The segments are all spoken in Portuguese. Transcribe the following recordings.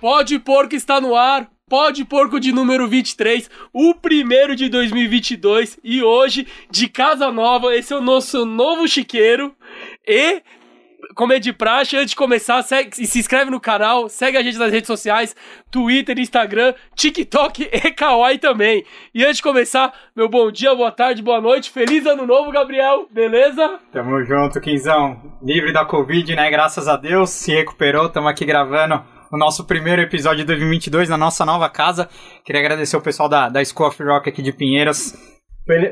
Pode Porco está no ar. Pode Porco de número 23, o primeiro de 2022 e hoje de casa nova. Esse é o nosso novo chiqueiro e como é de praxe, antes de começar, segue, se inscreve no canal, segue a gente nas redes sociais, Twitter, Instagram, TikTok e Kawaii também. E antes de começar, meu bom dia, boa tarde, boa noite, feliz ano novo, Gabriel, beleza? Tamo junto, Quinzão. Livre da Covid, né? Graças a Deus, se recuperou, tamo aqui gravando o nosso primeiro episódio de 2022 na nossa nova casa. Queria agradecer o pessoal da, da School of Rock aqui de Pinheiros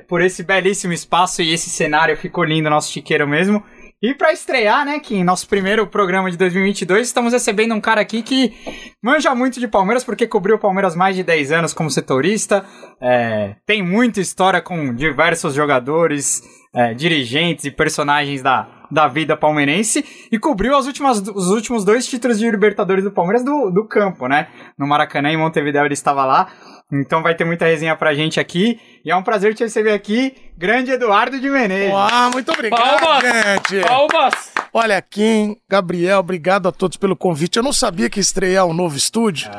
por esse belíssimo espaço e esse cenário, ficou lindo, nosso chiqueiro mesmo. E para estrear, né, que em nosso primeiro programa de 2022, estamos recebendo um cara aqui que manja muito de Palmeiras, porque cobriu o Palmeiras mais de 10 anos como setorista, é, tem muita história com diversos jogadores, é, dirigentes e personagens da, da vida palmeirense, e cobriu as últimas, os últimos dois títulos de Libertadores do Palmeiras do, do campo, né? No Maracanã e Montevideo ele estava lá. Então vai ter muita resenha pra gente aqui. E é um prazer te receber aqui, grande Eduardo de Menezes. Uau, muito obrigado, Palmas! gente. Palmas! Olha, Kim, Gabriel, obrigado a todos pelo convite. Eu não sabia que estrear um novo estúdio.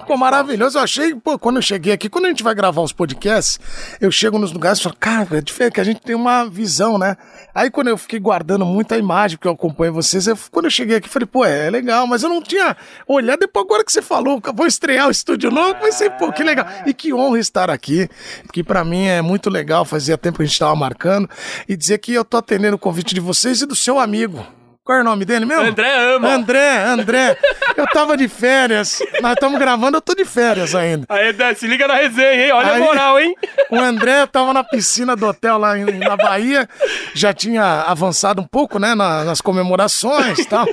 Ficou maravilhoso. Eu achei, pô, quando eu cheguei aqui, quando a gente vai gravar os podcasts, eu chego nos lugares e falo, cara, é diferente, que a gente tem uma visão, né? Aí quando eu fiquei guardando muita imagem, porque eu acompanho vocês, eu- quando eu cheguei aqui, falei, pô, é legal, mas eu não tinha olhado. Depois, agora que você falou, vou estrear o estúdio novo, pensei, pô, que legal. E que honra estar aqui, porque pra mim é muito legal, fazia tempo que a gente tava marcando, e dizer que eu tô atendendo o convite de vocês e do seu amigo. Qual é o nome dele mesmo? André ama. André, André. Eu tava de férias. Nós estamos gravando, eu tô de férias ainda. Aí, André, se liga na resenha, hein? Olha Aí- a moral, hein? O André tava na piscina do hotel lá em- na Bahia, já tinha avançado um pouco, né, na- nas comemorações e tal.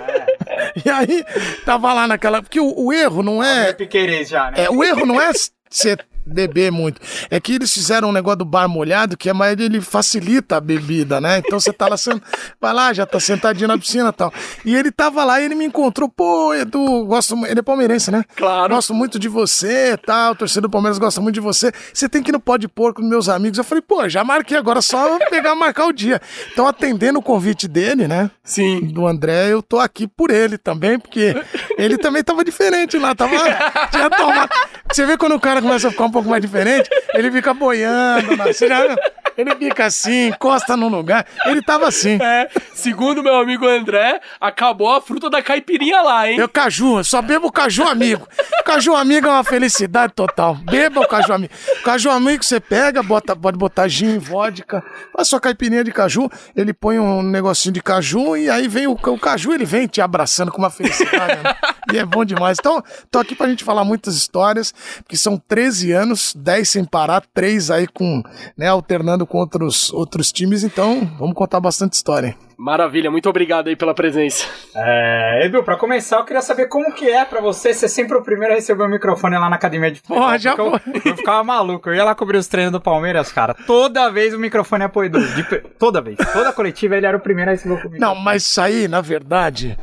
E aí, tava lá naquela. Porque o, o erro não É é. Já, né? É, o erro não é ser beber muito. É que eles fizeram um negócio do bar molhado, que a maioria ele facilita a bebida, né? Então você tá lá, sent... vai lá, já tá sentadinho na piscina e tal. E ele tava lá e ele me encontrou, pô, Edu, gosto, ele é palmeirense, né? Claro. Gosto muito de você, tal, o torcedor do Palmeiras gosta muito de você. Você tem que ir no Pode Porco com meus amigos. Eu falei, pô, já marquei agora, só pegar marcar o dia. Então, atendendo o convite dele, né? Sim. do André, eu tô aqui por ele também, porque ele também tava diferente lá, tava. Tinha tomado. Você vê quando o cara começa a ficar um pouco mais diferente, ele fica boiando, né? Você já- ele fica assim, encosta num lugar. Ele tava assim. É, segundo meu amigo André, acabou a fruta da caipirinha lá, hein? Eu caju, eu só bebo caju amigo. Caju amigo é uma felicidade total. Beba o caju amigo. Caju amigo você pega, bota, pode botar gin, vodka, faz sua caipirinha de caju, ele põe um negocinho de caju e aí vem o, o caju, ele vem te abraçando com uma felicidade. né? E é bom demais. Então, tô aqui pra gente falar muitas histórias, porque são 13 anos, 10 sem parar, 3 aí com, né, alternando com outros, outros times, então vamos contar bastante história. Maravilha, muito obrigado aí pela presença. É, Edu, pra começar, eu queria saber como que é pra você ser sempre o primeiro a receber o microfone lá na academia de futebol. Porra, já porque eu, eu ficava maluco. Eu ia lá cobrir os treinos do Palmeiras, cara. Toda vez o microfone é pro Edu. De toda vez. Toda coletiva ele era o primeiro a receber o microfone. Não, mas isso aí, na verdade,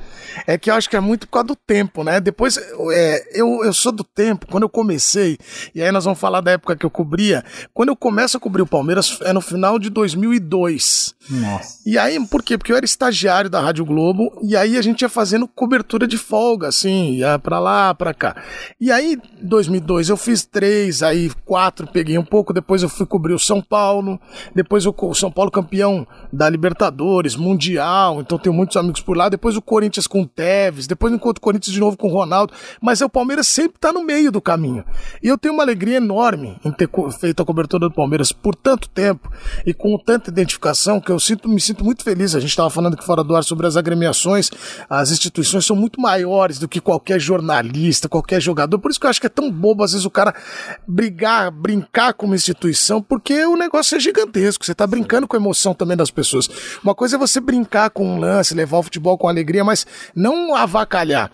é que eu acho que é muito por causa do tempo, né? Depois, é, eu, eu sou do tempo, quando eu comecei, e aí nós vamos falar da época que eu cobria, quando eu começo a cobrir o Palmeiras é no final de 2002. Nossa. E aí, por quê? Porque eu era estagiário da Rádio Globo, e aí a gente ia fazendo cobertura de folga, assim, ia pra lá, pra cá. E aí, em 2002, eu fiz três, aí quatro, peguei um pouco, depois eu fui cobrir o São Paulo, depois o São Paulo campeão da Libertadores, Mundial, então tenho muitos amigos por lá, depois o Corinthians com o Tevez, depois encontro o Corinthians de novo com o Ronaldo, mas é o Palmeiras sempre tá no meio do caminho. E eu tenho uma alegria enorme em ter feito a cobertura do Palmeiras por tanto tempo e com tanta identificação que eu sinto, me sinto muito feliz. A gente estava falando aqui fora do ar sobre as agremiações, as instituições são muito maiores do que qualquer jornalista, qualquer jogador. Por isso que eu acho que é tão bobo às vezes o cara brigar, brincar com uma instituição, porque o negócio é gigantesco. Você tá brincando com a emoção também das pessoas. Uma coisa é você brincar com um lance, levar o futebol com alegria, mas não avacalhar.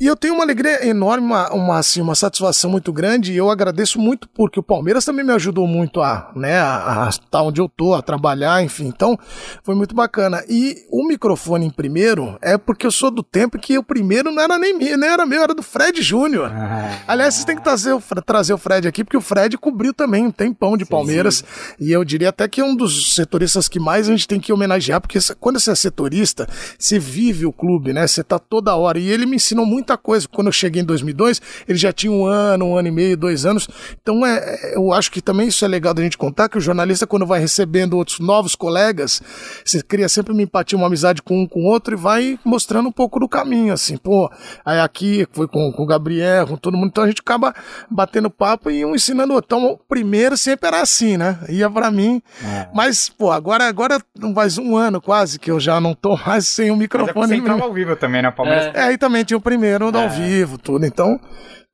E eu tenho uma alegria enorme, uma, uma, assim, uma satisfação muito grande, e eu agradeço muito porque o Palmeiras também me ajudou muito a, né, a, estar tá onde eu tô, a trabalhar, enfim. Então, foi muito bacana. E o microfone em primeiro é porque eu sou do tempo que o primeiro não era nem meu, nem era meu, era do Fred Júnior. Ah. Aliás, vocês têm que trazer o, trazer o Fred aqui, porque o Fred cobriu também um tempão de Palmeiras, sim, sim. e eu diria até que é um dos setoristas que mais a gente tem que homenagear, porque quando você é setorista, você vive o clube, né? Você tá toda hora. E ele me ensinou muito muita coisa. Quando eu cheguei em 2002, ele já tinha um ano, um ano e meio, dois anos. Então, é, é, eu acho que também isso é legal da gente contar, que o jornalista, quando vai recebendo outros novos colegas, você cria sempre uma empatia, uma amizade com um com o outro e vai mostrando um pouco do caminho, assim. Pô, aí aqui foi com, com o Gabriel, com todo mundo. Então, a gente acaba batendo papo e um ensinando o outro. Então, o primeiro sempre era assim, né? Ia para mim. É. Mas, pô, agora, agora faz um ano quase que eu já não tô mais sem o microfone. Mas é você entrava ao vivo também, né, Palmeiras? É, é também tinha o primeiro era é. ao vivo, tudo. Então,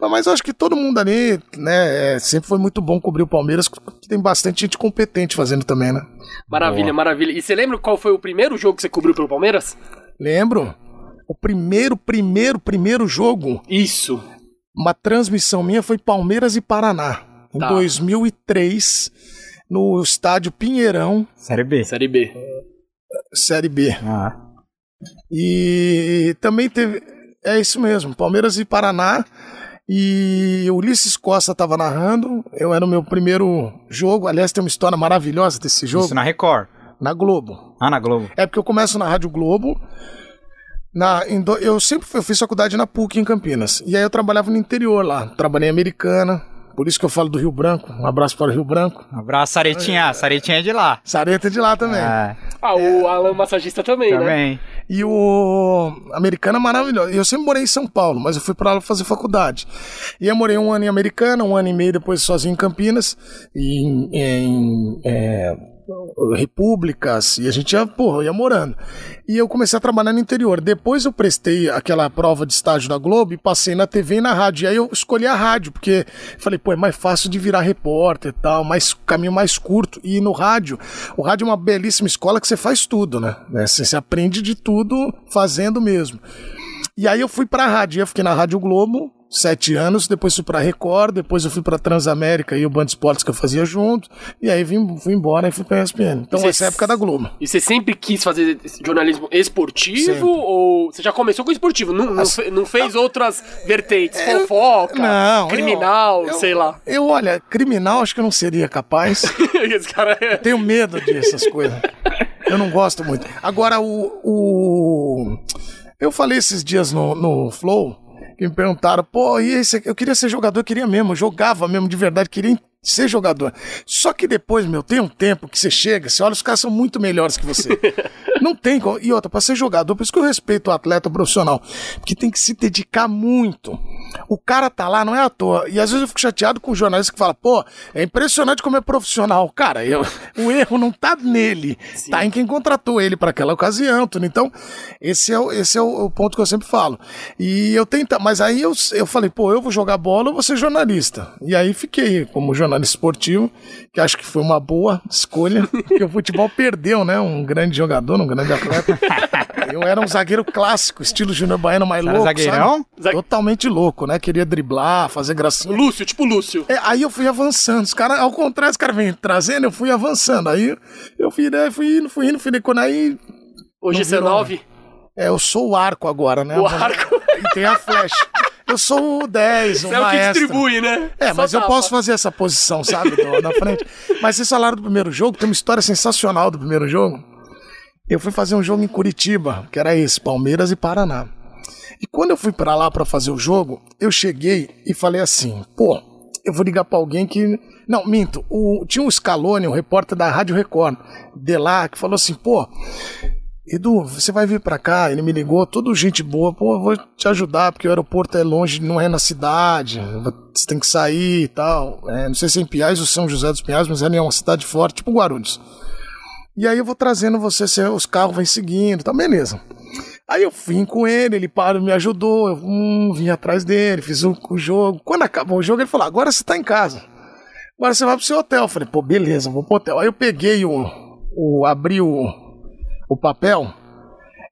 mas eu acho que todo mundo ali, né, é, sempre foi muito bom cobrir o Palmeiras, que tem bastante gente competente fazendo também, né? Maravilha, Boa. maravilha. E você lembra qual foi o primeiro jogo que você cobriu pelo Palmeiras? Lembro. O primeiro, primeiro, primeiro jogo. Isso. Uma transmissão minha foi Palmeiras e Paraná. Em tá. 2003, no estádio Pinheirão. Série B. Série B. Série B. Ah. E também teve. É isso mesmo, Palmeiras e Paraná. E Ulisses Costa estava narrando. Eu era o meu primeiro jogo. Aliás, tem uma história maravilhosa desse jogo. Isso na Record. Na Globo. Ah, na Globo. É porque eu começo na Rádio Globo. Na, do, eu sempre eu fiz faculdade na PUC em Campinas. E aí eu trabalhava no interior lá. Trabalhei em Americana, por isso que eu falo do Rio Branco. Um abraço para o Rio Branco. Um abraço, Saretinha. Saretinha é de lá. Sareta é de lá também. É. Ah, o Alan Massagista também, né? também. né? E o Americana é maravilhoso. Eu sempre morei em São Paulo, mas eu fui para lá fazer faculdade. E eu morei um ano em Americana, um ano e meio depois sozinho em Campinas. E em, em é, repúblicas, e a gente ia, porra, ia morando. E eu comecei a trabalhar no interior. Depois eu prestei aquela prova de estágio da Globo e passei na TV e na rádio. E aí eu escolhi a rádio, porque falei, pô, é mais fácil de virar repórter e tal, mais caminho mais curto. E no rádio, o rádio é uma belíssima escola que você faz tudo, né? Você, você aprende de tudo fazendo mesmo. E aí eu fui pra rádio, eu fiquei na Rádio Globo, sete anos, depois fui pra Record, depois eu fui pra Transamérica e o Band Esportes que eu fazia junto, e aí vim, fui embora e fui pra ESPN. Então essa é a época da Globo. E você sempre quis fazer jornalismo esportivo sempre. ou você já começou com esportivo, não, As... não, não fez outras vertentes, é, fofoca, não, criminal, eu, eu, sei lá. Eu, olha, criminal acho que eu não seria capaz. Esse cara é... Tenho medo dessas coisas. Eu não gosto muito. Agora, o... o... Eu falei esses dias no, no Flow, que me perguntaram, pô, e esse, eu queria ser jogador, eu queria mesmo, jogava mesmo de verdade, queria ser jogador. Só que depois, meu, tem um tempo que você chega, você olha, os caras são muito melhores que você. Não tem. E outra, pra ser jogador, por isso que eu respeito o atleta profissional, porque tem que se dedicar muito. O cara tá lá, não é à toa. E às vezes eu fico chateado com o jornalista que fala, pô, é impressionante como é profissional. Cara, eu, o erro não tá nele, Sim. tá em quem contratou ele para aquela ocasião. Tudo. Então, esse é, o, esse é o, o, ponto que eu sempre falo. E eu tento, mas aí eu, eu falei, pô, eu vou jogar bola, eu vou ser jornalista. E aí fiquei como jornalista esportivo, que acho que foi uma boa escolha, porque o futebol perdeu, né? Um grande jogador, um grande atleta. Eu era um zagueiro clássico, estilo Júnior Baiano mais Você louco. Zagueirão? Sabe? Totalmente louco, né? Queria driblar, fazer gracinha. Lúcio, tipo Lúcio. É, aí eu fui avançando. Os caras, ao contrário, os caras vêm trazendo, eu fui avançando. Aí eu fui, né, fui indo, fui indo, fui indo. Quando aí. Hoje é 9? É, eu sou o arco agora, né? O arco. E tem a flecha. Eu sou o 10, o Você maestro. é o que distribui, né? É, Só mas tapa. eu posso fazer essa posição, sabe, do, na frente. Mas vocês falaram do primeiro jogo, tem uma história sensacional do primeiro jogo. Eu fui fazer um jogo em Curitiba, que era esse, Palmeiras e Paraná. E quando eu fui para lá para fazer o jogo, eu cheguei e falei assim: pô, eu vou ligar para alguém que. Não, minto. O... Tinha um Scalone, um repórter da Rádio Record, de lá, que falou assim: pô, Edu, você vai vir para cá? Ele me ligou, tudo gente boa, pô, vou te ajudar, porque o aeroporto é longe, não é na cidade, você tem que sair e tal. É, não sei se é em Piais ou São José dos Pinhais, mas é uma cidade forte, tipo Guarulhos. E aí eu vou trazendo você, os carros vêm seguindo, tá beleza. Aí eu vim com ele, ele parou, me ajudou, eu hum, vim atrás dele, fiz o, o, jogo. Quando acabou o jogo, ele falou: agora você tá em casa. Agora você vai pro seu hotel. Eu falei, pô, beleza, vou pro hotel. Aí eu peguei o. o abri o, o papel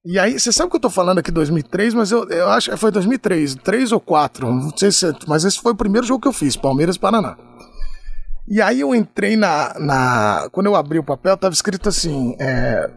E aí, você sabe que eu tô falando aqui 2003, mas eu, eu acho que foi 2003, 3 ou 4, não sei se, mas esse foi o primeiro jogo que eu fiz, Palmeiras Paraná. E aí eu entrei na, na. Quando eu abri o papel, tava escrito assim: é,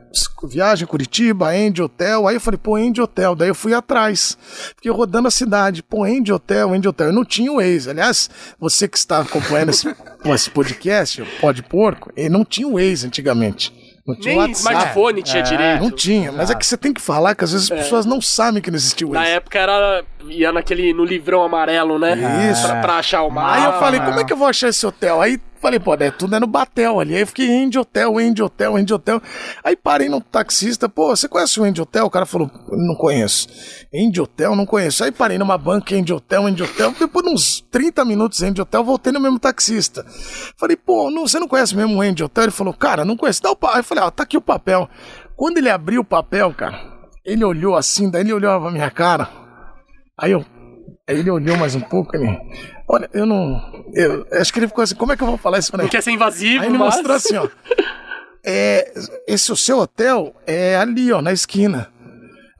viagem Curitiba, End Hotel. Aí eu falei, pô, End Hotel. Daí eu fui atrás. Fiquei rodando a cidade. Pô, End Hotel, End Hotel. Eu não tinha o Waze. Aliás, você que está acompanhando esse, esse podcast, Pode Porco, ele não tinha o Waze antigamente. Não tinha Nem WhatsApp. smartphone tinha É, direito. Não tinha, mas é que você tem que falar que às vezes as pessoas não sabem que não existiu Na Waze. época era. ia naquele. no livrão amarelo, né? Isso. Pra, pra achar o mapa. Aí eu falei, como é que eu vou achar esse hotel? Aí falei, pô, é tudo é no Batel ali. Aí eu fiquei End Hotel, End Hotel, End Hotel. Aí parei no taxista, pô, você conhece o End Hotel? O cara falou, não conheço. End Hotel, não conheço. Aí parei numa banca, End Hotel, End Hotel. Depois de uns 30 minutos End Hotel, voltei no mesmo taxista. Falei, pô, não, você não conhece mesmo o End Hotel? Ele falou, cara, não conheço. Dá o papel. Aí eu falei, ó, tá aqui o papel. Quando ele abriu o papel, cara, ele olhou assim, daí ele olhou pra minha cara. Aí eu, Aí ele olhou mais um pouco, ele. Olha, eu não. Eu, acho que ele ficou assim, como é que eu vou falar isso pra Não ele? quer ser invasivo, Aí ele mas... mostrou assim, ó. É, esse o seu hotel é ali, ó, na esquina.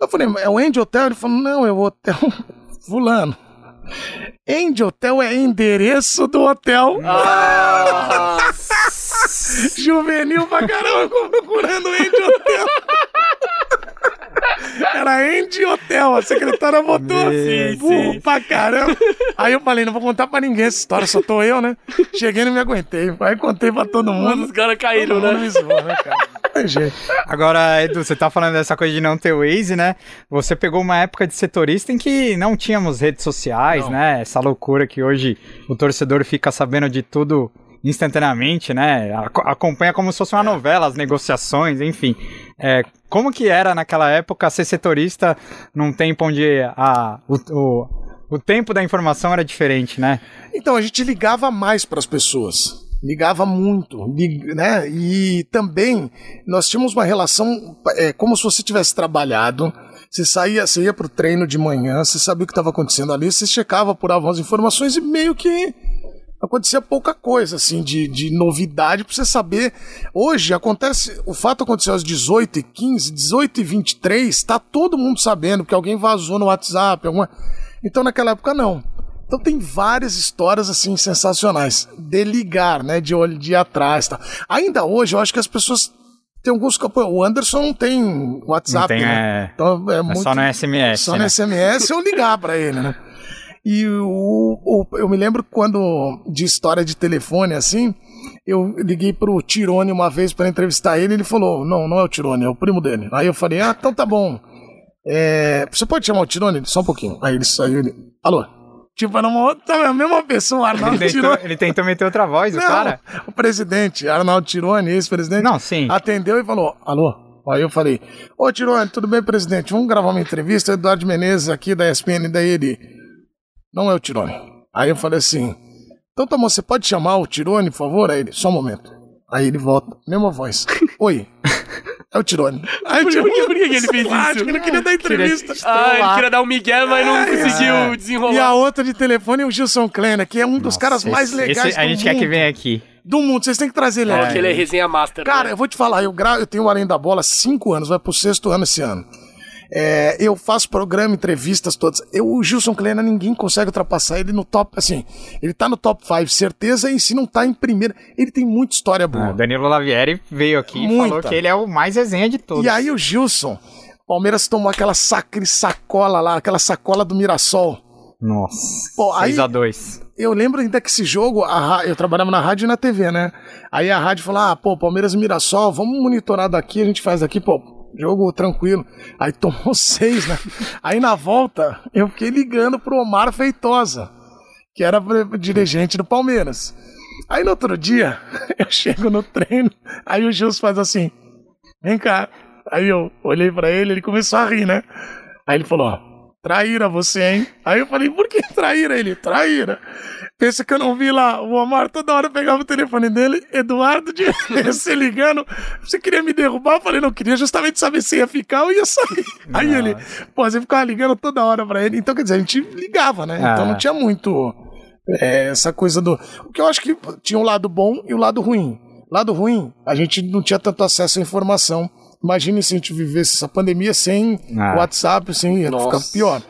Eu falei, é o End Hotel? Ele falou, não, é o hotel fulano. End Hotel é endereço do hotel. Juvenil pra caramba, procurando End Hotel. Era End Hotel, a secretária botou assim, Sim, burro sim. pra caramba. Aí eu falei, não vou contar pra ninguém essa história, só tô eu, né? Cheguei e não me aguentei. Aí contei pra todo mundo. os caras caíram, Todo mundo né? me zoou, né, cara? Agora, Edu, você tá falando dessa coisa de não ter Waze, né? Você pegou uma época de setorista em que não tínhamos redes sociais, Não. né? Essa loucura que hoje o torcedor fica sabendo de tudo instantaneamente, né? Aco- Acompanha como se fosse uma novela, as negociações, enfim. É, como que era naquela época ser setorista num tempo onde a, o, o, o tempo da informação era diferente, né? Então, a gente ligava mais para as pessoas. Ligava muito, né? E também nós tínhamos uma relação é, como se você tivesse trabalhado. Você saía, você ia pro treino de manhã, você sabia o que estava acontecendo ali, você checava, apurava as informações e meio que acontecia pouca coisa, assim, de, de novidade pra você saber. Hoje acontece, o fato aconteceu às 18 e 15 18 e 23 tá todo mundo sabendo que alguém vazou no WhatsApp, alguma... Então naquela época não. Então tem várias histórias assim sensacionais de ligar, né, de olho de atrás, tá. Ainda hoje eu acho que as pessoas tem alguns o Anderson não tem WhatsApp, Não tem, né? é. Então é É muito só no SMS. só né? no SMS ou ligar pra ele, né? E o, o- eu me lembro quando, de história de telefone assim, eu liguei pro Tirone uma vez pra entrevistar ele, ele falou: Não, não é o Tirone, é o primo dele. Aí eu falei: Ah, então tá bom. É, você pode chamar o Tirone? Só um pouquinho. Aí ele saiu ele. Alô? Tipo, era uma outra, a mesma pessoa, o Ele Arnaldo tentou, Tirone. ele tentou meter outra voz, o Não, cara. o presidente, Arnaldo Tirone, ex-presidente, Não, sim. atendeu e falou: Alô? Aí eu falei: Ô Tirone, tudo bem, presidente? Vamos gravar uma entrevista. Eduardo Menezes aqui da ESPN. Daí ele: Não é o Tirone. Aí eu falei assim: Então tá bom, você pode chamar o Tirone, por favor? Aí ele: Só um momento. Aí ele volta, mesma voz: Oi. É o Tirone. Aí, Por, por que, por que que ele fez Acho isso? que ele não queria dar entrevista. Ah, ele queria dar um migué, mas não conseguiu E desenrolar. a outra de telefone é o Gilson Kleiner, que é um dos caras mais Esse- legais esse a do gente mundo. quer que venha aqui. Do mundo, vocês têm que trazer ele É, aqui. porque ele é resenha master. Cara, né? eu vou te falar, eu, gra... eu tenho o Além da Bola há cinco anos, vai pro sexto ano esse ano. É, eu faço programa, entrevistas todas. Eu, o Gilson Kleiner, ninguém consegue ultrapassar ele no top, assim, ele tá no top 5, certeza, e se não tá em primeira, ele tem muita história boa. Ah, Danilo Lavieri veio aqui e Muita. falou que ele é o mais resenha de todos. E aí o Gilson, Palmeiras tomou aquela sacre sacola lá, aquela sacola do Mirassol. Nossa. Pô, aí- 6x2. Eu lembro ainda que esse jogo, a eu trabalhava na rádio e na TV, né? Aí a rádio falou: ah, pô, Palmeiras e Mirassol, vamos monitorar daqui, a gente faz daqui, pô, jogo tranquilo. Aí tomou seis, né? Aí na volta, eu fiquei ligando pro Omar Feitosa, que era dirigente do Palmeiras. Aí no outro dia, eu chego no treino, aí o Gilson faz assim: vem cá. Aí eu olhei pra ele, ele começou a rir, né? Aí ele falou: ó, traíra você, hein? Aí eu falei: por que traíra? Ele: traíra. Pensa que eu não vi lá. O Omar toda hora pegava o telefone dele, Eduardo de você ligando. Você queria me derrubar? Eu falei: não, queria justamente saber se ia ficar ou ia sair. Aí ele, pô, você ficava ligando toda hora pra ele. Então, quer dizer, a gente ligava, né? Então Ah. não tinha muito é, essa coisa do. O que eu acho que tinha um lado bom e o lado ruim. Lado ruim, a gente não tinha tanto acesso à informação Imagine se a gente vivesse essa pandemia sem Ah. WhatsApp, sem ia Nossa. ficar pior.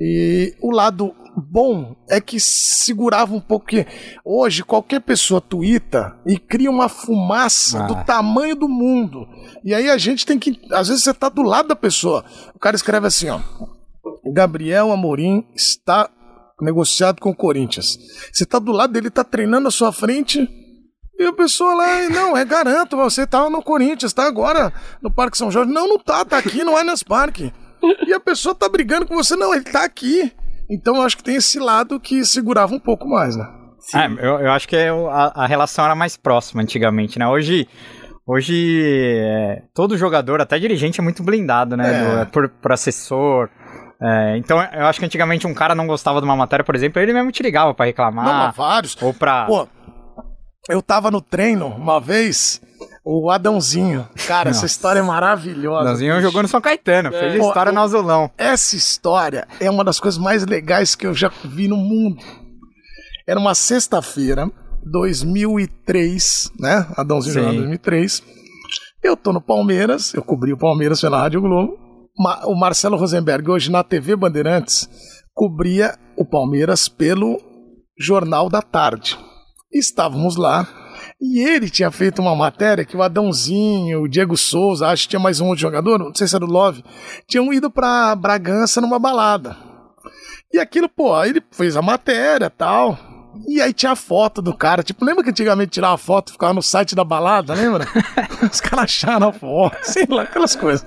E o lado bom é que segurava um pouco. que Hoje, qualquer pessoa tuita e cria uma fumaça Ah. do tamanho do mundo. E aí a gente tem que. Às vezes você tá do lado da pessoa. O cara escreve assim, ó. Gabriel Amorim está negociado com o Corinthians. Você tá do lado dele, tá treinando à sua frente. E a pessoa lá, não, é garanto, você tá no Corinthians, tá agora no Parque São Jorge. Não, não tá, tá aqui no Allianz Parque. E a pessoa tá brigando com você, não, ele tá aqui. Então eu acho que tem esse lado que segurava um pouco mais, né? É, eu, eu acho que é a, a relação era mais próxima antigamente, né? Hoje, hoje é, todo jogador, até dirigente, é muito blindado, né? É. Do- é por, por assessor. É, então eu acho que antigamente um cara não gostava de uma matéria, por exemplo, ele mesmo te ligava pra reclamar. Não, vários. ou pra. Pô, eu tava no treino uma vez, o Adãozinho. Cara, essa Nossa. história é maravilhosa. Nãozinho jogou no São Caetano, fez Pô, história o- no azulão. Essa história é uma das coisas mais legais que eu já vi no mundo. Era uma sexta-feira, 2003, né? Adãozinho Sim. jogando em 2003. Eu tô no Palmeiras, eu cobri o Palmeiras pela Rádio Globo. O Marcelo Rosenberg, hoje na TV Bandeirantes, cobria o Palmeiras pelo Jornal da Tarde. Estávamos lá e ele tinha feito uma matéria que o Adãozinho, o Diego Souza, acho que tinha mais um outro jogador, não sei se era o Love, tinham ido pra Bragança numa balada. E aquilo, pô, ele fez a matéria tal. E aí tinha a foto do cara. Tipo, lembra que antigamente tirava foto e ficava no site da balada, lembra? Os caras acharam a foto, sei lá, aquelas coisas.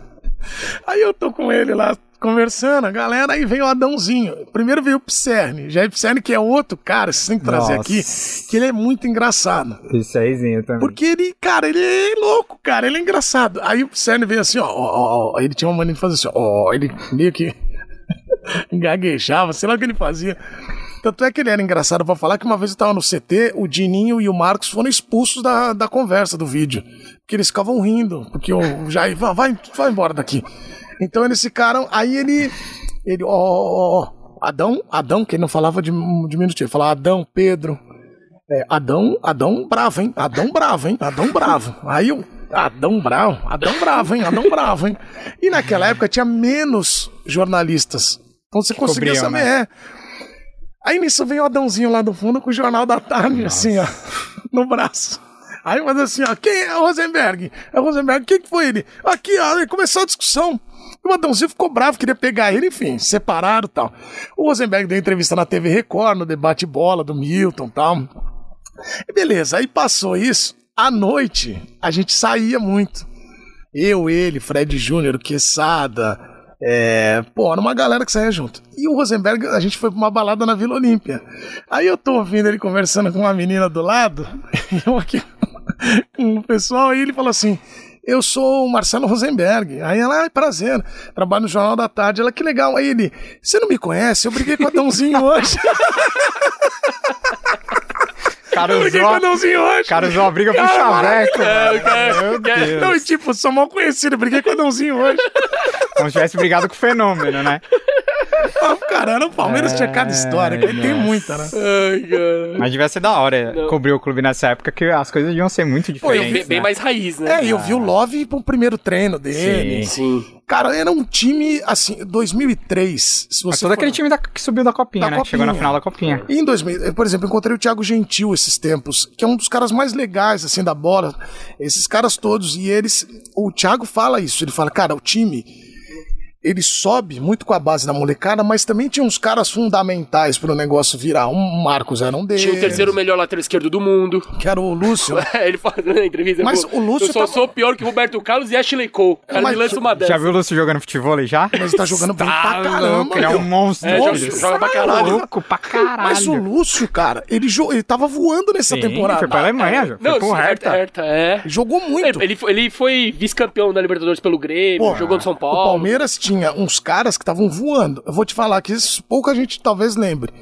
Aí eu tô com ele lá conversando, a galera, aí veio o Adãozinho. Primeiro veio o Pserne, já é Pserne que é outro cara, vocês têm que trazer Nossa. aqui, que ele é muito engraçado. Isso também. Porque ele, cara, ele é louco, cara, ele é engraçado. Aí o Cern veio assim, ó, ó, ó, ele tinha uma mania de fazer assim, ó, ele meio que gaguejava, sei lá o que ele fazia. Tanto é que ele era engraçado pra falar que uma vez eu tava no CT, o Dininho e o Marcos foram expulsos da, da conversa do vídeo. Porque eles ficavam rindo, porque o Jair, vai, vai embora daqui. Então eles ficaram, aí ele, ele, ó, ó, ó, Adão, Adão, que ele não falava de diminutivo, ele falava Adão, Pedro, é, Adão, Adão bravo, hein? Adão bravo, hein? Adão bravo. Aí eu, Adão bravo, Adão bravo, hein? Adão bravo, hein? E naquela época tinha menos jornalistas. Então você conseguia cobriam, saber, é. Aí nisso veio o Adãozinho lá do fundo com o Jornal da Tarde, assim, ó, no braço. Aí mas assim, ó, quem é o Rosenberg? É o Rosenberg, quem que foi ele? Aqui, ó, aí começou a discussão. E o Adãozinho ficou bravo, queria pegar ele, enfim, separaram tal. O Rosenberg deu entrevista na TV Record, no debate bola do Milton tal. E beleza, aí passou isso. À noite, a gente saía muito. Eu, ele, Fred Júnior, Quesada, é, pô, era uma galera que saía junto. E o Rosenberg, a gente foi pra uma balada na Vila Olímpia. Aí eu tô ouvindo ele conversando com uma menina do lado, e eu aqui com o pessoal, e ele falou assim. Eu sou o Marcelo Rosenberg. Aí ela, ah, prazer, trabalho no Jornal da Tarde. Ela, que legal. Aí ele, você não me conhece? Eu briguei com o Adãozinho hoje. cara Eu briguei com o Adãozinho hoje. cara usou a briga pro chaveco. É, cara- cara-. Não, e tipo, sou mal conhecido, briguei com o Adãozinho hoje. Como se tivesse brigado com o fenômeno, né? Ah, Cara, o Palmeiras tinha cada história, cara, e tem muita, né? Ai, cara. Mas devia ser da hora Não. cobrir o clube nessa época, que as coisas deviam ser muito diferentes. vi- bem né? mais raiz, né? É, e eu vi o Love pro primeiro treino dele. Sim. Cara, era um time, assim, 2003, se você todo for- aquele time da- que subiu da copinha, Da né? Que Chegou na copinha. final da copinha. E em 2000, eu, por exemplo, encontrei o Thiago Gentil esses tempos, que é um dos caras mais legais, assim, da bola. Esses caras todos, e eles... O Thiago fala isso, ele fala, cara, o time... Ele sobe muito com a base da molecada, mas também tinha uns caras fundamentais pro negócio virar. Um Marcos era um deles. Tinha o terceiro melhor lateral esquerdo do mundo. Que era o Lúcio. né? ele fazendo na entrevista. Mas pô, o Lúcio Eu só tava- sou pior que o Roberto Carlos e Ashley Cole. O cara Mas- me lança uma dessa. Já viu o Lúcio jogando futebol já? Mas ele tá jogando bem Tá pra caramba. ele é um monstro. É, joga- joga pra caralho. Louco pra caralho. Mas o Lúcio, cara, ele, jo- ele tava voando nessa Sim, temporada. Foi pra Alemanha. Foi Não, pro sim, Hertha. Hertha, é. Jogou muito. Ele, ele foi, foi vice-campeão da Libertadores pelo Grêmio, Pô, jogou no São O Paulo. Palmeiras tinha uns caras que estavam voando. Eu vou te falar que isso pouca gente talvez lembre.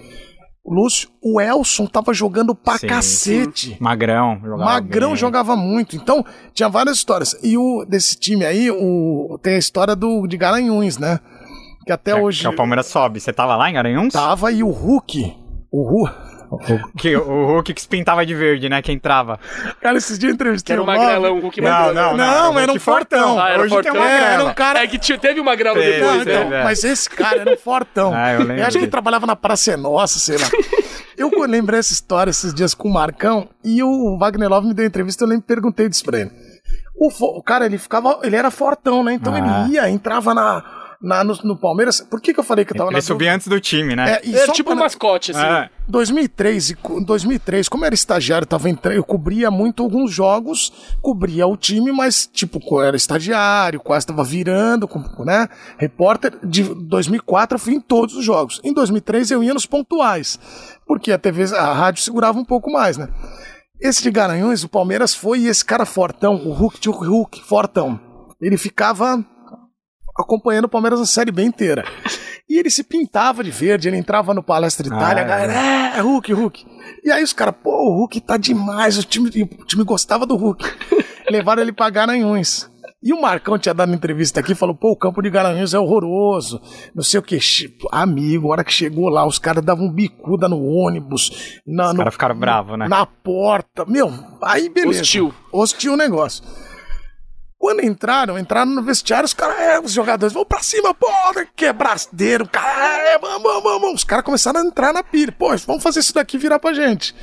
Lúcio, o Elson tava jogando pra Sim, cacete. Magrão. Jogava Magrão bem. jogava muito. Então, tinha várias histórias. E o desse time aí, o, tem a história do de Garanhuns, né? Que até Que- hoje Que é o Palmeiras sobe. Você tava lá em Garanhuns? tava e o Hulk, o Hulk, que, o Hulk que se pintava de verde, né? Que entrava. Cara, esses dias eu entrevistei era o um magrelão, um Hulk Não, magrelão. não, Não, não. era um fortão. Ah, era Hoje tem fortão. uma É, era um cara... É que tinha- teve uma grela Teve, depois, Não, né? então, é, é. mas esse cara era um fortão. Ah, eu lembro acho que ele trabalhava na Praça é Nossa, sei lá. Eu lembrei essa história esses dias com o Marcão e o Wagner Love me deu entrevista, eu lembro, perguntei disso pra ele. O, o cara, ele ficava, ele era fortão, né? Então Ah. ele ia, entrava na, na- no, no Palmeiras. Por que que eu falei que eu tava na Ele subia antes do time, né? É, e Era só tipo um mascote, assim. É. 2003, e co- 2003, como eu era estagiário, tava entrando, eu cobria muito alguns jogos, cobria o time, mas tipo, era estagiário, quase tava virando, com- né? Repórter. De 2004 eu fui em todos os jogos. Em 2003 eu ia nos pontuais, porque a TV, a rádio segurava um pouco mais, né? Esse de Garanhuns, o Palmeiras foi e esse cara fortão, o Hulk, o Hulk, fortão. Ele ficava acompanhando o Palmeiras na Série B inteira. E ele se pintava de verde, ele entrava no Palestra Itália, Ah, a galera, é, Hulk, Hulk. E aí os caras, pô, o Hulk tá demais, o time, o time gostava do Hulk. Levaram ele pra Garanhuns. E o Marcão tinha dado entrevista aqui, falou, pô, o campo de Garanhuns é horroroso, não sei o que. Amigo, a hora que chegou lá, os caras davam bicuda no ônibus, na, Os caras ficaram bravos, né? na porta. Meu, aí beleza. Hostil. Hostil o negócio. Quando entraram, entraram no vestiário, os caras, é, os jogadores, vão pra cima, pô, quebradeiro, cara, é, vamos, vamos, vamos. Os caras começaram a entrar na pilha. Pô, vamos fazer isso daqui virar pra gente.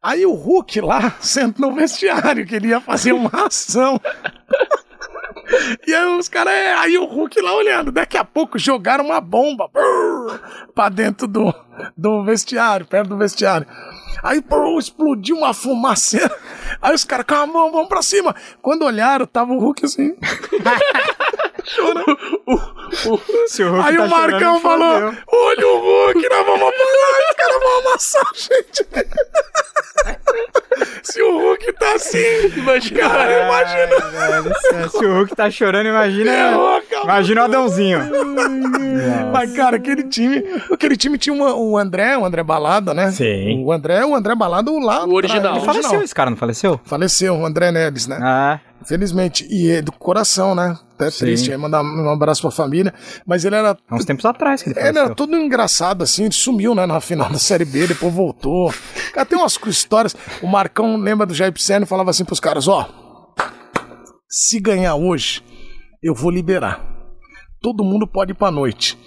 Aí o Hulk lá, senta no vestiário, que ele ia fazer uma ação. E aí os caras, é, aí o Hulk lá olhando. Daqui a pouco jogaram uma bomba brrr, pra dentro do, do vestiário, perto do vestiário. Aí brrr, explodiu uma fumaceira. Aí os caras, calma, vamos pra cima. Quando olharam, tava o Hulk assim. Se o Hulk Aí tá o Marcão chorando, falou. Olha o Hulk, nós vamos apanhar, os caras vão amassar a gente. Se o Hulk tá assim, Imagina. cara, imagina. Velho, sério, Se o Hulk tá chorando, imagina. É. Imagina o Adãozinho. Mas, cara, aquele time. Aquele time tinha uma- o André, o André Balada, né? Sim. O André, o André Balada, o lá. O original. Ele faleceu, esse cara, não faleceu? Faleceu, o André Neves, né? Ah, Infelizmente. E é do coração, né? Até Sim. triste. Aí mandar um abraço pra família. Mas ele era. há uns tempos atrás que ele Ele era todo engraçado, assim, ele sumiu, né, na final da Série B, depois voltou. Cara, tem umas histórias. O Marcão lembra do Jair e falava assim pros caras: ó, se ganhar hoje, eu vou liberar. Todo mundo pode ir pra noite.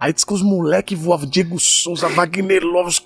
Aí diz que os moleques voavam, Diego Souza, Wagner Lopes,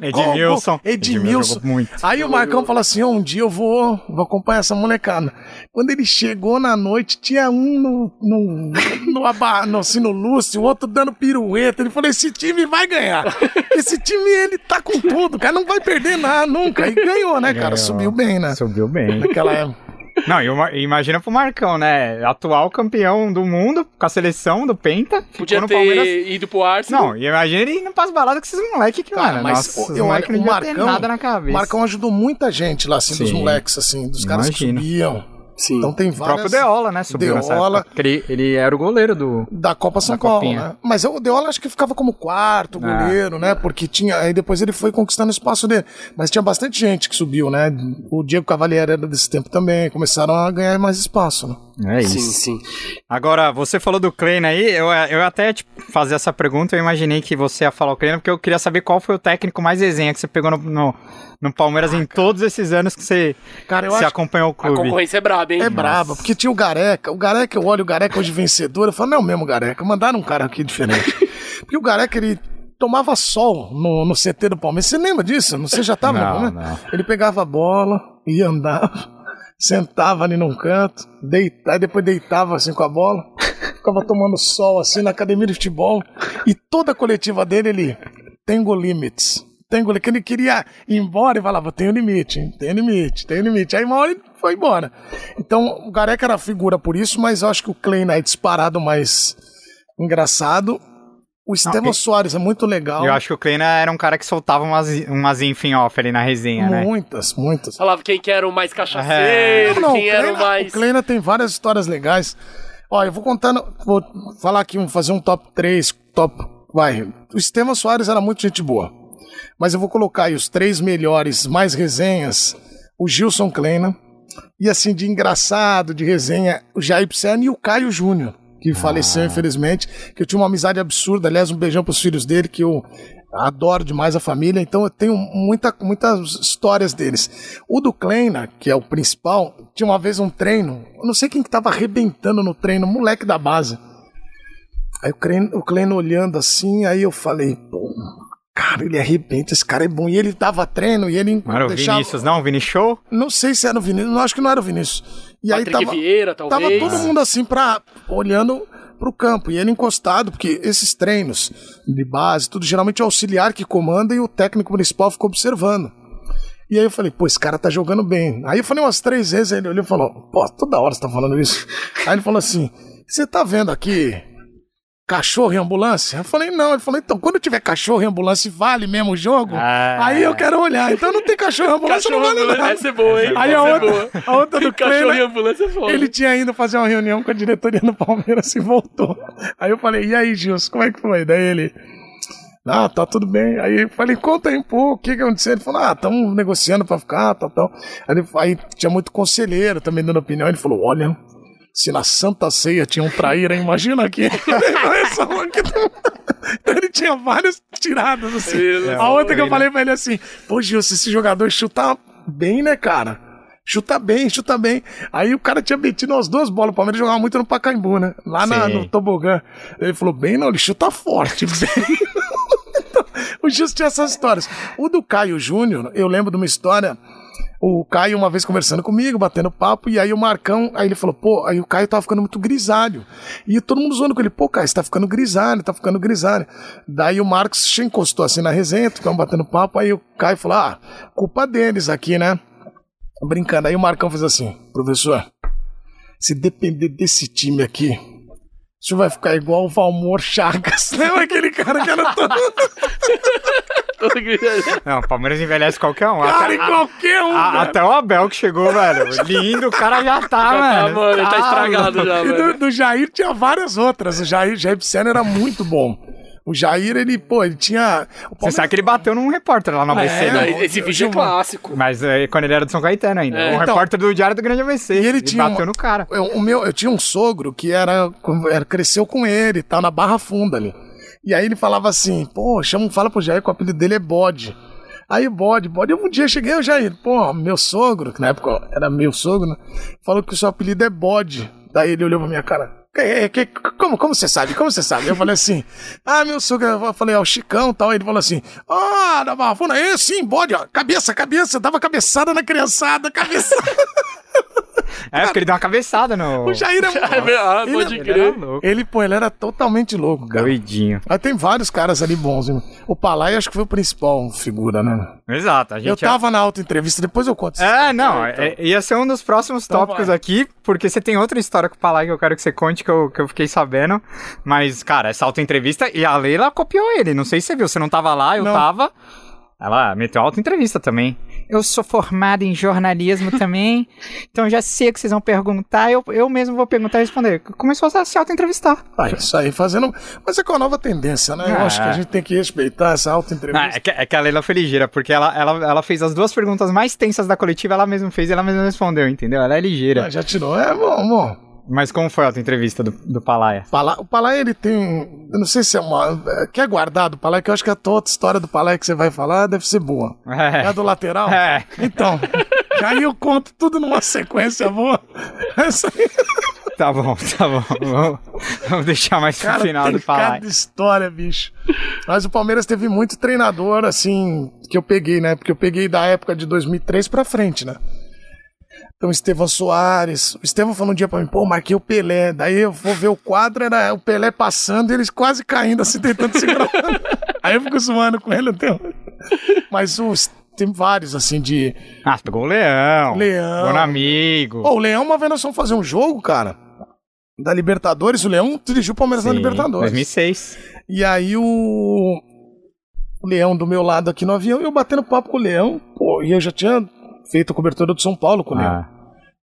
Edmilson. Edmilson. muito. Aí o Marcão falou assim: ó, um dia eu vou, vou acompanhar essa molecada. Quando ele chegou na noite, tinha um no, no, no, aba- no, assim, no Lúcio, o outro dando pirueta. Ele falou: esse time vai ganhar. Esse time, ele tá com tudo, cara, não vai perder nada nunca. E ganhou, né, cara? Ganhou. Subiu bem, né? Subiu bem. Naquela época. Não, e imagina pro Marcão, né? Atual campeão do mundo, com a seleção do Penta. Podia no ter Palmeiras. ido pro Arsenal. Não, e imagina ele indo pras baladas com esses moleques que, Cara, mano, mas nossa, eu moleques olho- não o ter Marcão- nada na O cabeça. Marcão ajudou muita gente lá, assim, dos Sim. moleques, assim, dos caras que Imagino. subiam. Sim. Então tem O próprio várias. Deola, né? Subiu nessa Deola. época. Ele, ele era o goleiro do... Da Copa São Da Paulo, Copinha. né? Mas o Deola acho que ficava como quarto Ah. goleiro, né? Porque tinha. Aí depois ele foi conquistando o espaço dele. Mas tinha bastante gente que subiu, né? O Diego Cavalieri era desse tempo também. Começaram a ganhar mais espaço, né? É Sim, isso. sim. Agora, você falou do Kleina aí, eu, eu até tipo, fazer essa pergunta, eu imaginei que você ia falar o Kleina, porque eu queria saber qual foi o técnico mais resenha que você pegou no, no, no Palmeiras em todos esses anos que você, Cara, você acompanhou o A clube. concorrência é braba, hein? É braba, porque tinha o Gareca. O Gareca, eu olho o Gareca hoje vencedor, eu falo, não é o mesmo Gareca. Mandaram um cara aqui diferente. porque o Gareca, ele tomava sol no, no CT do Palmeiras. Você lembra disso? Você já tava no Não, Palmeiras? não. Ele pegava a bola, ia andava, sentava ali num canto, deita, aí depois deitava assim com a bola, ficava tomando sol assim na academia de futebol. E toda a coletiva dele, ele tenho limits. Tenho. Que ele queria ir embora e falava, tenho limite, tenho limite, tenho limite. Aí uma hora ele foi embora. Então o Gareca era figura por isso, mas eu acho que o Klein é disparado mais engraçado. O Estevão e- Soares é muito legal. Eu acho que o Kleina era um cara que soltava umas, umas info em off ali na resenha, né? Muitas, muitas. Falava quem que era o mais É. cachaceiro, Não, quem o era o Kleina- mais... O Kleina tem várias histórias legais. Ó, eu vou contando, vou falar aqui, um- fazer um top 3, top. Vai. O Estevam Soares era muito gente boa. Mas eu vou colocar aí os três melhores, mais resenhas. O Gilson Kleina. E assim, de engraçado, de resenha, o Jair Pisani e o Caio Júnior. Que faleceu, infelizmente, que eu tinha uma amizade absurda. Aliás, um beijão pros filhos dele, que eu adoro demais a família, então eu tenho muita, muitas histórias deles. O do Kleina, que é o principal, tinha uma vez um treino, eu não sei quem que tava arrebentando no treino, moleque da base. Aí o Kleina, o Kleina olhando assim, aí eu falei, pô, cara, ele arrebenta, esse cara é bom. E ele dava treino e ele Não era o deixava- Vinícius, não? O Vini Show? Não sei se era o Vinícius, não acho que não era o Vinícius. E aí Patrick tava, Vieira, tava talvez. todo mundo assim pra, olhando pro campo e ele encostado, porque esses treinos de base, tudo geralmente é o auxiliar que comanda e o técnico municipal ficou observando. E aí eu falei, pô, esse cara tá jogando bem. Aí eu falei umas três vezes, aí ele olhou e falou, pô, toda hora você tá falando isso. Aí ele falou assim, você tá vendo aqui cachorro e ambulância? Eu falei, não. Ele falou, então, quando tiver cachorro e ambulância, vale mesmo o jogo? Ah. Aí eu quero olhar. Então não tem cachorro e ambulância, Cachorro não vale ambulância, nada. essa é boa, hein? Aí essa a é outra, boa. a outra do Cachorro Kleina, e ambulância é foda. ele tinha ido fazer uma reunião com a diretoria do Palmeiras e voltou. Aí eu falei, e aí, Gilson, como é que foi? Daí ele, ah, tá tudo bem. Aí eu falei, conta aí um pouco, o que que aconteceu? Ele falou, ah, estamos negociando pra ficar, tal, tal. Aí, aí tinha muito conselheiro também dando opinião. Ele falou, olha, se na Santa Ceia tinha um traíra, imagina aqui. Então ele tinha várias tiradas, assim. Ele- A outra que eu ele- falei pra ele assim, pô, Gilson, esse jogador chuta bem, né, cara? Chuta bem, chuta bem. Aí o cara tinha metido umas duas bolas. O Palmeiras jogava muito no Pacaembu, né? Lá na- no Tobogã. Ele falou, bem não, ele chuta forte, bem. Então, o Gilson tinha essas histórias. O do Caio Júnior, eu lembro de uma história. O Caio, uma vez conversando comigo, batendo papo, e aí o Marcão, aí ele falou, pô, aí o Caio tava ficando muito grisalho. E todo mundo zoando com ele, pô, Caio, você tá ficando grisalho, tá ficando grisalho. Daí o Marcos se encostou assim na resenha, ficamos batendo papo, aí o Caio falou, ah, culpa deles aqui, né? Brincando. Aí o Marcão fez assim, professor, se depender desse time aqui, o senhor vai ficar igual o Valmor Chagas, né? Aquele cara que era todo... Não, o Palmeiras envelhece qualquer um. Cara, Até, em qualquer um, a- velho. até o Abel que chegou, velho. Lindo, o cara já tá, Já tá, mano. mano, ele tá estragado louco. já, E mano. do, do Jair tinha várias outras. O Jair, Jair Pisciano era muito bom. O Jair, ele, pô, ele tinha. o Você sabe que ele bateu num repórter lá no ABC, É, né? Esse vídeo é clássico. Mas é, quando ele era do São Caetano ainda. É. um Então- repórter do Diário do Grande ABC. E ele tinha bateu uma- no cara. Eu, o meu, eu tinha um sogro que era, era cresceu com ele, tá na Barra Funda ali. E aí ele falava assim, pô, chama, fala pro Jair que o apelido dele é Bode. Aí bode, bode. Eu um dia cheguei, o Jair, pô, meu sogro, que na época era meu sogro, né? Falou que o seu apelido é bode. Daí ele olhou pra minha cara. "Que- que- como, como você sabe? Como você sabe? Eu falei assim, ah, meu sogro, eu falei, é o Chicão tal. Ele falou assim, ah, da Barra Funda, é sim, bode, ó, cabeça, cabeça, dava cabeçada na criançada, cabeçada. É, porque ele deu uma cabeçada no. o Jair é Ah, ele- pode Ele crer. pô, ele era totalmente louco, cara. Doidinho. Mas tem vários caras ali bons, hein? O Palai acho que foi o principal figura, né? Exato. A gente Eu tava na auto-entrevista, depois eu conto. É, não, é- ia ser um dos próximos Então tópicos vai. aqui, porque você tem outra história com o Palai que eu quero que você conte, que eu, que eu fiquei sabendo. Mas, cara, essa auto-entrevista, e a Leila copiou ele, não sei se você viu, você não tava lá, eu Não. tava. Ela meteu auto-entrevista também. Eu sou formada em jornalismo também, então já sei o que vocês vão perguntar, eu, eu mesmo vou perguntar e responder. Começou a se auto-entrevistar. Ah, isso aí, fazendo. Mas é com a nova tendência, né? Eu Ah. acho que a gente tem que respeitar essa Ah, auto-entrevista. é, que, é que a Leila foi ligeira, porque ela, ela, ela fez as duas perguntas mais tensas da coletiva, ela mesma fez e ela mesma respondeu, entendeu? Ela é ligeira. Ah, já tirou. É bom, bom. Mas como foi a auto-entrevista do, do Palaia? Pala- O Palai, ele tem. Eu não sei se é uma. é, Que é guardado o Palai, que eu acho que a toda história do Palai que você vai falar deve ser boa. É a do lateral? É. Então. aí eu conto tudo numa sequência boa. Essa aí. Tá bom, tá bom. Vamos, deixar mais pro final do Palaia. cada história, bicho. Mas o Palmeiras teve muito treinador, assim, que eu peguei, né? Porque eu peguei da época de 2003 pra frente, né? Então, Estevão Soares. O Estevão falou um dia pra mim, pô, marquei o Pelé. Daí eu vou ver o quadro, era o Pelé passando e eles quase caindo, assim, tentando segurar. Aí eu fico zoando com ele até hoje. Mas os, tem vários, assim, de. Ah, pegou o Leão. Leão. Bom amigo. Pô, o Leão, uma vez nós fomos fazer um jogo, cara. Da Libertadores, o Leão dirigiu o Palmeiras na Sim, Libertadores. 2006. E aí o... o Leão do meu lado aqui no avião, e eu batendo papo com o Leão, pô, e eu já tinha feito a cobertura do São Paulo com o Leão. Ah,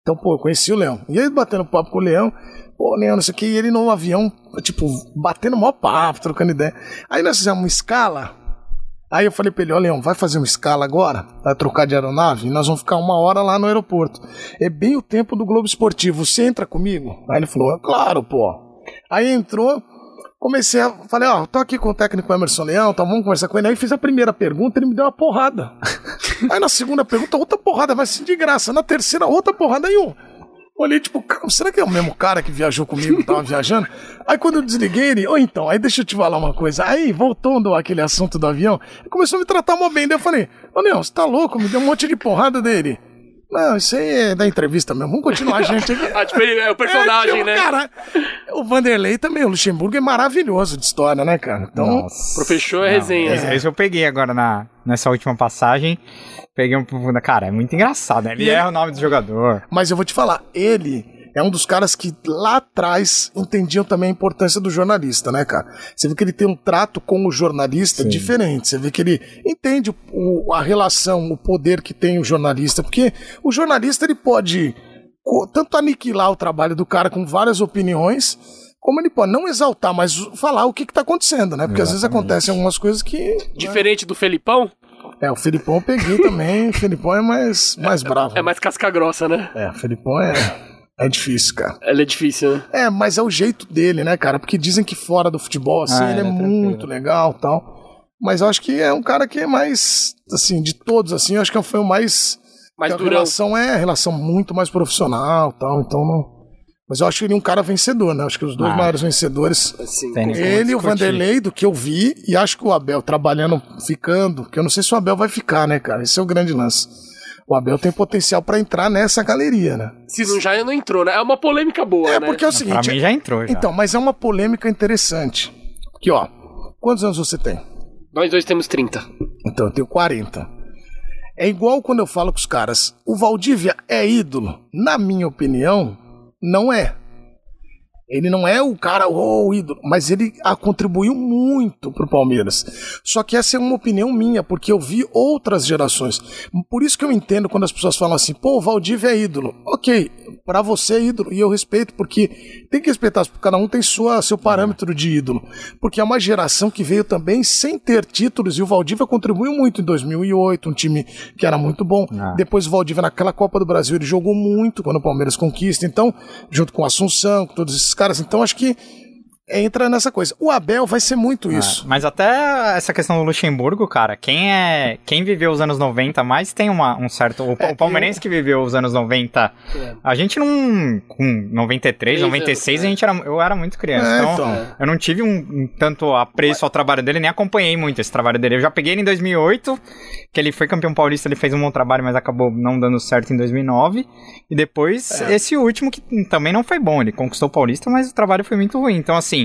Então, pô, eu conheci o Leão. E aí batendo papo com o Leão, pô, Leão, não sei o que, e ele no avião, tipo, batendo mó papo, trocando ideia. Aí nós fizemos uma escala. Aí eu falei pra ele, ó, Leão, vai fazer uma escala agora? Vai trocar de aeronave? E nós vamos ficar uma hora lá no aeroporto. É bem o tempo do Globo Esportivo. Você entra comigo? Aí ele falou, é claro, pô. Aí entrou, comecei a. Falei, ó, tô aqui com o técnico Emerson Leão, tá, vamos conversar com ele. Aí fiz a primeira pergunta, ele me deu uma porrada. aí na segunda pergunta, outra porrada, mas assim, de graça. Na terceira, outra porrada. Aí eu olhei, tipo, "Cara, será que é o mesmo cara que viajou comigo, tava viajando? Aí quando eu desliguei ele, ou então, aí deixa eu te falar uma coisa. Aí, voltando àquele assunto do avião, começou a me tratar mal bem. Daí eu falei, ô Leão, você tá louco? Me deu um monte de porrada dele. Não, isso aí é da entrevista mesmo. Vamos continuar a gente. Ah, tipo, ele é o personagem, É, tipo, né? Cara, o Vanderlei também, o Luxemburgo é maravilhoso de história, né, cara? Então, Nossa. Professor é resenha. Esse, esse eu peguei agora na, nessa última passagem. Peguei um. Cara, é muito engraçado, né? Ele ele- erra o nome do jogador. mas eu vou te falar, ele é um dos caras que lá atrás entendiam também a importância do jornalista, né, cara? Você vê que ele tem um trato com o jornalista Sim. diferente. Você vê que ele entende o- a relação, o poder que tem o jornalista, porque o jornalista ele pode tanto aniquilar o trabalho do cara com várias opiniões, como ele pode não exaltar, mas falar o que, que tá acontecendo, né? Porque às vezes Exatamente. acontecem algumas coisas que. Diferente do Felipão, É, o Felipão eu peguei também. o Felipão é mais, mais bravo. é mais casca grossa, né? É, o Felipão é, é difícil, cara. Ela é difícil, né? É, mas é o jeito dele, né, cara? Porque dizem que fora do futebol, assim, Ah, ele é é muito legal tal. Mas eu acho que é um cara que é mais, assim, de todos, assim, eu acho que foi o mais. Mais que a durão. relação é relação muito mais profissional tal, então não. Mas eu acho ele um cara vencedor, né? Acho que os dois Ah. maiores vencedores. Assim, Ele e o. Vanderlei, do que eu vi, e acho que o Abel trabalhando, ficando, que eu não sei se o Abel vai ficar, né, cara? Esse é o grande lance. O Abel tem potencial pra entrar nessa galeria, né? se não já não entrou, né? É uma polêmica boa, É, né? porque é o Pra seguinte. mim já entrou. Já. Então, mas é uma polêmica interessante. Que, ó, quantos anos você tem? Nós dois temos 30. Então, eu tenho 40. É igual quando eu falo com os caras, o Valdívia é ídolo. Na minha opinião, não é. Ele não é o cara, oh, o ídolo, mas ele ah, contribuiu muito pro Palmeiras. Só que essa é uma opinião minha, porque eu vi outras gerações. Por isso que eu entendo quando as pessoas falam assim, pô, o Valdívia é ídolo. Ok, pra você é ídolo, e eu respeito, porque tem que respeitar, porque cada um tem sua, seu parâmetro de ídolo. Porque é uma geração que veio também sem ter títulos, e o Valdívia contribuiu muito em 2008, um time que era muito bom. Ah. Depois o Valdívia, naquela Copa do Brasil, ele jogou muito quando o Palmeiras conquista. Então, junto com o Assunção, com todos esses caras. Então, acho que entra nessa coisa. O Abel vai ser muito isso. Mas até essa questão do Luxemburgo, cara, quem é. Quem viveu os anos 90 mais tem uma, um certo. O, É, o palmeirense que viveu os anos 90. É. A gente não. Com 93, Três 96, anos, a gente era, eu era muito criança. É, então, então. eu não tive um, um tanto apreço ao trabalho dele, nem acompanhei muito esse trabalho dele. Eu já peguei ele em 2008, que ele foi campeão paulista, ele fez um bom trabalho, mas acabou não dando certo em 2009. E depois, É. esse último que também não foi bom. Ele conquistou o paulista, mas o trabalho foi muito ruim. Então, assim,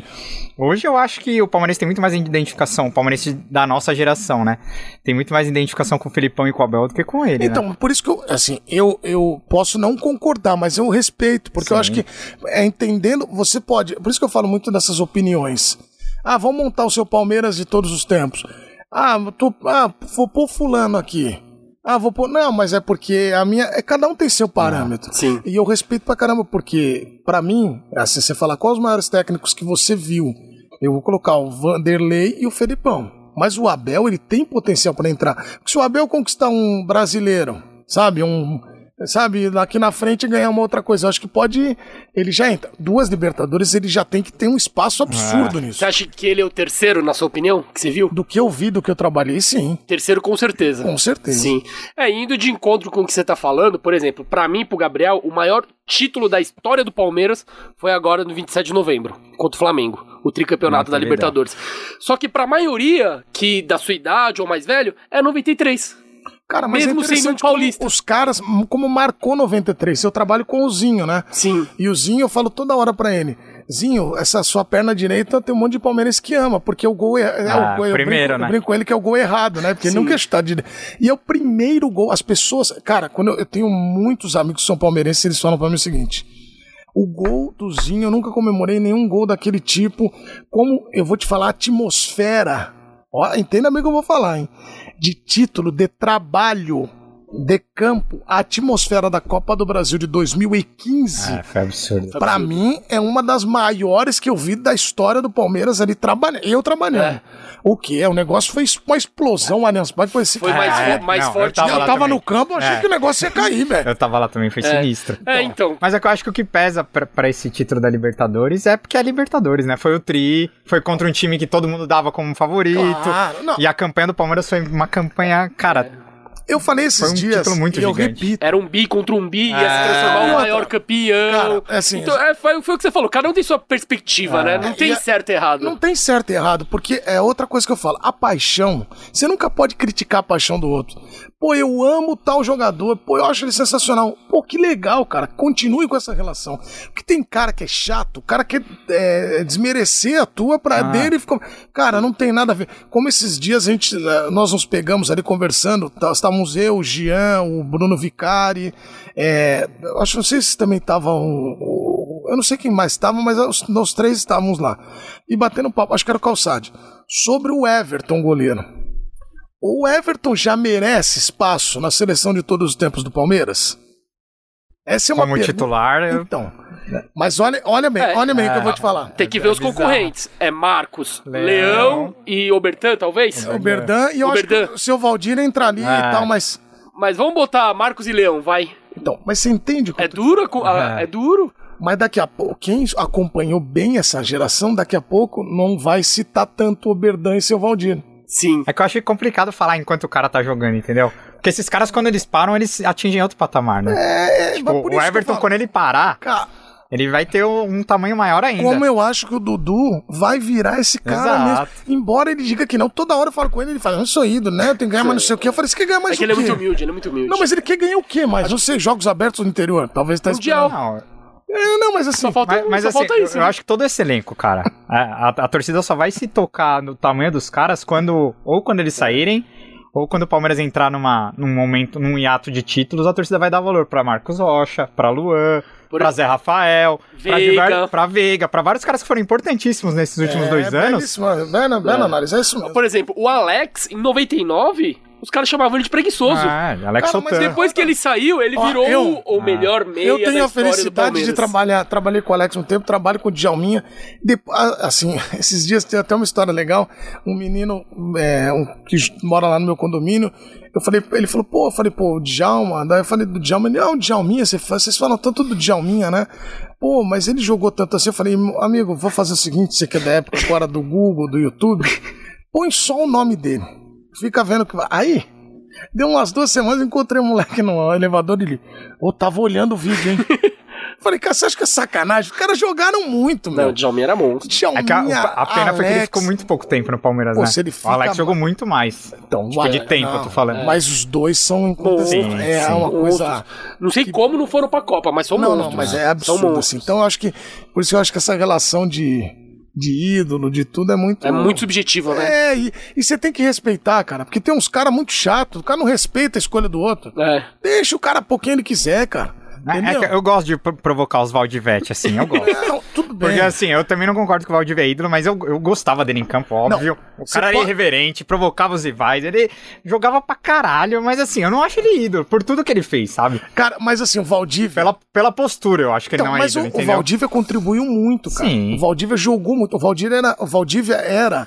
hoje eu acho que o Palmeiras tem muito mais identificação, o Palmeiras da nossa geração, né? Tem muito mais identificação com o Filipão e com o Abel do que com ele, né? Então, por isso que eu, assim, eu, eu posso não concordar, mas eu respeito, porque eu Sim. acho que é entendendo, você pode, por isso que eu falo muito dessas opiniões. Ah, vamos montar o seu Palmeiras de todos os tempos. Ah, eu tô, ah, vou pôr fulano aqui. Ah, vou pôr, não, mas é porque a minha, é cada um tem seu parâmetro. Sim. E eu respeito pra caramba, porque, pra mim, assim, você fala quais os maiores técnicos que você viu, eu vou colocar o Vanderlei e o Felipão. Mas o Abel, ele tem potencial pra entrar. Porque se o Abel conquistar um brasileiro, sabe, um. Sabe, aqui na frente ganhar uma outra coisa. Eu acho que pode. Ele já entra. Duas Libertadores, ele já tem que ter um espaço absurdo nisso. Você acha que ele é o terceiro, na sua opinião? Que você viu? Do que eu vi, do que eu trabalhei, sim. Terceiro, com certeza. Com certeza. Sim. É, indo de encontro com o que você tá falando, por exemplo, pra mim e pro Gabriel, o maior título da história do Palmeiras foi agora no 27 de novembro, contra o Flamengo, o tricampeonato da. Libertadores. Só que pra maioria, que da sua idade ou mais velho, é 93. Cara, mas Mesmo é sendo paulista. como Os caras, como marcou 93. Eu trabalho com o Zinho, né? Sim. E o Zinho, eu falo toda hora pra ele. Zinho, essa sua perna direita tem um monte de palmeirense que ama, porque o gol é, é Ah, o gol, eu primeiro, brinco, né? Eu brinco com ele que é o gol errado, né? Porque ele Sim. nunca chutar de E é o primeiro gol. As pessoas. Cara, quando eu, eu tenho muitos amigos que são palmeirenses, eles falam pra mim o seguinte. O gol do Zinho, eu nunca comemorei nenhum gol daquele tipo. Como eu vou te falar, a atmosfera. Ó, entenda bem o que eu vou falar, hein? De título, de trabalho. De campo, a atmosfera da Copa do Brasil de 2015, É, foi absurdo. pra mim, é uma das maiores que eu vi da história do Palmeiras ali trabalhando. Eu trabalhando. É. O que? O negócio foi uma explosão, o Allianz Parque foi assim. Foi mais, É, mais não, eu forte. tava eu tava no campo, eu achei É. que o negócio ia cair, velho. Eu tava lá também, foi sinistro. É, então. Mas é que eu acho que o que pesa pra, pra esse título da Libertadores é porque é Libertadores, né? Foi o Tri, foi contra um time que todo mundo dava como favorito. Claro, não. E a campanha do Palmeiras foi uma campanha, cara, Eu falei esses Foi um dias, título muito e eu gigante. repito. Era um bi contra um bi, ia se É. transformar E o outra, maior campeão. cara, é assim, então, é, foi, foi o que você falou, cada um tem sua perspectiva, né? Não tem E a- certo e errado. Não tem certo e errado, porque é outra coisa que eu falo. A paixão, você nunca pode criticar a paixão do outro. Pô, eu amo tal jogador, pô, eu acho ele sensacional. Pô, que legal, cara. Continue com essa relação. Porque tem cara que é chato, cara quer é, desmerecer a tua pra dele e fica. Cara, não tem nada a ver. Como esses dias a gente, eh, nós nos pegamos ali conversando, tá- estávamos eu, o Jean, o Bruno Vicari, é, eu acho, não sei se também tava o- eu não sei quem mais estava, mas nós três estávamos lá. E batendo papo, acho que era o Calçade, sobre o Everton, goleiro. O Everton já merece espaço na seleção de todos os tempos do Palmeiras? Essa é uma como pergunta. titular, eu- Então, mas olha, olha bem, É, olha bem o que eu vou te falar. Tem que ver É os concorrentes. É Marcos, Leão. Leão, e Obertan, talvez? O Berdan, e eu O acho que o seu Valdir entra ali É. e tal, mas. Mas vamos botar Marcos e Leão, vai. Então, mas você entende É duro? a- É. É duro? Mas daqui a pouco, quem acompanhou bem essa geração, daqui a pouco não vai citar tanto o Berdan e seu Valdir. Sim. É que eu acho complicado falar enquanto o cara tá jogando, entendeu? Porque esses caras, quando eles param, eles atingem outro patamar, né? É, Tipo, mas por o isso que eu Everton, quando ele parar, Cara, ele vai ter um tamanho maior ainda. como eu acho que o Dudu vai virar esse cara Exato. mesmo. Embora ele diga que não, toda hora eu falo com ele, ele fala, eu não sou ídolo, né? Eu tenho que ganhar mais não sei o quê. Eu falei, você quer ganhar mais É que o ele é quê? muito humilde, ele é muito humilde. Não, mas ele quer ganhar o quê mais? Não sei, jogos abertos no interior. Talvez tá Mundial. esperando. Não, É, não, mas assim. Só falta, mas, mas só assim, falta eu- isso. eu, né? acho que todo esse elenco, cara, a, a- a torcida só vai se tocar no tamanho dos caras quando, ou quando eles saírem, ou quando o Palmeiras entrar numa, num momento, num hiato de títulos, a torcida vai dar valor pra Marcos Rocha, pra Luan, Por- pra Zé Rafael, pra, Veiga. diver- pra Veiga, pra vários caras que foram importantíssimos nesses últimos é, dois anos. belíssimo, Bela, bela análise, é isso mesmo. Por exemplo, o Alex, em 99, os caras chamavam ele de preguiçoso. Ah, Alex Cara, mas. Depois que ele saiu, ele Ó, virou eu- o, o melhor meia Eu tenho da a felicidade de trabalhar, trabalhei com o Alex um tempo, trabalho com o Djalminha. De- a- assim, esses dias tem até uma história legal. Um menino é, um, que mora lá no meu condomínio, eu falei, ele falou, pô, eu falei, pô, o Djalma, daí eu falei do Djalma, ele, ah, o Djalminha, vocês falam tanto do Djalminha, né? Pô, mas ele jogou tanto assim, eu falei, amigo, vou fazer o seguinte, você que é da época agora do Google, do YouTube, põe só o nome dele. Fica vendo que vai. Aí, Deu umas duas semanas, encontrei um moleque no elevador e ele. Ô, tava olhando o vídeo, hein? Falei, cara, você acha que é sacanagem? Os caras jogaram muito, Não, meu. o Djalminha era monstro. Djalminha, É que a, a pena foi que ele Alex. ficou muito pouco tempo no Palmeiras, Pô, né? ele o fica Alex jogou muito mais. Então, Tipo, de tempo, eu tô falando. Mas os dois são incontestáveis. Sim, É sim. uma coisa. Não sei como não foram pra Copa, mas são Não, monstros. não, mas é absurdo, assim. Então eu acho que. Por isso que eu acho que essa relação de, de ídolo, de tudo, é muito. É muito subjetivo, né? É, e, e você tem que respeitar, cara. Porque tem uns caras muito chatos, o cara não respeita a escolha do outro. É. Deixa o cara por quem ele quiser, cara. É, é eu gosto de pro- provocar os Valdivete, assim, eu gosto. Não, tudo bem. Porque assim, eu também não concordo que o Valdivia é ídolo, mas eu, eu gostava dele em campo, óbvio. o você cara era pode- irreverente, provocava os rivais, ele jogava pra caralho, mas assim, eu não acho ele ídolo, por tudo que ele fez, sabe? Cara, mas assim, o Valdívia. Pela, pela postura, eu acho que ele Então, não é mas ídolo, o, o? Valdívia contribuiu muito, cara. Sim. O Valdívia jogou muito. O Valdívia era, o Valdívia era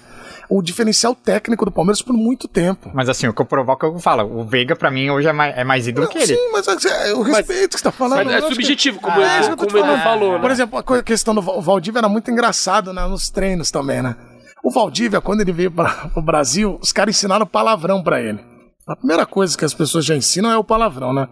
o diferencial técnico do Palmeiras por muito tempo. Mas assim, o que eu provoco, eu falo, o Veiga pra mim hoje é mais, é mais ídolo Não, que ele. Sim, mas é, eu respeito o que você tá falando. Eu é subjetivo, como, É, que eu como o Edu falando. falou, né? Por exemplo, a questão do Valdívia era muito engraçado né, nos treinos também, né? O Valdívia, quando ele veio para o Brasil, os caras ensinaram palavrão pra ele. A primeira coisa que as pessoas já ensinam é o palavrão, né?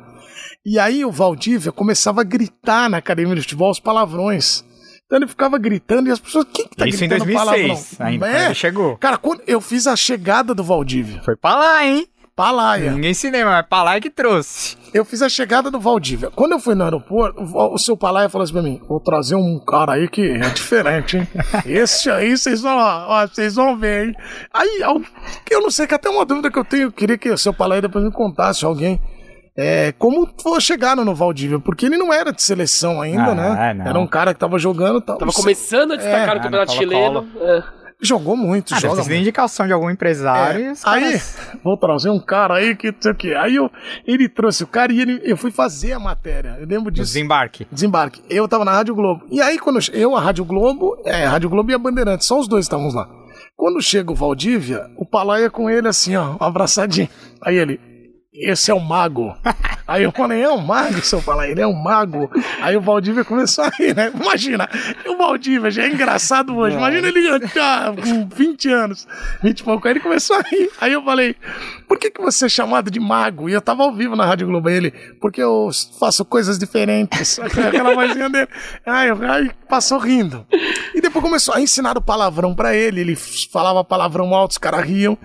E aí o Valdívia começava a gritar na academia de futebol os palavrões. Então ele ficava gritando e as pessoas, quem que tá Isso em gritando 2006, palavrão? ainda, É. ele chegou. Cara, quando eu fiz a chegada do Valdívia, Foi pra lá, hein? Palaia. Ninguém se lembra, mas pra lá é que trouxe. Eu fiz a chegada do Valdívia. Quando eu fui no aeroporto, o seu Palaia falou assim pra mim: vou trazer um cara aí que é diferente, hein? Esse aí vocês vão, ó, vocês vão ver, hein? Aí, eu, eu não sei, que até uma dúvida que eu tenho, eu queria que o seu Palaia depois me contasse, alguém. É, como foi- chegaram no Valdívia? Porque ele não era de seleção ainda, Ah, né? não. Era um cara que tava jogando e tal. Tava começando a destacar É, no Campeonato no Chileno. É. Jogou muito, Ah, joga muito. indicação de algum empresário. É, aí, vou trazer um cara aí que não sei o. Aí eu, ele trouxe o cara e ele, eu fui fazer a matéria. Eu lembro disso. Desembarque. Desembarque. Eu tava na Rádio Globo. E aí, quando eu, eu a Rádio Globo, é, a Rádio Globo e a Bandeirantes, só os dois estávamos lá. Quando chega o Valdívia, o Palaia com ele assim, ó, um abraçadinho. Aí ele, esse é o mago. Aí eu falei, é um mago, seu Palaia, ele é um mago. Aí o Valdívia começou a rir, né? Imagina, o Valdívia já é engraçado hoje. Imagina ele ah, com 20 anos, 20 e pouco. Aí ele começou a rir. Aí eu falei, por que, que você é chamado de mago? E eu tava ao vivo na Rádio Globo. Ele, porque eu faço coisas diferentes. Aquela vozinha dele. Aí, aí passou rindo. E depois começou a ensinar o palavrão pra ele. Ele falava palavrão alto, os caras riam.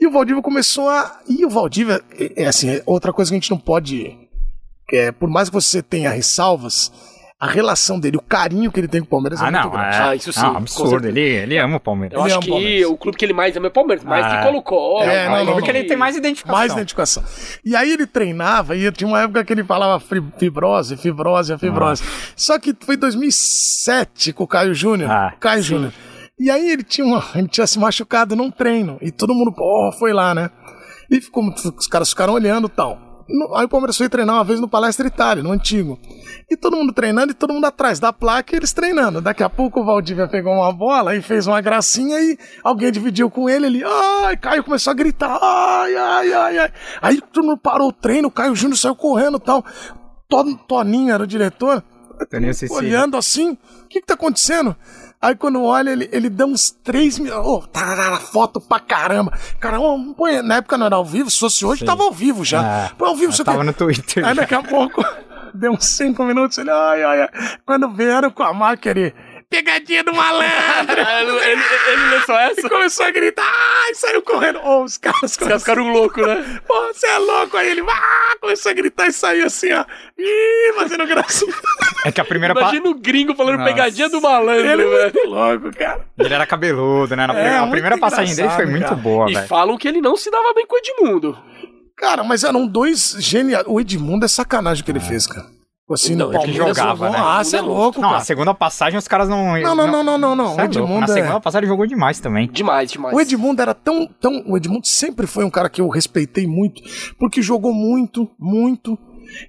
E o Valdívia começou a. E o Valdívia, é assim, é outra coisa que a gente não pode. É, por mais que você tenha ressalvas, a relação dele, o carinho que ele tem com o Palmeiras é Ah, muito não. grande. É, Ah, isso sim, não, absurdo. Ele, ele ama o Palmeiras. Eu Ele acho é que Palmeiras. o clube que ele mais ama é o Palmeiras, mais Ah, que colocou. é, não, É, não, porque não. ele tem mais identificação. Mais identificação. E aí ele treinava, e tinha uma época que ele falava fibrose, fibrose, fibrose. Só que foi 2007 com o Caio Júnior. Ah, Caio Júnior. E aí ele tinha, uma, ele tinha se machucado num treino. E todo mundo, pô, foi lá, né? E ficou, os caras ficaram olhando e tal. Aí o Palmeiras foi treinar uma vez no Palestra Itália, no antigo. E todo mundo treinando e todo mundo atrás da placa e eles treinando. Daqui a pouco o Valdívia pegou uma bola e fez uma gracinha e alguém dividiu com ele. Ele, ai, Caio começou a gritar, ai, ai, ai, ai. Aí todo mundo parou o treino, o Caio Júnior saiu correndo e tal. Ton- Toninho era o diretor, olhando assim, o que que tá acontecendo? Aí quando olha, ele, ele dá uns três mil. Oh, tararara, foto pra caramba. Cara, ô, põe- na época não era ao vivo, se fosse hoje, tava ao vivo já. É, Põe ao vivo, você tava no Twitter. Aí daqui a pouco, deu uns cinco minutos, ele, ai, ai, ai. Quando vieram com a máquina, ele, pegadinha do malandro. ele, ele, ele só E essa? começou a gritar, ai, saiu correndo. Ô, os caras Os caras ficaram loucos, né? Pô, você é louco? Aí ele, ah, começou a gritar e saiu assim, ó. Ih, fazendo gracinha. É que a primeira pa... Imagina o gringo falando Nossa. pegadinha do malandro, Ele é velho. muito louco, cara. Ele era cabeludo, né? Na É, primeira- a primeira passagem dele foi muito cara. boa, E velho. falam que ele não se dava bem com o Edmundo. Cara, mas eram dois geniais. O Edmundo é sacanagem o que ele fez, cara. Assim, Não, no é que Palmeiras jogava, né? Ah, você é louco, Não, a cara. segunda passagem os caras não. Não, não, não, não, não, não. É O. Edmundo Na é- segunda passagem jogou demais também. Demais, demais. O Edmundo era tão, tão. O Edmundo sempre foi um cara que eu respeitei muito, porque jogou muito, muito,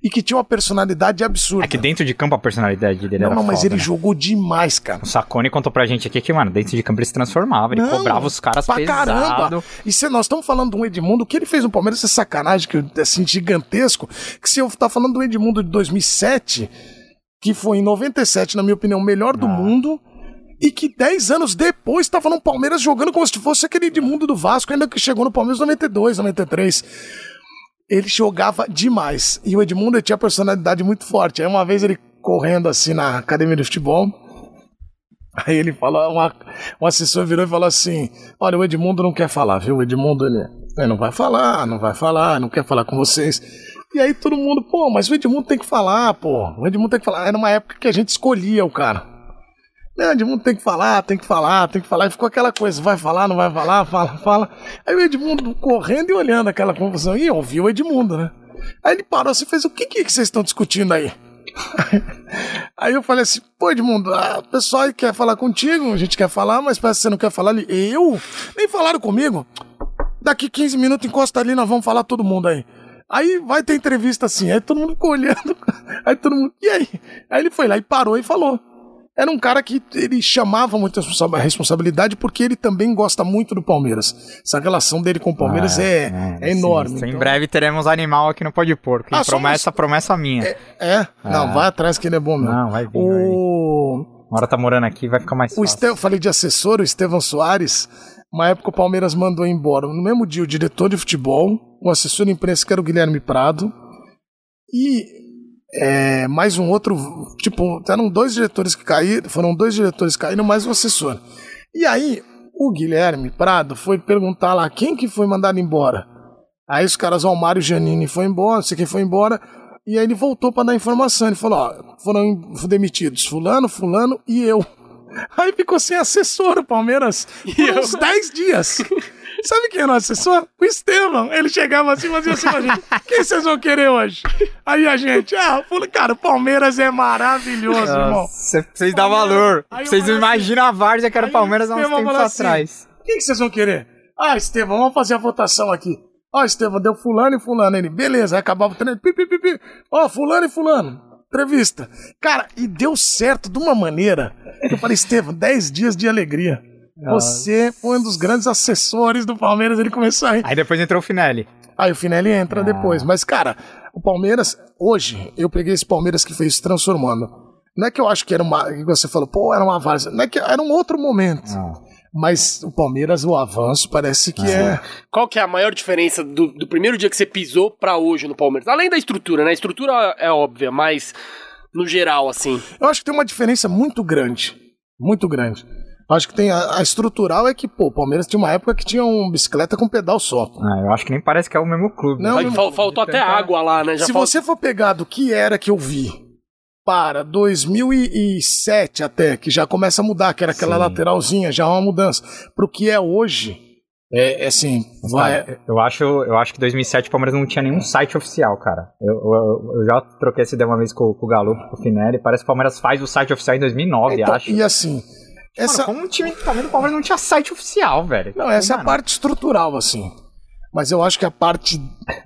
e que tinha uma personalidade absurda. É que dentro de campo a personalidade dele Não, era não, mas foda, ele né? jogou demais, cara. O Sacone contou pra gente aqui que, mano, dentro de campo ele se transformava. Ele Não, cobrava os caras pra pesado. caramba. E se nós estamos falando do Edmundo, o que ele fez no Palmeiras é sacanagem, que eu- assim, gigantesco. Que se eu tá falando do Edmundo de 2007, que foi em 97, na minha opinião, o melhor do Ah. mundo. E que 10 anos depois estava no Palmeiras jogando como se fosse aquele Edmundo do Vasco, ainda que chegou no Palmeiras em 92, 93. Ele jogava demais. E o Edmundo tinha personalidade muito forte. Aí uma vez ele correndo assim na academia de futebol, Aí ele falou, uma, um assessor virou e falou assim: Olha, o Edmundo não quer falar, viu? O Edmundo, ele, ele não vai falar, não vai falar, não quer falar com vocês. E aí todo mundo, pô, mas o Edmundo tem que falar, pô. O Edmundo tem que falar. Era uma época que a gente escolhia o cara. Não, Edmundo tem que falar, tem que falar, tem que falar. E ficou aquela coisa: vai falar, não vai falar, fala, fala. Aí o Edmundo correndo e olhando aquela confusão. E ouviu o Edmundo, né? Aí ele parou assim e fez: O que, que vocês estão discutindo aí? Aí eu falei assim, pô, Edmundo, ah, o pessoal quer falar contigo, a gente quer falar, mas parece que você não quer falar ali. Eu? Nem falaram comigo. Daqui 15 minutos encosta ali, nós vamos falar todo mundo aí. Aí vai ter entrevista assim, aí todo mundo ficou olhando, aí todo mundo, e aí? Aí ele foi lá e parou e falou. Era um cara que ele chamava muito a responsabilidade porque ele também gosta muito do Palmeiras. Essa relação dele com o Palmeiras é, é, enorme. Em então- breve teremos animal aqui no Pode Porco. Ah, promessa, promessa minha. É, não, vai atrás que ele é bom mesmo. Não, vai vir, vai. O... Uma hora tá morando aqui, vai ficar mais O fácil. Este... eu falei de assessor, o Estevão Soares. Uma época o Palmeiras mandou embora. No mesmo dia, o diretor de futebol, o assessor de imprensa, que era o Guilherme Prado, e é, mais um outro. Tipo, eram dois diretores que caíram, foram dois diretores que caíram, mais um assessor. E aí, o Guilherme Prado foi perguntar lá quem que foi mandado embora. Aí os caras, ó, o Mário Giannini foi embora, não sei quem foi embora. E aí ele voltou para dar informação. Ele falou: ó, foram demitidos Fulano, Fulano e eu. Aí ficou sem assessor o Palmeiras por uns 10 dias. Sabe quem é nosso assessor? O Estevam. Ele chegava assim e fazia assim pra gente. Quem vocês vão querer hoje? Aí a gente, ah, falei, cara, o Palmeiras é maravilhoso, irmão. Vocês dão valor. Vocês falei assim, imaginam a várzea que era o Palmeiras o há uns Estevão tempos assim, atrás. Quem que vocês vão querer? Ah, Estevam, vamos fazer a votação aqui. Ó, Estevam, deu fulano e fulano. Ele, beleza, aí acabava o treino. Pi, pi, pi, pi. Ó, fulano e fulano. Entrevista. Cara, e deu certo de uma maneira que eu falei, Estevam, 10 dias de alegria. Você foi um dos grandes assessores do Palmeiras. Ele começou a rir. Aí depois entrou o Finelli. Aí o Finelli entra depois. Mas, cara, o Palmeiras, hoje, eu peguei esse Palmeiras que fez se transformando. Não é que eu acho que era uma. que você falou, pô, era uma várzea. Não é que era um outro momento. Mas o Palmeiras, o avanço, parece que é. Qual que é a maior diferença do, do primeiro dia que você pisou pra hoje no Palmeiras? Além da estrutura, né? A estrutura é óbvia, mas no geral, assim. Eu acho que tem uma diferença muito grande. Muito grande. Acho que tem. A, a estrutural é que, pô, o Palmeiras tinha uma época que tinha uma bicicleta com pedal só. Ah, eu acho que nem parece que é o mesmo clube. Não, né? Mas fal- faltou até água lá, né? Já Se fal- você for pegar do que era que eu vi para 2007 até, que já começa a mudar, que era aquela Sim. lateralzinha, já é uma mudança, pro que é hoje, é, é assim, vai. Cara, eu acho, eu acho que 2007 o Palmeiras não tinha nenhum site oficial, cara. Eu, eu, eu já troquei essa ideia uma vez com, com o Galo, com o Finelli. Parece que o Palmeiras faz o site oficial em 2009, Então, acho. e assim, essa, Mano, como um time tá vendo, o Palmeiras não tinha site oficial, velho. Não, essa é a parte estrutural, assim. Mas eu acho que a parte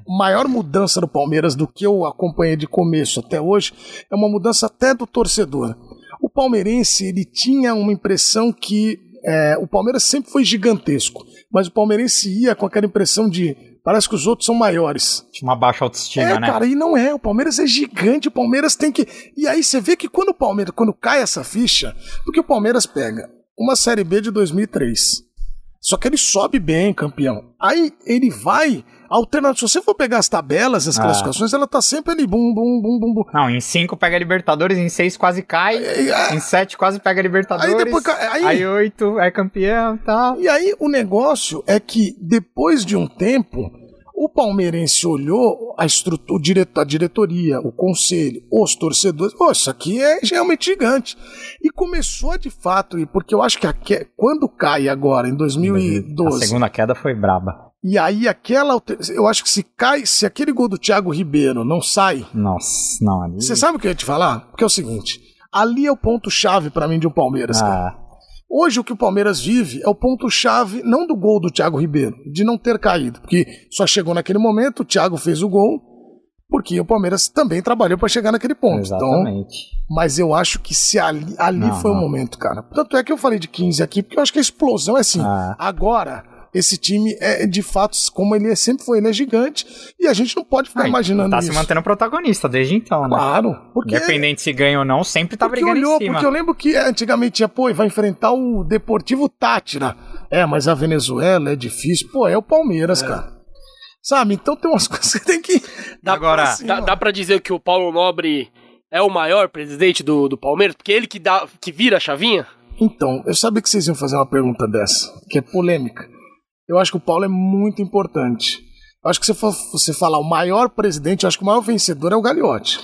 maior mudança do Palmeiras do que eu acompanhei de começo até hoje é uma mudança até do torcedor. O palmeirense ele tinha uma impressão que é, o Palmeiras sempre foi gigantesco, mas o palmeirense ia com aquela impressão de parece que os outros são maiores. Tinha uma baixa autoestima, É, né? cara, e não é. O Palmeiras é gigante, o Palmeiras tem que. E aí você vê que quando o Palmeiras, quando cai essa ficha, porque o Palmeiras pega uma Série B de 2003. Só que ele sobe bem, campeão. Aí ele vai alternando. Se você for pegar as tabelas, as Ah. classificações, ela tá sempre ali, bum, bum, bum, bum, bum. Não, em 5 pega a Libertadores, em 6 quase cai, E, é, em 7 quase pega a Libertadores, Aí depois aí- aí 8 é campeão e tal. E aí o negócio é que depois de um tempo, o palmeirense olhou a estrutura, a diretoria, o conselho, os torcedores. Pô, isso aqui é realmente gigante. E começou de fato, e porque eu acho que aque- quando cai agora, em A 2012, segunda queda foi braba. e aí aquela. Eu acho que se cai, se aquele gol do Thiago Ribeiro não sai, Nossa, não, ali... você sabe o que eu ia te falar? Porque é o seguinte. Ali é o ponto-chave pra mim de um Palmeiras, cara. Hoje o que o Palmeiras vive é o ponto-chave, não do gol do Thiago Ribeiro, de não ter caído, porque só chegou naquele momento, o Thiago fez o gol, porque o Palmeiras também trabalhou para chegar naquele ponto. Então, exatamente. mas eu acho que se ali, ali Não, foi o não. momento, cara. Tanto é que eu falei de 15 aqui, porque eu acho que a explosão é assim. Ah. Agora, esse time é de fato, como ele é- sempre foi, ele é gigante, e a gente não pode ficar Ah, e imaginando tá isso. se mantendo protagonista desde então, né? Claro, porque Independente se ganha ou não, sempre tá porque brigando olhou, em cima. porque eu lembro que antigamente tinha, pô, vai enfrentar o Deportivo Tátira. É, mas a Venezuela é difícil. Pô, é o Palmeiras, cara. Sabe? Então tem umas coisas que tem que. dar Agora, pra. Dá, dá pra dizer que o Paulo Nobre é o maior presidente do, do Palmeiras? Porque ele que, dá, que vira a chavinha? Então, eu sabia que vocês iam fazer uma pergunta dessa, que é polêmica. Eu acho que o Paulo é muito importante. Eu acho que se for você falar o maior presidente, eu acho que o maior vencedor é o Gagliotti.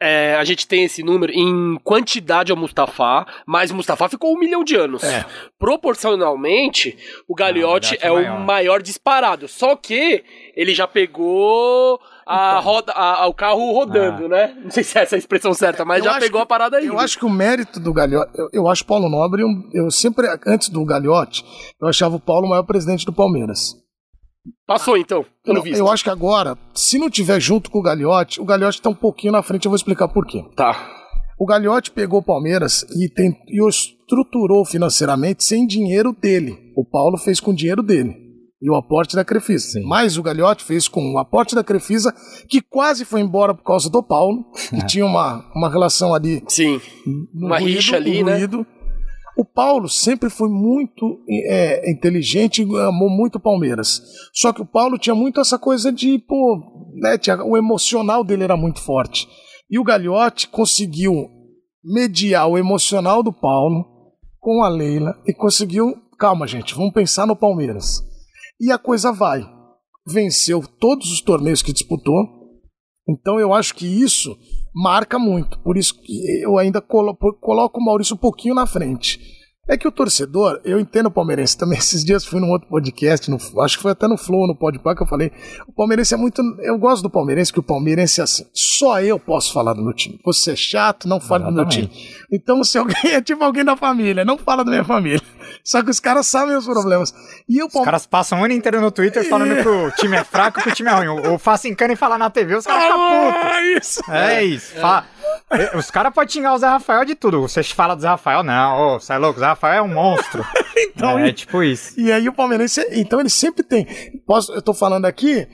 É, a gente tem esse número em quantidade ao Mustafa, mas o Mustafa ficou um milhão de anos. É. Proporcionalmente, o Gagliotti é é o maior disparado. Só que ele já pegou a roda, a- a- o carro rodando, né? Não sei se é essa a expressão certa, mas Eu já pegou que- a parada aí. Eu acho que o mérito do Gagliotti, eu, eu acho o Paulo Nobre, um- eu sempre, antes do Gagliotti, eu achava o Paulo o maior presidente do Palmeiras. Passou então, pelo Não, visto. eu acho que agora, se não tiver junto com o Gagliotti, o Gagliotti tá um pouquinho na frente, eu vou explicar por quê. Tá. O Gagliotti pegou o Palmeiras e, tem, e o estruturou financeiramente sem dinheiro dele. O Paulo fez com o dinheiro dele. E o aporte da Crefisa. Sim. Mas o Gagliotti fez com o aporte da Crefisa, que quase foi embora por causa do Paulo. E tinha uma, uma relação ali Sim. Uma rixa ali, um né? ruído. O Paulo sempre foi muito é, inteligente e amou muito o Palmeiras. Só que o Paulo tinha muito essa coisa de, pô, né, tinha- o emocional dele era muito forte. E o Gagliotti conseguiu mediar o emocional do Paulo com a Leila e conseguiu, calma gente, vamos pensar no Palmeiras. E a coisa vai. Venceu todos os torneios que disputou, então eu acho que isso marca muito. Por isso eu ainda colo- coloco o Maurício um pouquinho na frente. É que o torcedor, eu entendo o palmeirense também. Esses dias fui num outro podcast, no, acho que foi até no Flow, no Podpah, que eu falei. O palmeirense é muito. Eu gosto do palmeirense, que o palmeirense é assim. Só eu posso falar do meu time. Você é chato, não fala do meu time. Então, se alguém é tipo alguém da família, não fala da minha família. Só que os caras sabem os problemas. E os caras passam o ano inteiro no Twitter falando que o time é fraco, que o time é ruim. Ou façam cana e falar na TV, os caras ficam putos. É isso. É isso. É. Os caras podem xingar o Zé Rafael de tudo. Você fala do Zé Rafael, não. Ô, você é louco, o Zé Rafael é um monstro. então, é, é tipo isso. E aí o Palmeirense, então ele sempre tem. Posso, eu tô falando aqui,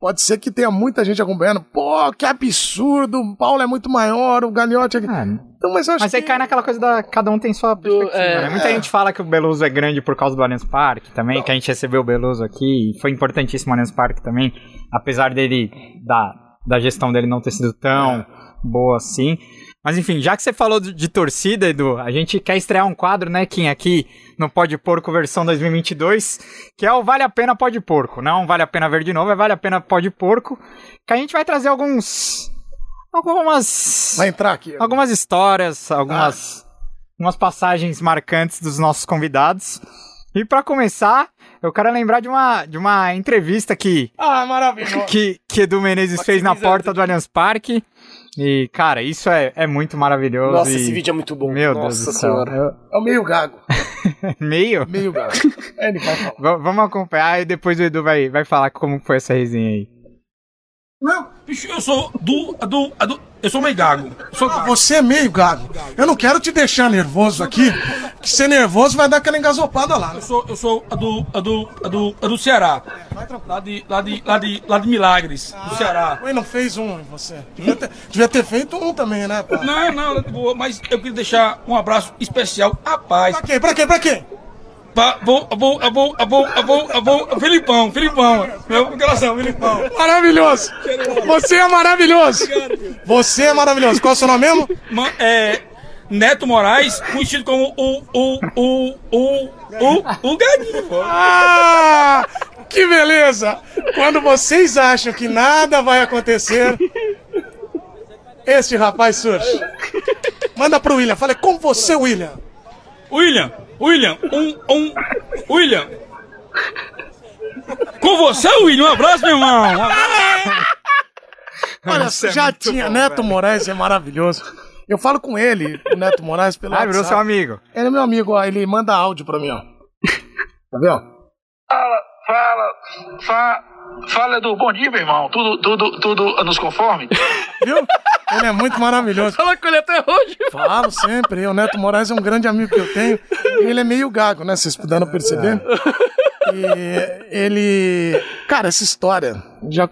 Pode ser que tenha muita gente acompanhando. Pô, que absurdo! O Paulo é muito maior, o Gagliotti é. Ah, então, mas eu acho mas que... aí cai naquela coisa da. Cada um tem sua perspectiva. É, né? Muita é. gente fala que o Beluso é grande por causa do Allianz Parque também, Não. que a gente recebeu o Beluso aqui. E foi importantíssimo o Allianz Parque também. Apesar dele. Da, da gestão dele não ter sido tão é. boa assim. Mas enfim, já que você falou de, de, torcida, Edu, a gente quer estrear um quadro, né, Kim, aqui no Pode Porco versão 2022, que é o Vale a Pena Pode Porco. Não Vale a Pena Ver de Novo, é Vale a Pena Pode Porco, que a gente vai trazer alguns... Algumas... Vai entrar aqui. Algumas histórias, algumas... Ah. Umas passagens marcantes dos nossos convidados. E para começar, eu quero lembrar de uma, de uma entrevista que. Ah, maravilhoso! Que, que Edu Menezes fez na porta do Allianz Parque. E, cara, isso é, é muito maravilhoso. Nossa, e... esse vídeo é muito bom. Meu Nossa Deus do céu. É o meio gago. meio? Meio gago. É, ele vai falar. V vamos acompanhar e depois o Edu vai, vai falar como foi essa resenha aí. Não, bicho, eu sou do, do, do eu sou meio gago. Sou... Ah, você é meio gago. Eu não quero te deixar nervoso aqui, que ser nervoso vai dar aquela engasopada lá. Né? Eu sou, eu sou a do, a do, a do, a do Ceará. Lá de, lá de, lá de, lá de Milagres, ah, do Ceará. Ué, não fez um você. Devia ter, devia ter feito um também, né, pá? Não, não, mas eu queria deixar um abraço especial à paz. Pra quem? Pra quem? Pra quem? Vou, vou, vou, vou, vou, vou, Filipão, Filipão. Meu coração, Filipão. Maravilhoso. Você é maravilhoso. Você é maravilhoso. Qual é o seu nome mesmo? É. Neto Moraes, conhecido como o. o. o. o. o. o Gadinho. Ah! Que beleza! Quando vocês acham que nada vai acontecer, este rapaz surge. Manda pro William, fala com você, William. William, William, um, um, William. Com você, William, um abraço, meu irmão. Olha, é já tinha, bom, Neto velho. Moraes é maravilhoso. Eu falo com ele, o Neto Moraes, pelo Ah, virou seu amigo. Ele é meu amigo, ó, ele manda áudio pra mim, ó. Tá vendo? Fala, fala, fala. Fala, Edu. Bom dia, meu irmão. Tudo, tudo, tudo nos conforme? Viu? Ele é muito maravilhoso. Fala com ele até hoje. Falo sempre. O Neto Moraes é um grande amigo que eu tenho. Ele é meio gago, né? Vocês puderam perceber. E ele... Cara, essa história já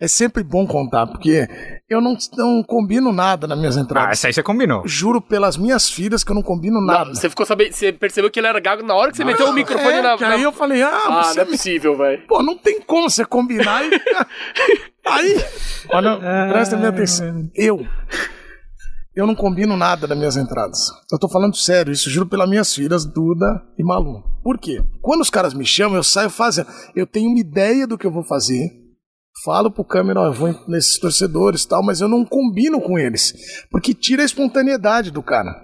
é sempre bom contar, porque eu não, não combino nada nas minhas entradas. Ah, essa aí você combinou. Juro pelas minhas filhas que eu não combino nada. Não, você ficou sabendo, você percebeu que ele era gago na hora que você meteu o microfone é, na, na. Aí eu falei, ah, ah você. Não é possível, velho. Pô, não tem como você combinar e. aí. Olha, presta minha atenção. Eu. Eu não combino nada das minhas entradas. Eu tô falando sério, isso juro pelas minhas filhas, Duda e Malu. Por quê? Quando os caras me chamam, eu saio fazendo. Eu tenho uma ideia do que eu vou fazer falo pro câmera, ó, eu vou nesses torcedores e tal, mas eu não combino com eles, porque tira a espontaneidade do cara.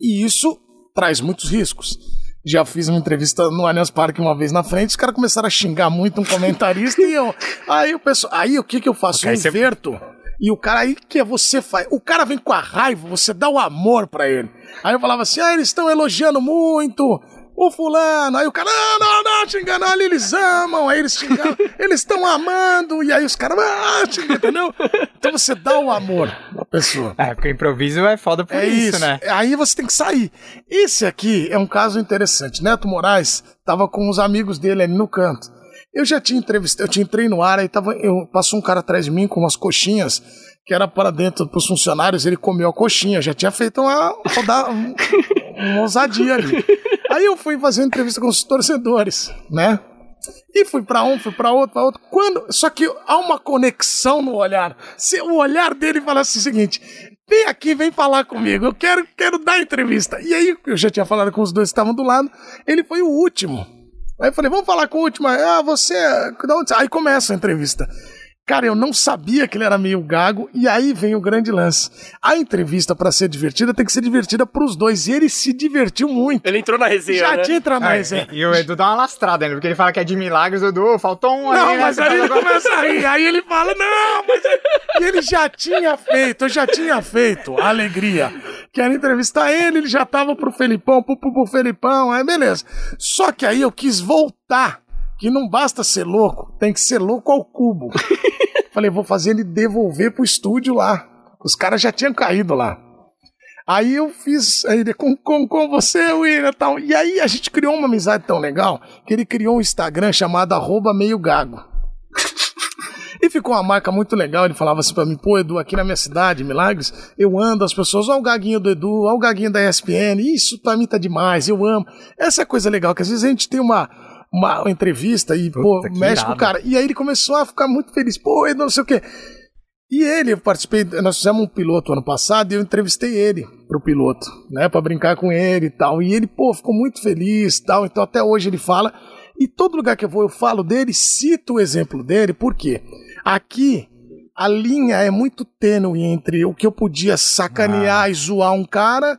E isso traz muitos riscos. Já fiz uma entrevista no Allianz Parque uma vez na frente, os caras começaram a xingar muito um comentarista e eu. Aí o pessoal. Aí o que que eu faço? Okay, eu inverto. Você... E o cara aí que você faz. O cara vem com a raiva, você dá o amor para ele. Aí eu falava assim: ah, eles estão elogiando muito o fulano. Aí o cara, não, não, não, xingando ali, eles amam. Aí eles xingam, eles estão amando. E aí os caras, ah, xingam, entendeu? Então você dá o amor à pessoa. É, porque o improviso é foda por é isso, isso, né? Aí você tem que sair. Esse aqui é um caso interessante. Neto Moraes tava com os amigos dele ali no canto. Eu já tinha entrevistado, eu tinha entrei no ar, aí tava, eu, passou um cara atrás de mim com umas coxinhas que era para dentro para os funcionários, ele comeu a coxinha, já tinha feito uma, uma, uma ousadia ali. Aí eu fui fazer entrevista com os torcedores, né? E fui para um, fui para outro, para outro. Quando, só que há uma conexão no olhar. Se o olhar dele falasse o seguinte: vem aqui, vem falar comigo, eu quero, quero dar entrevista. E aí eu já tinha falado com os dois que estavam do lado, ele foi o último. Aí eu falei, vamos falar com o último. Ah, você. Aí começa a entrevista. Cara, eu não sabia que ele era meio gago, e aí vem o grande lance. A entrevista, pra ser divertida, tem que ser divertida pros dois, e ele se divertiu muito. Ele entrou na resenha, Já né? tinha entrado na É, resenha. e o Edu dá uma lastrada, né? Porque ele fala que é de milagres, Edu, faltou um Não, aí, né? mas aí ele agora- começa a rir, aí ele fala, não, mas... é-" E ele já tinha feito, eu já tinha feito a alegria. Que era entrevistar ele, ele já tava pro Felipão, pro, pro, pro Felipão, aí beleza. Só que aí eu quis voltar, que não basta ser louco, tem que ser louco ao cubo. Falei, vou fazer ele devolver pro estúdio lá. Os caras já tinham caído lá. Aí eu fiz aí ele, com, com, com você, William, tal. E aí a gente criou uma amizade tão legal que ele criou um Instagram chamado arroba meio gago. E ficou uma marca muito legal. Ele falava assim pra mim, pô, Edu, aqui na minha cidade, Milagres, eu ando, as pessoas, ó o gaguinho do Edu, ó o gaguinho da ESPN, isso pra mim tá demais, eu amo. Essa é a coisa legal, que às vezes a gente tem uma, uma entrevista e, pô, Puta, que mexe com o cara. E aí ele começou a ficar muito feliz, pô, Edu, não sei o quê. E ele, eu participei, nós fizemos um piloto ano passado e eu entrevistei ele pro piloto, né, Pra brincar com ele e tal. E ele, pô, ficou muito feliz e tal. Então até hoje ele fala. E todo lugar que eu vou eu falo dele, cito o exemplo dele, por quê? Aqui a linha é muito tênue entre o que eu podia sacanear e zoar um cara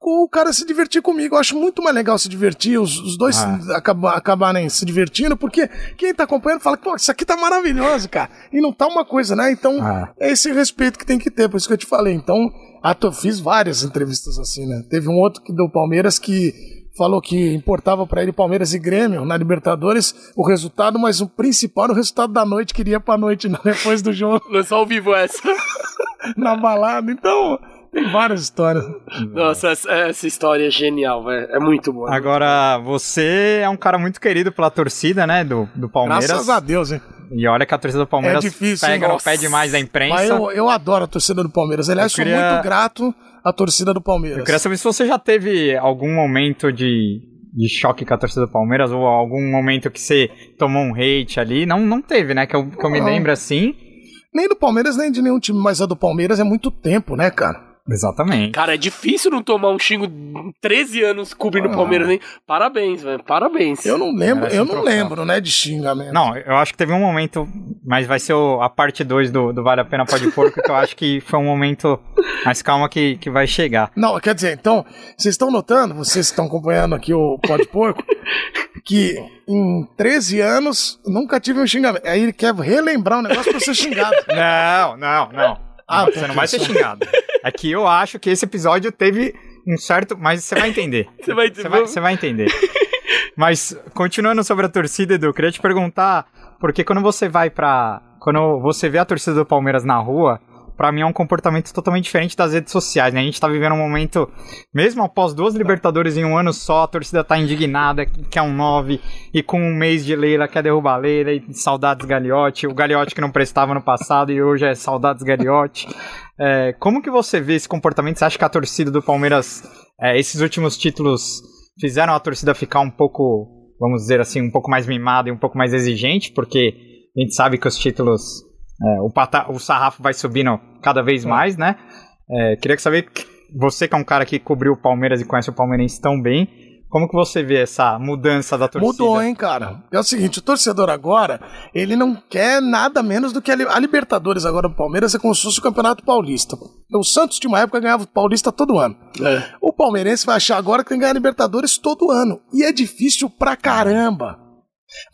com o cara se divertir comigo. Eu acho muito mais legal se divertir, os, os dois Ah. acaba- acabarem se divertindo, porque quem tá acompanhando fala, pô, isso aqui tá maravilhoso, cara. E não tá uma coisa, né? Então, Ah. é esse respeito que tem que ter, por isso que eu te falei. Então, ato- eu fiz várias entrevistas assim, né? Teve um outro que do Palmeiras que falou que importava pra ele Palmeiras e Grêmio na Libertadores o resultado, mas o principal era o resultado da noite, queria pra noite né? depois do jogo, Lançou ao vivo essa. na balada. Então, tem várias histórias. Nossa, essa, essa história é genial, velho. É muito boa. Agora, você é um cara muito querido pela torcida, né, do, do Palmeiras. Graças a Deus, hein? E olha que a torcida do Palmeiras É difícil, pega no pé demais da imprensa. Mas eu, eu adoro a torcida do Palmeiras. Aliás, Eu queria- sou muito grato à torcida do Palmeiras. Eu queria saber se você já teve algum momento de, de choque com a torcida do Palmeiras, ou algum momento que você tomou um hate ali. Não, não teve, né? Que eu, que eu me lembro assim. Nem do Palmeiras, nem de nenhum time, mas a do Palmeiras é muito tempo, né, cara? Exatamente. Cara, é difícil não tomar um xingo 13 anos cobrindo o Ah. Palmeiras, hein? Parabéns, velho. Parabéns. Eu não lembro, Merece eu não lembro, né, de xingamento. Não, eu acho que teve um momento, mas vai ser o- a parte 2 do, do Vale a Pena Pode Porco, que eu acho que foi um momento mais calma que, que vai chegar. Não, quer dizer, então, vocês estão notando, vocês estão acompanhando aqui o Pode Porco, que em 13 anos nunca tive um xingamento. Aí ele quer relembrar um negócio pra ser xingado. Não, não, não. Ah, você não vai ser xingado. É que eu acho que esse episódio teve um certo. Mas você vai entender. Você vai- Você vai, você vai entender. Mas, continuando sobre a torcida, Edu, eu queria te perguntar, porque quando você vai pra. Quando você vê a torcida do Palmeiras na rua, pra mim é um comportamento totalmente diferente das redes sociais, né? A gente tá vivendo um momento, mesmo após duas Libertadores em um ano só, a torcida tá indignada, quer um 9, e com um mês de Leila quer derrubar Leila, e saudades Gagliotti, o Gagliotti que não prestava no passado e hoje é saudades Gagliotti. É, como que você vê esse comportamento? Você acha que a torcida do Palmeiras, é, esses últimos títulos, fizeram a torcida ficar um pouco, vamos dizer assim, um pouco mais mimada e um pouco mais exigente? Porque a gente sabe que os títulos, é, o, pata- o sarrafo vai subindo cada vez mais, né? É, queria saber, que você que é um cara que cobriu o Palmeiras e conhece o palmeirense tão bem, como que você vê essa mudança da torcida? Mudou, hein, cara? É o seguinte, o torcedor agora, ele não quer nada menos do que a, Li- a Libertadores agora do Palmeiras é como se fosse o Campeonato Paulista. O Santos de uma época ganhava o Paulista todo ano. É. O palmeirense vai achar agora que tem que ganhar Libertadores todo ano. E é difícil pra caramba.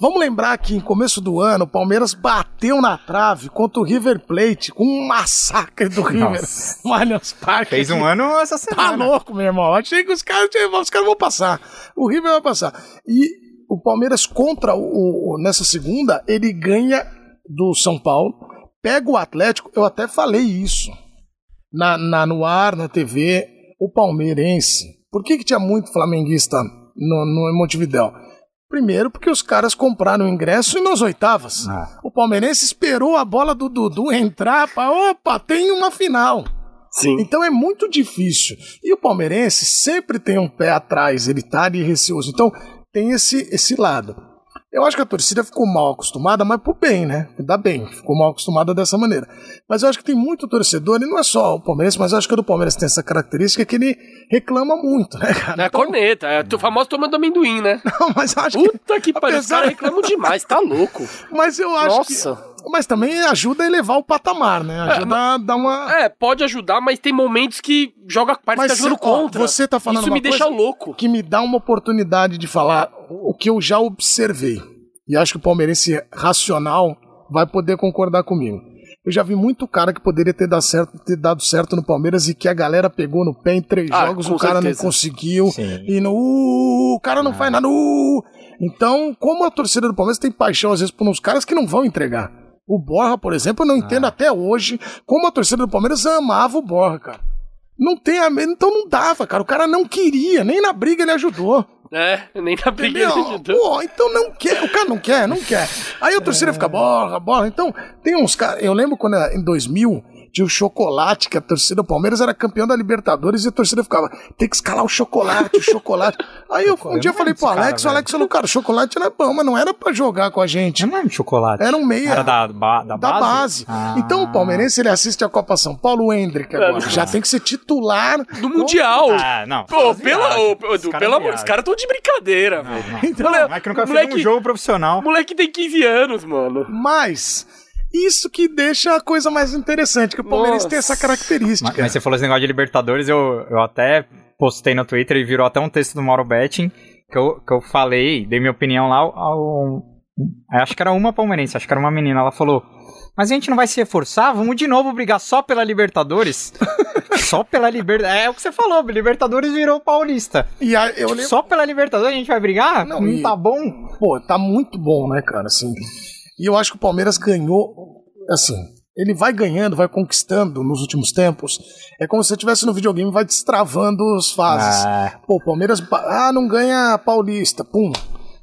Vamos lembrar que em começo do ano o Palmeiras bateu na trave contra o River Plate com um massacre do River no Allianz Parque. Fez um ano essa Tá semana. louco, meu irmão. Achei que os caras, os caras vão passar. O River vai passar. E o Palmeiras contra o, o- nessa segunda, ele ganha do São Paulo, pega o Atlético, eu até falei isso na, na- no ar, na TV, o palmeirense. Por que, que tinha muito flamenguista no, no Montevidéu? Primeiro, porque os caras compraram o ingresso e nas oitavas. Ah. O palmeirense esperou a bola do Dudu entrar para opa, tem uma final. Sim. Então é muito difícil. E o palmeirense sempre tem um pé atrás, ele tá ali receoso. Então tem esse, esse lado. Eu acho que a torcida ficou mal acostumada, mas por bem, né? Ainda bem, ficou mal acostumada dessa maneira. Mas eu acho que tem muito torcedor, e não é só o Palmeiras, mas eu acho que o do Palmeiras tem essa característica que ele reclama muito, né, cara? É corneta, é o famoso tomando amendoim, né? Não, mas eu acho que. Puta que pariu, os Apesar- caras reclamam demais, tá louco. Mas eu acho Nossa. que. Mas também ajuda a elevar o patamar, né? Ajuda a dar uma. É, pode ajudar, mas tem momentos que joga, parece Mas que tá jogando contra. você tá falando Isso uma me deixa louco. que me dá uma oportunidade de falar o que eu já observei. E acho que o palmeirense racional vai poder concordar comigo. Eu já vi muito cara que poderia ter dado certo, ter dado certo no Palmeiras e que a galera pegou no pé em três Ah, jogos, o cara certeza. não conseguiu. Sim. E no, uh, o cara não faz nada. uh. Então, como a torcida do Palmeiras tem paixão às vezes por uns caras que não vão entregar. O Borra, por exemplo, eu não entendo até hoje como a torcida do Palmeiras amava o Borra, cara. Não tem a. Então não dava, cara. O cara não queria, nem na briga ele ajudou. É, nem na briga ele Entendeu? ajudou. Pô, então não quer. O cara não quer, não quer. Aí a torcida fica borra, borra. Então, tem uns caras. Eu lembro quando em 2000 tinha o chocolate, que a torcida do Palmeiras era campeão da Libertadores e a torcida ficava, tem que escalar o chocolate, o chocolate. Aí eu, um dia eu falei pro Alex, cara, o Alex falou, cara, o chocolate era bom, mas não era pra jogar com a gente. Eu não lembro de chocolate. Era um meia. Era da, ba- da Da base? base. Ah. Então o palmeirense ele assiste a Copa São Paulo, o Hendrick agora. É. Já tem que ser titular. Do Mundial. Ah, não. Pô, pela, viagem. ô, pelo amor, viajam. os caras tão de brincadeira, velho. Então, Moleque- Mas que nunca fez moleque- um jogo profissional. Moleque tem 15 anos, mano. Mas isso que deixa a coisa mais interessante, que o Palmeiras Nossa. tem essa característica. Mas, mas você falou esse negócio de Libertadores, eu, eu até postei no Twitter e virou até um texto do Mauro Betting que eu, que eu falei, dei minha opinião lá ao. ao- acho que era uma palmeirense, acho que era uma menina. Ela falou: Mas a gente não vai se reforçar? Vamos de novo brigar só pela Libertadores? só pela Libertadores. É o que você falou, Libertadores virou paulista. E aí, eu lembro. Só pela Libertadores a gente vai brigar? Não, Não, e- tá bom? Pô, tá muito bom, né, cara? Assim. E eu acho que o Palmeiras ganhou. Assim, ele vai ganhando, vai conquistando nos últimos tempos. É como se você estivesse no videogame e vai destravando as fases. Ah, Pô, o Palmeiras. Ah, não ganha Paulista. Pum.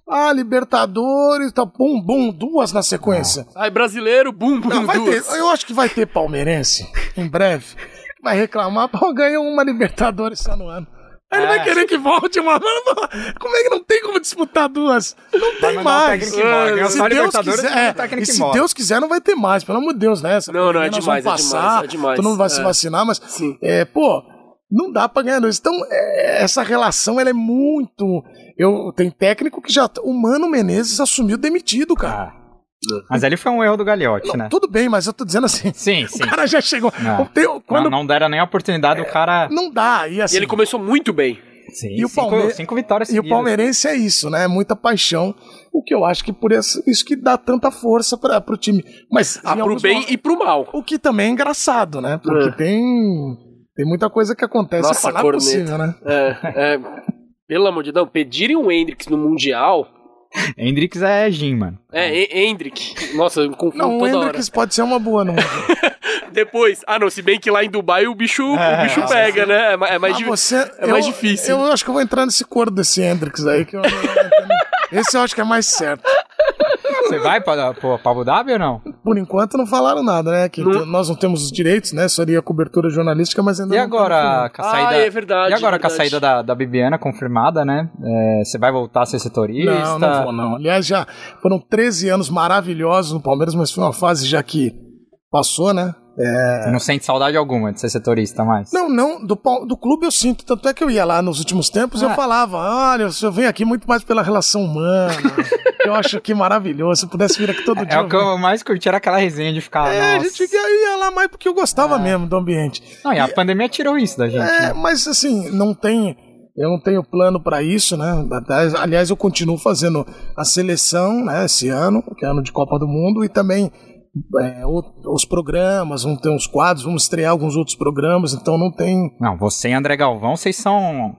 Ah, Libertadores, tá, pum, bum, duas na sequência. Ai, brasileiro, bum, bum, Não, vai ter, duas. eu acho que vai ter palmeirense, em breve, que vai reclamar, pô, ganhou uma Libertadores só no ano. Ele É. vai querer que volte uma. Como é que não tem como disputar duas? Não tem mais. embora, ganhou se Deus quiser, é, se. Deus quiser, não vai ter mais, pelo amor de Deus, né? Essa Não, não, é demais, é passar, demais, é demais. Todo mundo vai se É. vacinar, mas, Sim. é, pô, não dá pra ganhar dois. Então, é, essa relação, ela é muito. Eu, tem técnico que já. O Mano Menezes assumiu demitido, cara. ah. Mas ali foi um erro do Gagliotti, né? Tudo bem, mas eu tô dizendo assim. Sim, O sim. cara já chegou. Não. Tem- quando Não, não deram nem a oportunidade do cara. Não dá. E, assim, E ele começou muito bem. Sim, E o cinco, Palme- cinco vitórias e o seguidas. palmeirense é isso, né? Muita paixão. O que eu acho que por isso, isso que dá tanta força para pro time. Mas Ah, pro bem momentos- e pro mal. o que também é engraçado, né? Porque É. tem tem muita coisa que acontece Nossa, não é possível, né? É, é, pelo amor de Deus, pedirem o Hendrix no Mundial. Hendrix é Jim, mano. É, He- Hendrick. Nossa, eu me confundo Não, o toda hora. Hendrix pode ser uma boa, não. Depois, ah não, se bem que lá em Dubai o bicho, o bicho pega, né? É, é mais, Ah, di- você, é mais difícil. Eu acho que eu vou entrar nesse coro desse Hendrix aí. Que eu, esse eu acho que é mais certo. Você vai pra, pra, pra Abu Dhabi ou não? Por enquanto não falaram nada, né? Que Não- nós não temos os direitos, né? Seria cobertura jornalística, mas ainda E não agora, com a Ah, saída. é verdade, E agora com a saída da, da Bibiana confirmada, né? É, você vai voltar a ser setorista? Não, não vou, não. Aliás, já foram 13 anos maravilhosos no Palmeiras, mas foi uma fase já que passou, né? Você não sente saudade alguma de ser setorista mais? Não, não, do, do clube eu sinto. Tanto é que eu ia lá nos últimos tempos e eu Ah. falava: olha, eu venho aqui muito mais pela relação humana. que eu acho aqui maravilhoso. Se eu pudesse vir aqui todo dia. É o eu que eu mais curti era aquela resenha de ficar. É, a nossa. gente ia, ia lá mais porque eu gostava mesmo do ambiente. Não, e a pandemia tirou isso da gente. É, né? mas assim, não tem. Eu não tenho plano pra isso, né? Aliás, eu continuo fazendo a seleção, né, esse ano, que é ano de Copa do Mundo, e também é, o- os programas, vamos ter uns quadros, vamos estrear alguns outros programas, então não tem. Não, você e André Galvão, vocês são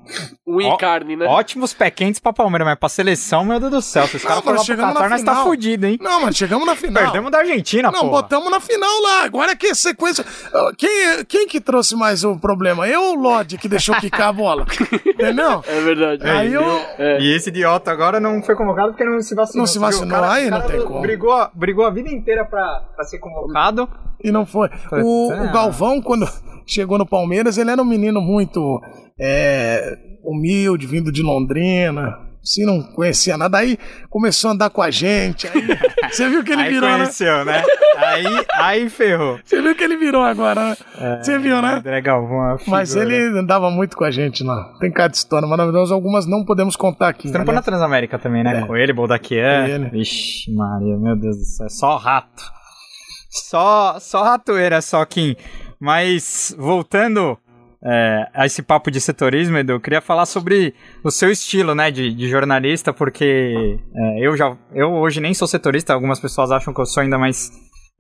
Um Ó, em carne, né? ótimos pé quentes pra Palmeiras, mas pra seleção, meu Deus do céu, se os caras lá pro Qatar, nós tá fudido, hein? Não, mas chegamos na final. Perdemos da Argentina, Não, pô. botamos na final lá. Agora que sequência. Ah, Quem, quem que trouxe mais o problema? Eu ou o Lodge que deixou quicar a bola? Entendeu? É verdade. Aí eu. É. E esse idiota agora não foi convocado porque não se vacinou. Não se vacinou, O cara- aí o não tem como. Brigou, brigou a vida inteira pra, pra ser convocado. E não foi. O, é. o Galvão, quando chegou no Palmeiras, ele era um menino muito é, humilde, vindo de Londrina. Assim, não conhecia nada. Aí começou a andar com a gente. Aí, você viu que ele aí virou, né? conheceu, né? aí, aí ferrou. Você viu que ele virou agora, né? Você viu, né? André Galvão é Mas ele andava muito com a gente lá. Tem cada história maravilhosa. Algumas não podemos contar aqui. Você trampou né? na Transamérica também, né? É. Com ele, Boldaquian. Vixe, Maria, meu Deus do céu. É só rato. Só, só ratoeira, só, Kim. Mas, voltando é, a esse papo de setorismo, Edu, eu queria falar sobre o seu estilo, né, de, de jornalista, porque é, eu já, eu hoje nem sou setorista, algumas pessoas acham que eu sou ainda, mas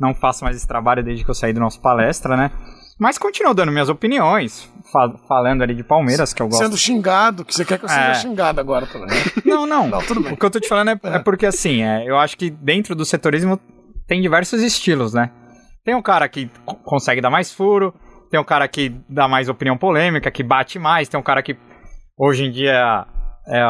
não faço mais esse trabalho desde que eu saí do nosso palestra, né. Mas continuo dando minhas opiniões, fa falando ali de Palmeiras, que eu gosto. Sendo xingado, que você quer que eu seja É. xingado agora também. Não, não. Não, bem. O que eu tô te falando é, é porque, assim, é, eu acho que dentro do setorismo tem diversos estilos, né? Tem um cara que co- consegue dar mais furo, tem um cara que dá mais opinião polêmica, que bate mais, tem um cara que hoje em dia é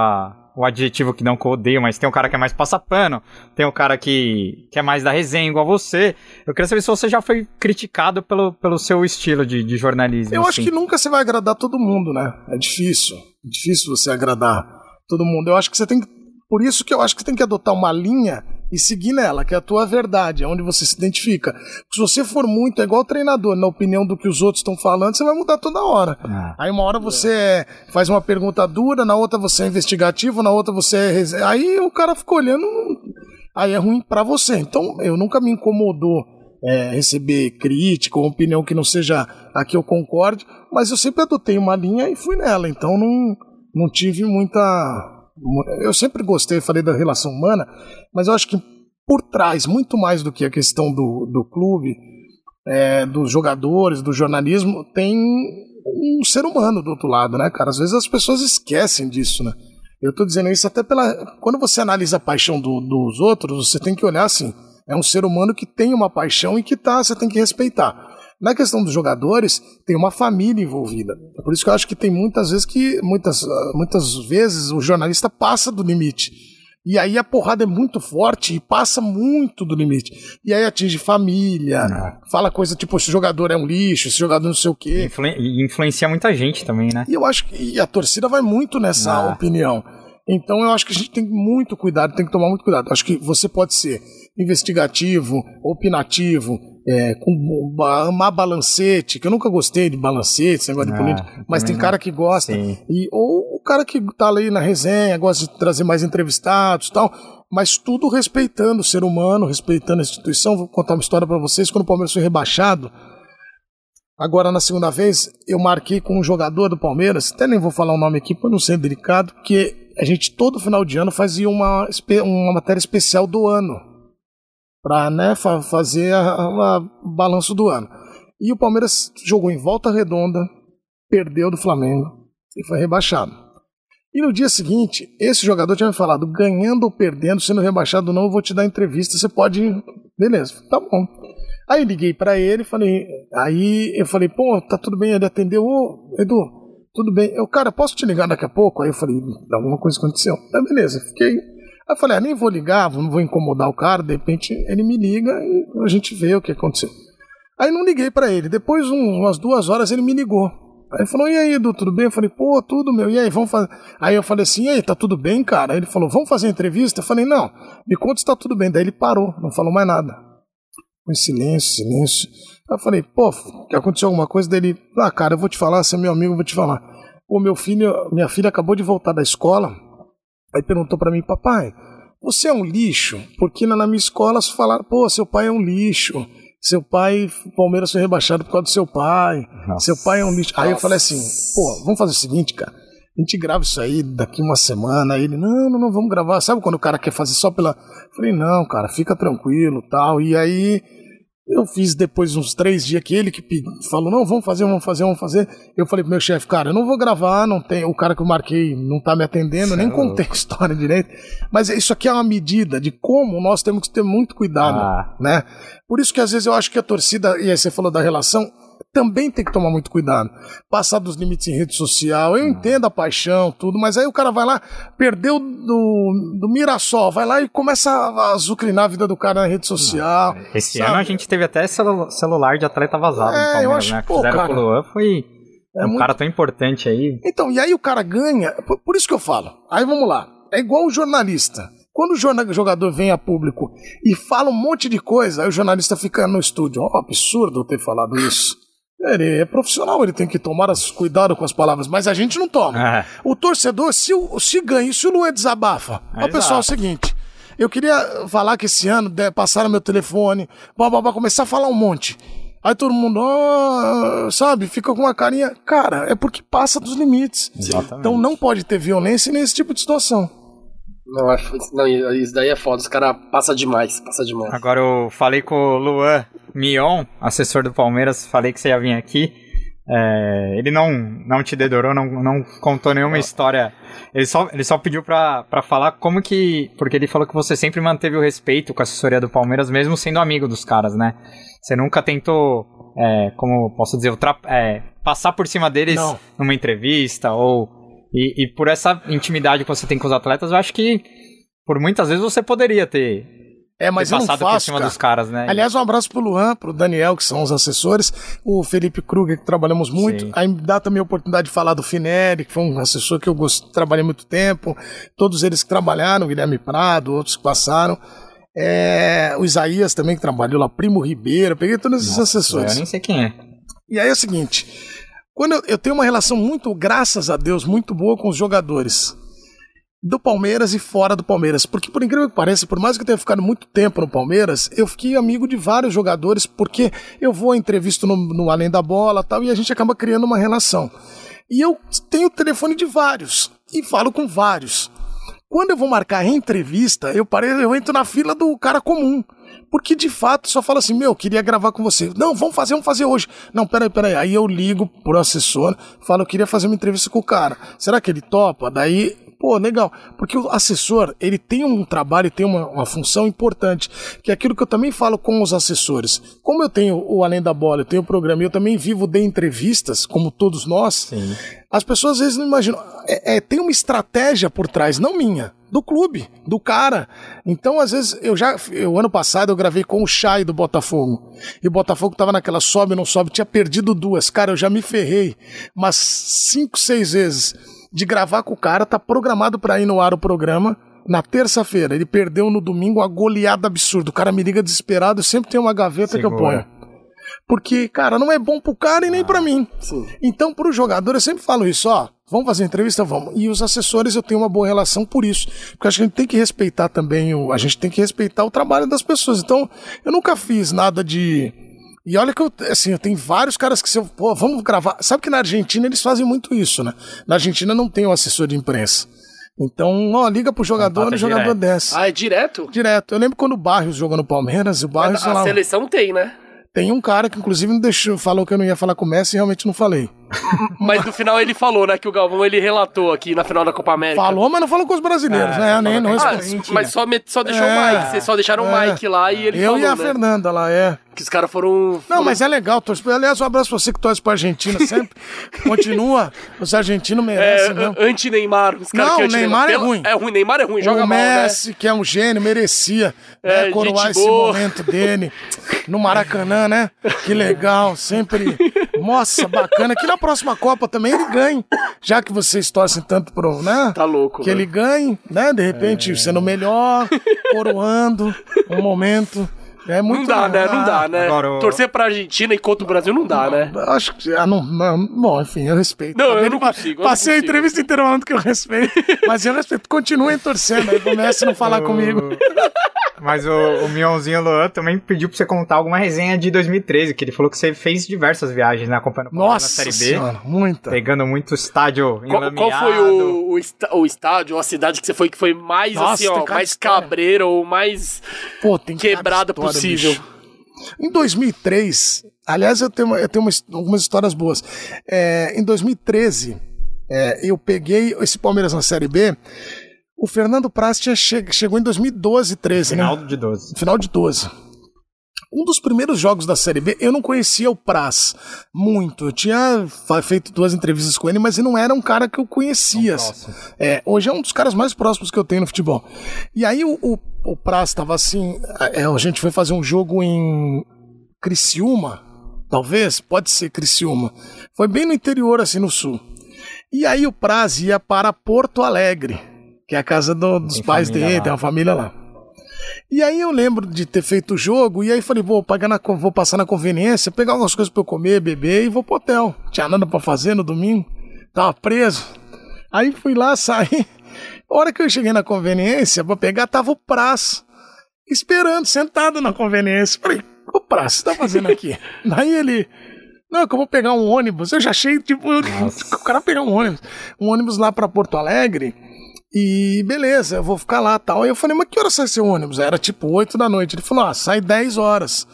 o adjetivo que não que eu odeio, mas tem um cara que é mais passapano, tem um cara que, que é mais da resenha igual você. Eu queria saber se você já foi criticado pelo, pelo seu estilo de, de jornalismo. Eu acho assim. que nunca você vai agradar todo mundo, né? É difícil. É difícil você agradar todo mundo. Eu acho que você tem que. Por isso que eu acho que você tem que adotar uma linha e seguir nela, que é a tua verdade, é onde você se identifica. Se você for muito, é igual treinador, na opinião do que os outros estão falando, você vai mudar toda hora. Ah. Aí uma hora você faz uma pergunta dura, na outra você é investigativo, na outra você é. rese- Aí o cara fica olhando. Aí é ruim pra você. Então, eu nunca me incomodou é, receber crítica ou opinião que não seja a que eu concorde, mas eu sempre adotei uma linha e fui nela. Então não, não tive muita. Eu sempre gostei, falei da relação humana, mas eu acho que por trás, muito mais do que a questão do, do clube, é, dos jogadores, do jornalismo, tem um ser humano do outro lado, né, cara? Às vezes as pessoas esquecem disso, né? Eu tô dizendo isso até pela. Quando você analisa a paixão do- dos outros, você tem que olhar assim. É um ser humano que tem uma paixão e que tá, você tem que respeitar. Na questão dos jogadores, tem uma família envolvida. É por isso que eu acho que tem muitas vezes que. Muitas, ah, muitas vezes o jornalista passa do limite. E aí a porrada é muito forte e passa muito do limite. E aí atinge família, fala coisa tipo, esse jogador é um lixo, esse jogador não sei o quê. Influ- e influencia muita gente também, né? E eu acho que e a torcida vai muito nessa Ah. opinião. Então eu acho que a gente tem muito cuidado, tem que tomar muito cuidado. Acho que você pode ser investigativo, opinativo, é, com amar balancete, que eu nunca gostei de balancete, esse negócio de Ah, política, eu mas tem cara que gosta. Sim. E, ou o cara que tá ali na resenha, gosta de trazer mais entrevistados tal, mas tudo respeitando o ser humano, respeitando a instituição. Vou contar uma história pra vocês. Quando o Palmeiras foi rebaixado, agora na segunda vez, eu marquei com um jogador do Palmeiras, até nem vou falar o nome aqui para não ser delicado, porque a gente todo final de ano fazia uma, uma matéria especial do ano, pra né, fa- fazer a balanço do ano. E o Palmeiras jogou em volta redonda, perdeu do Flamengo e foi rebaixado. E no dia seguinte, esse jogador tinha me falado: ganhando ou perdendo, sendo rebaixado ou não, eu vou te dar entrevista, você pode. Beleza, tá bom. Aí liguei pra ele falei. Aí eu falei: pô, tá tudo bem. Ele atendeu: ô, Edu, tudo bem. Eu, cara, posso te ligar daqui a pouco? Aí eu falei: alguma coisa aconteceu. Aí beleza, fiquei. Aí eu falei: ah, nem vou ligar, não vou incomodar o cara. De repente ele me liga e a gente vê o que aconteceu. Aí não liguei pra ele. Depois, um- umas duas horas, ele me ligou. Aí ele falou, e aí, Edu, tudo bem? Eu falei, pô, tudo, meu, e aí, vamos fazer... Aí eu falei assim, e aí, tá tudo bem, cara? Aí ele falou, vamos fazer entrevista? Eu falei, não, me conta se tá tudo bem. Daí ele parou, não falou mais nada. Foi silêncio, silêncio. Aí eu falei, pô, aconteceu alguma coisa? Daí ele, ah, cara, eu vou te falar, você é meu amigo, eu vou te falar. Pô, meu filho, minha filha acabou de voltar da escola, aí perguntou pra mim, papai, você é um lixo? Porque na na minha escola falaram, pô, seu pai é um lixo. Seu pai, Palmeiras foi rebaixado por causa do seu pai. Nossa. Seu pai é um lixo. Aí eu falei assim, pô, vamos fazer o seguinte, cara. A gente grava isso aí daqui uma semana. Aí ele, não, não, não, vamos gravar. Sabe quando o cara quer fazer só pela. Eu falei, não, cara, fica tranquilo tal. E aí eu fiz depois uns três dias que ele que falou, não, vamos fazer, vamos fazer, vamos fazer. Eu falei pro meu chefe, cara, eu não vou gravar, não tem. O cara que eu marquei não tá me atendendo, nem contei a história direito. Mas isso aqui é uma medida de como nós temos que ter muito cuidado, Ah. né? Por isso que às vezes eu acho que a torcida, e aí você falou da relação, também tem que tomar muito cuidado. Passar dos limites em rede social, eu entendo a paixão, tudo, mas aí o cara vai lá, perdeu do, do Mirassol, vai lá e começa a azucrinar a vida do cara na rede social. Esse sabe? ano a gente teve até celu- celular de atleta vazado É, eu acho, né? Pô, fizeram cara, Luan, foi é um muito- cara tão importante aí. Então, e aí o cara ganha. Por, por isso que eu falo. Aí vamos lá. É igual o jornalista. Quando o jogador vem a público e fala um monte de coisa, aí o jornalista fica no estúdio. Ó, absurdo eu ter falado isso. Ele é profissional, ele tem que tomar as, cuidado com as palavras, mas a gente não toma. É. O torcedor, se, o, se ganha, se o Luan desabafa, É, o pessoal é o seguinte. Eu queria falar que esse ano de- passaram meu telefone, blá, blá, blá, começar a falar um monte. Aí todo mundo, "Ah", sabe, fica com uma carinha. Cara, é porque passa dos limites. Exatamente. Então não pode ter violência nesse tipo de situação. Não, não, isso daí é foda. Os caras passam demais, passa demais. Agora eu falei com o Luan Mion, assessor do Palmeiras, falei que você ia vir aqui. É, ele não, não te dedorou, não, não contou nenhuma história. Ele só, ele só pediu pra, pra falar como que. Porque ele falou que você sempre manteve o respeito com a assessoria do Palmeiras, mesmo sendo amigo dos caras, né? Você nunca tentou, é, como posso dizer, ultra- é, passar por cima deles Não. numa entrevista ou. E, e por essa intimidade que você tem com os atletas, eu acho que por muitas vezes você poderia ter, É, mas eu não passado por faço, cima cara. dos caras, né? Aliás, um abraço pro Luan, pro Daniel, que são os assessores, o Felipe Kruger, que trabalhamos muito. Sim. Aí me dá também a oportunidade de falar do Fineri, que foi um assessor que eu gost... trabalhei muito tempo. Todos eles que trabalharam, Guilherme Prado, outros que passaram. É, o Isaías também, que trabalhou lá, Primo Ribeiro, peguei todos esses assessores. Eu nem sei quem é. E aí é o seguinte: quando eu, eu tenho uma relação muito, graças a Deus, muito boa com os jogadores do Palmeiras e fora do Palmeiras. Porque, por incrível que pareça, por mais que eu tenha ficado muito tempo no Palmeiras, eu fiquei amigo de vários jogadores, porque eu vou a entrevista no, no Além da Bola tal, e a gente acaba criando uma relação. E eu tenho o telefone de vários, e falo com vários. Quando eu vou marcar entrevista, eu pareço, eu entro na fila do cara comum. Porque de fato só fala assim, meu, queria gravar com você. Não, vamos fazer, vamos fazer hoje. Não, peraí, peraí. Aí eu ligo pro assessor, falo, eu queria fazer uma entrevista com o cara. Será que ele topa? Daí, pô, legal. Porque o assessor, ele tem um trabalho, tem uma, uma função importante, que é aquilo que eu também falo com os assessores. Como eu tenho o Além da Bola, eu tenho o programa e eu também vivo de entrevistas, como todos nós, as pessoas às vezes não imaginam. É, é, tem uma estratégia por trás, não minha, do clube, do cara. Então, às vezes, eu já. Eu, ano passado eu gravei com o Chay do Botafogo. E o Botafogo tava naquela sobe, não sobe, tinha perdido duas. Cara, eu já me ferrei umas cinco, seis vezes de gravar com o cara, tá programado pra ir no ar o programa. Na terça-feira, ele perdeu no domingo uma goleada absurda. O cara me liga desesperado, eu sempre tem uma gaveta que eu Segura. ponho. Porque, cara, não é bom pro cara e nem pra mim. Então, pro jogador, eu sempre falo isso, ó. Vamos fazer entrevista? Vamos. E os assessores eu tenho uma boa relação por isso. Porque acho que a gente tem que respeitar também o. A gente tem que respeitar o trabalho das pessoas. Então, eu nunca fiz nada de. E olha que eu, assim, eu tenho vários caras que se eu, pô, vamos gravar. Sabe que na Argentina eles fazem muito isso, né? Na Argentina não tem o assessor de imprensa. Então, ó, liga pro jogador e o jogador direto. desce. Ah, é direto? Direto. Eu lembro quando o Barrios jogou no Palmeiras, e o Barrios a falava, seleção tem, né? tem um cara que inclusive não deixou, falou que eu não ia falar com o Messi e realmente não falei. Mas no final ele falou, né? Que o Galvão ele relatou aqui na final da Copa América. Falou, mas não falou com os brasileiros, É, né? Nem, não Ah, mas só, só deixou É, o Mike. Vocês só deixaram o é. Mike lá e ele Eu falou, e a né? Fernanda lá, é. Que os caras foram. Não, mas é legal, torce. Aliás, um abraço pra você que torce pra Argentina sempre. Continua. Os argentinos É, merecem, mesmo. anti-Neymar. Os caras Não, o. Neymar é ruim. É ruim, Neymar é ruim, joga o mal, né? Messi, que é um gênio, merecia É, né, coroar esse boa. momento dele no Maracanã, né? Que legal, sempre. Nossa, bacana. Que na próxima Copa também ele ganhe. Já que vocês torcem tanto pro, né? Tá louco. que ele ganhe, né? De repente, É. sendo melhor, coroando um momento. É Não muito dá, né? Não dá, né? Agora o- Torcer pra Argentina enquanto o Brasil não dá, né? Acho que. Ah, não, não, bom, enfim, eu respeito. Não, eu não consigo, eu não Passei a consigo. entrevista inteira falando que eu respeito. Mas eu respeito. Continuem torcendo aí. Comece a não falar comigo. Mas o, o Mionzinho Luan também pediu pra você contar alguma resenha de 2013, que ele falou que você fez diversas viagens, né? Acompanhando o Palmeiras Nossa na Série B. senhora, muita. Pegando muito estádio Qual, qual foi o, o, o estádio, ou a cidade que você foi que foi mais Nossa, assim, ó, mais história. cabreira ou mais Pô, quebrada história, possível? bicho. Em 2003, aliás, eu tenho, eu tenho algumas histórias boas. É, em 2013, é, eu peguei esse Palmeiras na Série B. O Fernando Praz che- chegou em 2012, 13, né? Final de 12. final de 12. Um dos primeiros jogos da Série B, eu não conhecia o Praz muito. Eu tinha feito duas entrevistas com ele, mas ele não era um cara que eu conhecia. próximo. É, hoje é um dos caras mais próximos que eu tenho no futebol. E aí o, o, o Praz estava assim. é, a gente foi fazer um jogo em Criciúma, talvez, pode ser Criciúma. Foi bem no interior, assim, no sul. E aí o Praz ia para Porto Alegre, que é a casa do- dos Tem pais dele, lá. tem uma família lá. E aí eu lembro de ter feito o jogo, e aí falei, vou, pagar na, vou passar na conveniência, pegar algumas coisas pra eu comer, beber e vou pro hotel. Tinha nada pra fazer no domingo, tava preso. Aí fui lá, saí. A hora que eu cheguei na conveniência pra pegar, tava o Praz esperando, sentado na conveniência. Falei, ô Praz, o que você tá fazendo aqui? Daí ele. Não, que eu vou pegar um ônibus. Eu já achei, tipo, o cara pegar um ônibus. Um ônibus lá pra Porto Alegre. E beleza, eu vou ficar lá tal. Aí eu falei, mas que hora sai seu ônibus? Era tipo 8 da noite. Ele falou, ah, sai 10 horas.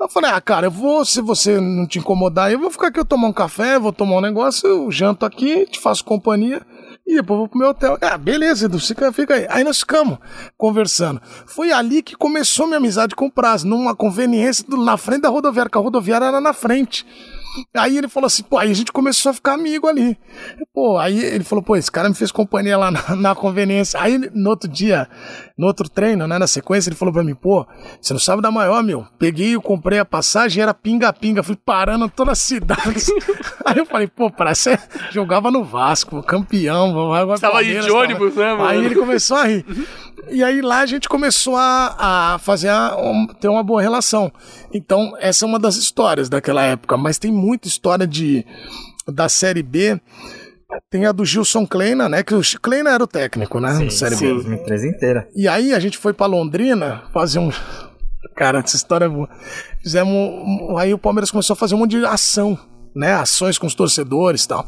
Eu falei, ah, cara, eu vou, se você não te incomodar, eu vou ficar aqui, eu tomar um café, vou tomar um negócio, eu janto aqui, te faço companhia e depois vou pro meu hotel. Ah, beleza, Edu, fica, fica aí. Aí nós ficamos conversando. Foi ali que começou minha amizade com o Praz, numa conveniência do- na frente da rodoviária, que a rodoviária era na frente. Aí ele falou assim, pô, aí a gente começou a ficar amigo ali. Pô, aí ele falou, pô, esse cara me fez companhia lá na, na conveniência. Aí no outro dia, no outro treino, né, na sequência, ele falou pra mim, pô, você não sabe da maior, meu. Peguei, eu comprei a passagem, era pinga-pinga, fui parando toda a cidade. aí eu falei, pô, parece jogava no Vasco, campeão, agora Tava aí de ônibus, né, mano? Aí ele começou a rir. E aí lá a gente começou a, a fazer a, um- ter uma boa relação. Então, essa é uma das histórias daquela época. Mas tem muita história de da Série B. Tem a do Gilson Kleina, né? Que o Kleina era o técnico, né? da Série B. 2013 inteira. E aí a gente foi pra Londrina fazer um. Cara, essa história é boa. Fizemos. um- Aí o Palmeiras começou a fazer um monte de ação, né? Ações com os torcedores e tal.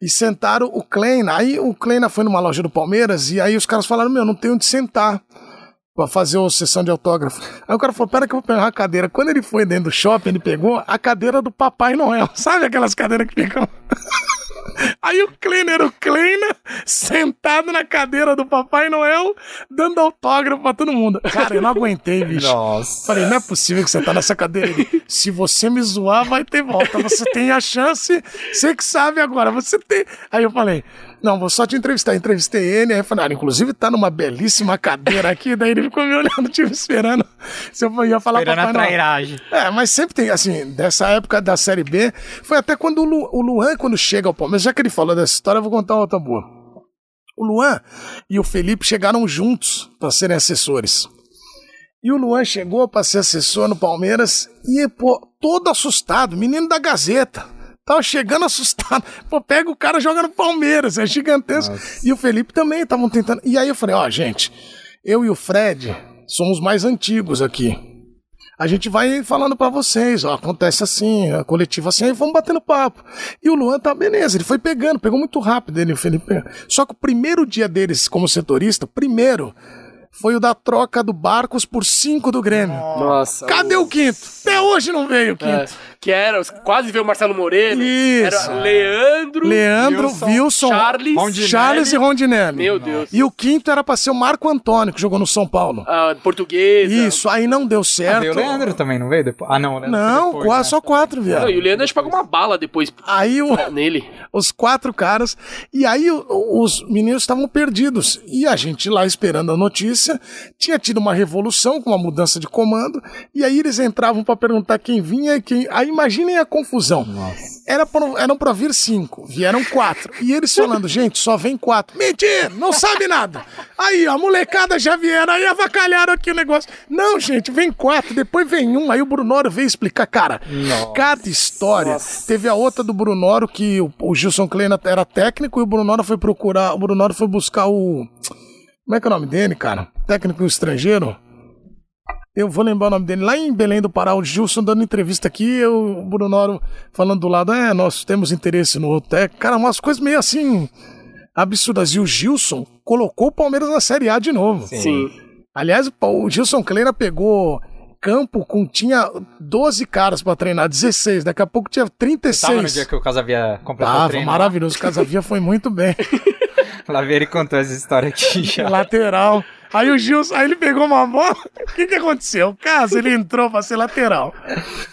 E sentaram o Kleina. Aí o Kleina foi numa loja do Palmeiras e aí os caras falaram: Meu, não tem onde sentar pra fazer a sessão de autógrafo. Aí o cara falou: Pera que eu vou pegar uma cadeira. Quando ele foi dentro do shopping, ele pegou a cadeira do Papai Noel. Sabe aquelas cadeiras que ficam. Aí o Kleiner o Kleiner, sentado na cadeira do Papai Noel, dando autógrafo pra todo mundo. Cara, eu não aguentei, bicho. Nossa. Falei, não é possível que você tá nessa cadeira. Ele, Se você me zoar, vai ter volta. Você tem a chance, você que sabe agora. Você tem. Aí eu falei, não, vou só te entrevistar. Entrevistei ele, aí falei, ah, inclusive tá numa belíssima cadeira aqui. Daí ele ficou me olhando, tipo, esperando se eu ia falar Esperando a trairagem. É, mas sempre tem, assim, dessa época da Série B, foi até quando o, Lu, o Luan, quando chega ao Palmeiras, já que ele falou dessa história, eu vou contar outra boa. O Luan e o Felipe chegaram juntos para serem assessores. E o Luan chegou para ser assessor no Palmeiras e, pô, todo assustado, menino da Gazeta. Tava chegando assustado. Pô, pega o cara e joga no Palmeiras, é gigantesco. E o Felipe também estavam tentando. E aí eu falei, ó, gente, eu e o Fred somos mais antigos aqui. A gente vai falando pra vocês, ó, acontece assim, a coletiva assim, aí vamos batendo papo. E o Luan tá beleza, ele foi pegando, pegou muito rápido ele, o Felipe. Só que o primeiro dia deles como setorista, primeiro, foi o da troca do Barcos por cinco do Grêmio. Nossa. Cadê o quinto? Até hoje não veio o quinto. É, que era, quase veio o Marcelo Moreno. Isso. Era Leandro. Leandro, Wilson, Wilson, Charles. Rondinelli. Charles e Rondinelli. Meu Deus. E o quinto era pra ser o Marco Antônio, que jogou no São Paulo. Ah, portuguesa. Isso, aí não deu Ah, certo. veio o Leandro também, não veio depois? Ah, não, o Leandro Não, depois, qua- né? só quatro, viado. Não, e o Leandro acho que pagou uma bala depois Aí o, nele. os quatro caras. E aí o- os meninos estavam perdidos. E a gente lá esperando a notícia. Tinha tido uma revolução com uma mudança de comando. E aí eles entravam pra perguntar quem vinha e quem. Aí imaginem a confusão. Era pra- eram pra vir cinco, vieram quatro. E eles falando, gente, só vem quatro. Mentira, não sabe nada. Aí, a molecada já vieram, aí avacalharam aqui o negócio. Não, gente, vem quatro, depois vem um. Aí o Brunoro veio explicar, cara, cada história. Teve a outra do Brunoro que o, o Gilson Kleina era técnico e o Brunoro foi procurar, o Brunoro foi buscar o. Como é que é o nome dele, cara? Técnico estrangeiro? Eu vou lembrar o nome dele. Lá em Belém do Pará, o Gilson dando entrevista aqui, eu, o Brunoro falando do lado, é, nós temos interesse no outro técnico. Cara, umas coisas meio assim absurdas. E o Gilson colocou o Palmeiras na Série A de novo. Sim. Aliás, o Gilson Kleina pegou campo com. Tinha 12 caras pra treinar, 16. Daqui a pouco tinha 36. Tava no dia que o Casavia completou o Tava treino. maravilhoso. O Casavia foi muito bem. Lá veio ele contou essa história aqui já. lateral. Aí o Gilson, aí ele pegou uma bola. O que que aconteceu? O caso, ele entrou pra ser lateral.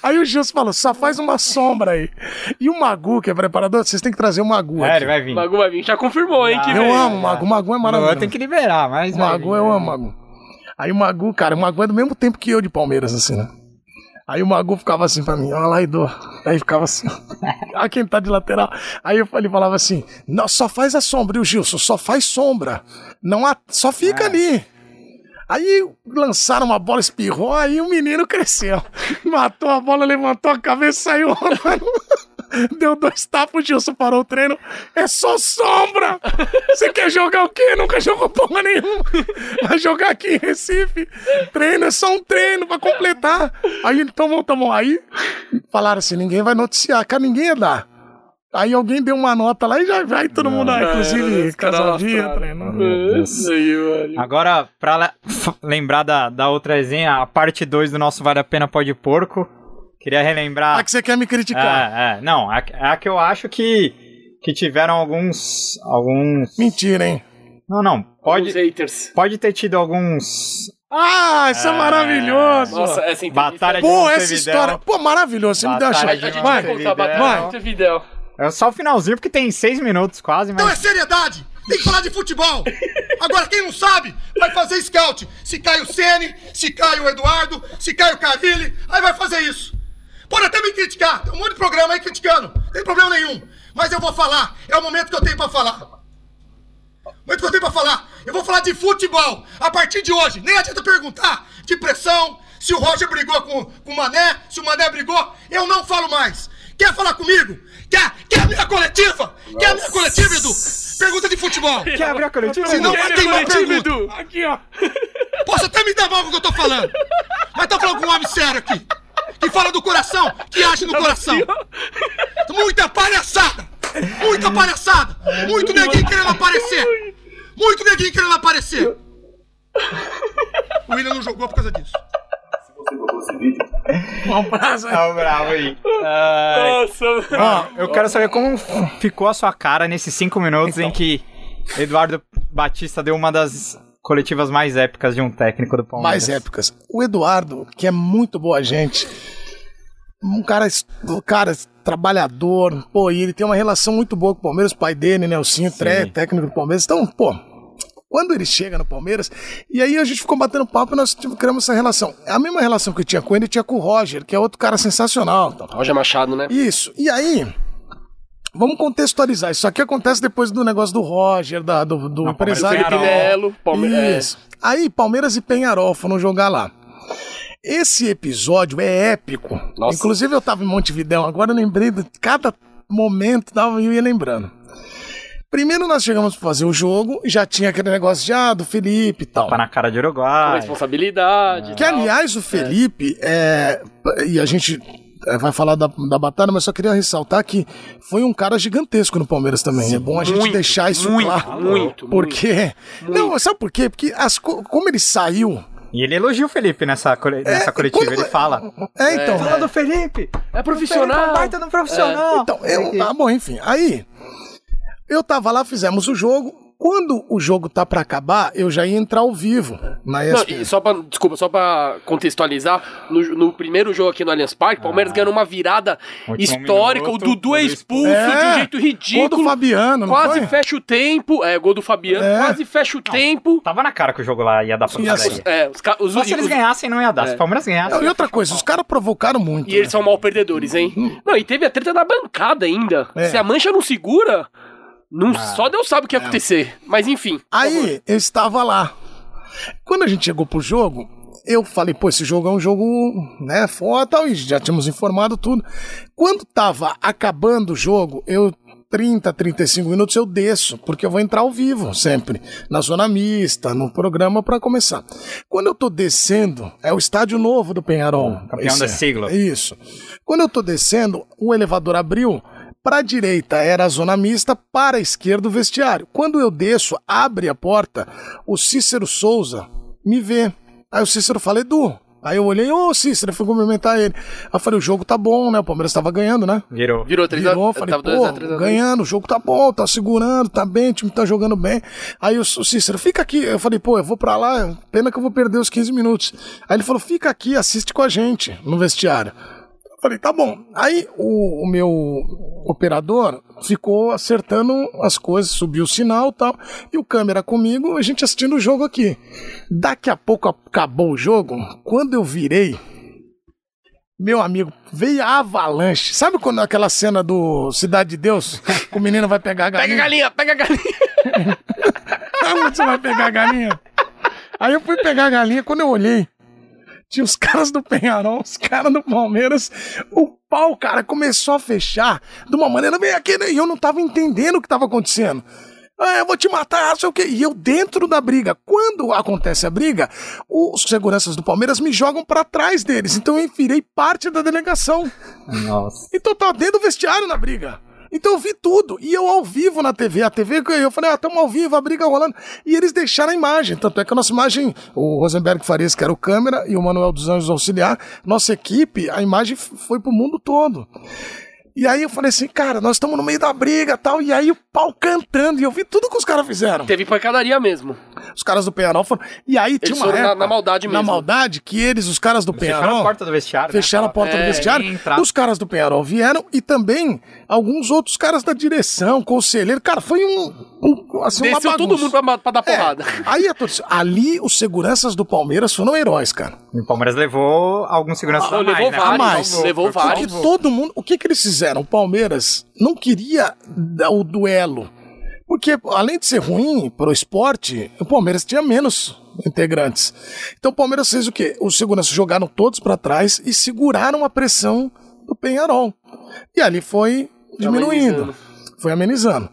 Aí o Gilson falou: só faz uma sombra aí. E o Magu, que é preparador, vocês têm que trazer o Magu. É, aqui. ele vai vir. O Magu vai vir. Já confirmou, hein? que Eu vem. amo o Magu. O Magu é maravilhoso. tem que liberar, mas. O Magu, vir, eu amo o Magu. Aí o Magu, cara, o Magu é do mesmo tempo que eu de Palmeiras, assim, né? Aí o Magu ficava assim pra mim, ó lá, Edu. Aí ficava assim, ó quem tá de lateral. Aí eu- ele falava assim, não, só faz a sombra, e o Gilson, só faz sombra. Não há, só fica ali. Aí lançaram uma bola, espirrou, aí o menino cresceu. Matou a bola, levantou a cabeça e saiu rolando. deu dois tapas, o Gilson parou o treino. É só sombra! Você quer jogar o quê? Nunca jogou porra nenhuma. Vai jogar aqui em Recife. Treino é só um treino pra completar. Aí ele tomou, tomou. Aí falaram assim: ninguém vai noticiar, cara, ninguém ia dar. Aí alguém deu uma nota lá e já vai todo mundo lá, inclusive Casaldia, treinando. Deus. Aí, mano. Agora, pra lembrar da, da outra resenha, a parte 2 do nosso Vale a Pena Pode Porco, queria relembrar... Ah, que você quer me criticar. É, é, não, a, a que eu acho que, que tiveram alguns... alguns... Mentira, hein? Não, não, Os pode, haters. pode ter tido alguns... Ah, isso é, maravilhoso. Nossa, essa entrevista... Batalha de Pô, essa história. Pô, maravilhoso. Você me deu a Batalha chance. de A gente Vai, vai a batalha. É só o finalzinho, porque tem seis minutos quase, Então é mas... seriedade! Tem que falar de futebol! Agora, quem não sabe, vai fazer scout. Se cai o Sene, se cai o Eduardo, se cai o Carilli, aí vai fazer isso. Pode até me criticar, tem um monte de programa aí criticando, não tem problema nenhum. Mas eu vou falar, é o momento que eu tenho pra falar. O momento que eu tenho pra falar. Eu vou falar de futebol a partir de hoje. Nem adianta perguntar de pressão, se o Roger brigou com, com o Mané, se o Mané brigou, eu não falo mais. Quer falar comigo? Quer, quer a minha coletiva? Quer a minha coletiva, Edu? Pergunta de futebol. Quer abrir a coletiva? Se não, Quer vai ver queimar a coletivo, pergunta. Edu? Aqui, ó. Posso até me dar mal com o que eu tô falando. Mas tô falando com um homem sério aqui. Que fala do coração, que age no coração. Muita palhaçada! Muita palhaçada! Muito neguinho querendo aparecer! Muito neguinho querendo aparecer! O William não jogou por causa disso. Um abraço aí. Tá bravo aí. Ai. Nossa, Ó, eu quero saber como ficou a sua cara nesses cinco minutos em que Eduardo Batista deu uma das coletivas mais épicas de um técnico do Palmeiras. mais épicas. O Eduardo, que é muito boa gente, um cara, um cara trabalhador, pô, e ele tem uma relação muito boa com o Palmeiras, o pai dele, Nelsinho, tre- técnico do Palmeiras. Então, pô, quando ele chega no Palmeiras, e aí a gente ficou batendo papo e nós criamos essa relação. A mesma relação que eu tinha com ele, eu tinha com o Roger, que é outro cara sensacional. Então. Roger Machado, né? Isso. E aí, vamos contextualizar. Isso aqui acontece depois do negócio do Roger, da- do, do Não, empresário. e Felipe Penharol. Melo, Palmeiras. Isso. Aí, Palmeiras e Penharol foram jogar lá. Esse episódio é épico. Nossa. Inclusive, eu tava em Montevidéu, agora eu lembrei de cada momento, tava, eu ia lembrando. Primeiro nós chegamos pra fazer o jogo e já tinha aquele negócio de, ah, do Felipe e tal. Tapa na cara de Com Uruguai. responsabilidade. e Que, aliás, o Felipe, é, e a gente é, vai falar da, da batalha, mas só queria ressaltar que foi um cara gigantesco no Palmeiras também. é bom a gente muito, deixar isso muito, claro. muito, Porque. Não, sabe por quê? Porque as, co- como ele saiu. E ele elogia o Felipe nessa, cole- nessa coletiva. quando- Ele fala. É, então. Fala do Felipe! É profissional. Baita do profissional! Então, eu, ah, bom, enfim. Aí, eu tava lá, fizemos o jogo. Quando o jogo tá pra acabar, eu já ia entrar ao vivo na Não, ESPN. e só pra, desculpa, só pra contextualizar, no, no primeiro jogo aqui no Allianz Parque, o Palmeiras ganhou uma virada Último histórica, minuto, o Dudu é expulso É, de um jeito Gol do ridículo, Fabiano, não quase foi? fecha o tempo, é, gol do Fabiano, É. quase fecha o tempo. Tava na cara que o jogo lá ia dar pra Ia daí. É, os, os, Só se eles os- ganhassem, não ia dar. Se o Palmeiras ganhasse. Não, e outra coisa, os caras provocaram muito. E eles né? são mal perdedores, hein? Não, e teve a treta na bancada ainda. É. Se a mancha não segura, não, só Deus sabe o que ia acontecer. Mas enfim. Aí, eu estava lá. Quando a gente chegou pro jogo, eu falei, pô, esse jogo é um jogo, né, foda tal, e já tínhamos informado tudo. Quando tava acabando o jogo, eu 30, 35 minutos eu desço, porque eu vou entrar ao vivo sempre, na zona mista, no programa pra começar. Quando eu tô descendo, é o estádio novo do Penharol. campeão Esse da é. sigla. Isso. Quando eu tô descendo, o elevador abriu. Para a direita era a zona mista, para a esquerda o vestiário. Quando eu desço, abre a porta, o Cícero Souza me vê. Aí o Cícero fala, Edu. Aí eu olhei, ô Cícero, eu fui cumprimentar ele. Aí eu falei, o jogo tá bom, né? O Palmeiras tava ganhando, né? Virou. Virou 3 a Virou, falei, tava pô, 2 a 3 a 2. ganhando, o jogo tá bom, tá segurando, tá bem, o time tá jogando bem. Aí o, o Cícero, fica aqui. Eu falei, pô, eu vou pra lá, pena que eu vou perder os 15 minutos. Aí ele falou, fica aqui, assiste com a gente no vestiário. Falei, tá bom. Aí o, o meu operador ficou acertando as coisas, subiu o sinal e tal. E o câmera comigo, a gente assistindo o jogo aqui. Daqui a pouco acabou o jogo, quando eu virei, meu amigo, veio a avalanche. Sabe quando aquela cena do Cidade de Deus? O menino vai pegar a Pega a galinha. galinha, pega a galinha. Sabe quando você vai pegar a galinha? Aí eu fui pegar a galinha, quando eu olhei, tinha os caras do Penharol, os caras do Palmeiras. O pau, cara, começou a fechar de uma maneira bem aqui, né? E eu não tava entendendo o que tava acontecendo. Ah, eu vou te matar, sei o quê. E eu dentro da briga. Quando acontece a briga, os seguranças do Palmeiras me jogam pra trás deles. Então eu virei parte da delegação. Nossa. Então tava dentro do vestiário na briga. Então eu vi tudo. E eu ao vivo na TV. A TV, eu falei, ah, estamos ao vivo, a briga rolando. E eles deixaram a imagem. Tanto é que a nossa imagem, o Rosenberg Farias, que era o câmera, e o Manuel dos Anjos auxiliar, nossa equipe, a imagem foi pro mundo todo. E aí eu falei assim, cara, nós estamos no meio da briga tal. E aí o pau cantando. E eu vi tudo que os caras fizeram. Teve pancadaria mesmo. Os caras do Penharol foram. E aí tinha uma foram na- época, na maldade Na mesmo. maldade, que eles, os caras do Fecharam Penharol. a porta do vestiário. né? Fecharam a porta É, do vestiário. Os caras do Penharol vieram e também alguns outros caras da direção, conselheiro. Cara, foi um. um assim, uma Desceu todo bagunça. mundo pra, pra dar É, porrada. aí a torcida, ali os seguranças do Palmeiras foram heróis, cara. E o Palmeiras levou alguns seguranças Ah, a mais, levou né? vários, A mais. levou Porque vários. todo mundo. O que que eles fizeram? O Palmeiras não queria dar o duelo. Porque, além de ser ruim pro esporte, o Palmeiras tinha menos integrantes. Então o Palmeiras fez o quê? Os seguranças jogaram todos pra trás e seguraram a pressão do Penharol. E ali foi diminuindo. Amenizando. Foi amenizando.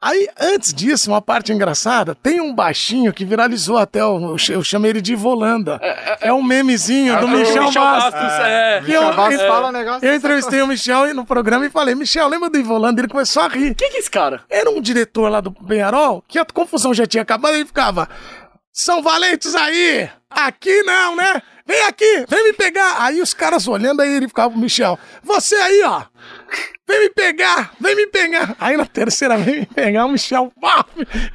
Aí, antes disso, uma parte engraçada, tem um baixinho que viralizou até, o- eu ch- eu chamei ele de Volanda. É um memezinho do O Michel, Bastos. é. Eu, Michel Bastos eu- fala um negócio eu entrevistei o Michel no programa e falei, Michel, lembra do Ivolanda? Ele começou a rir. Quem que é esse cara? Era um diretor lá do Penharol que a confusão já tinha acabado e ele ficava. São valentes aí! Aqui não, né? Vem aqui, vem me pegar! Aí os caras olhando, aí ele ficava pro Michel. Você aí, ó! Vem me pegar! Vem me pegar! Aí na terceira vem me pegar, o Michel, pá,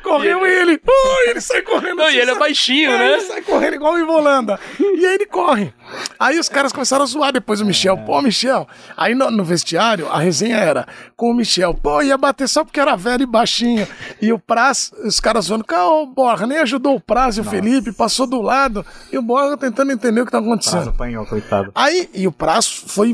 correu ele! Ui, ele sai correndo Não, assim, e ele é baixinho, É, né? Ele sai correndo igual o Ivolanda. E aí ele corre. Aí os caras começaram a zoar depois o Michel. Pô, Michel. Aí no, no vestiário, a resenha era com o Michel. Pô, ia bater só porque era velho e baixinho. E o Praz, os caras zoando, o Borra nem ajudou o Praz e o Felipe, passou do lado. E o Borra tentando entender o que tá acontecendo. apanhou, coitado. Aí, e o Praz foi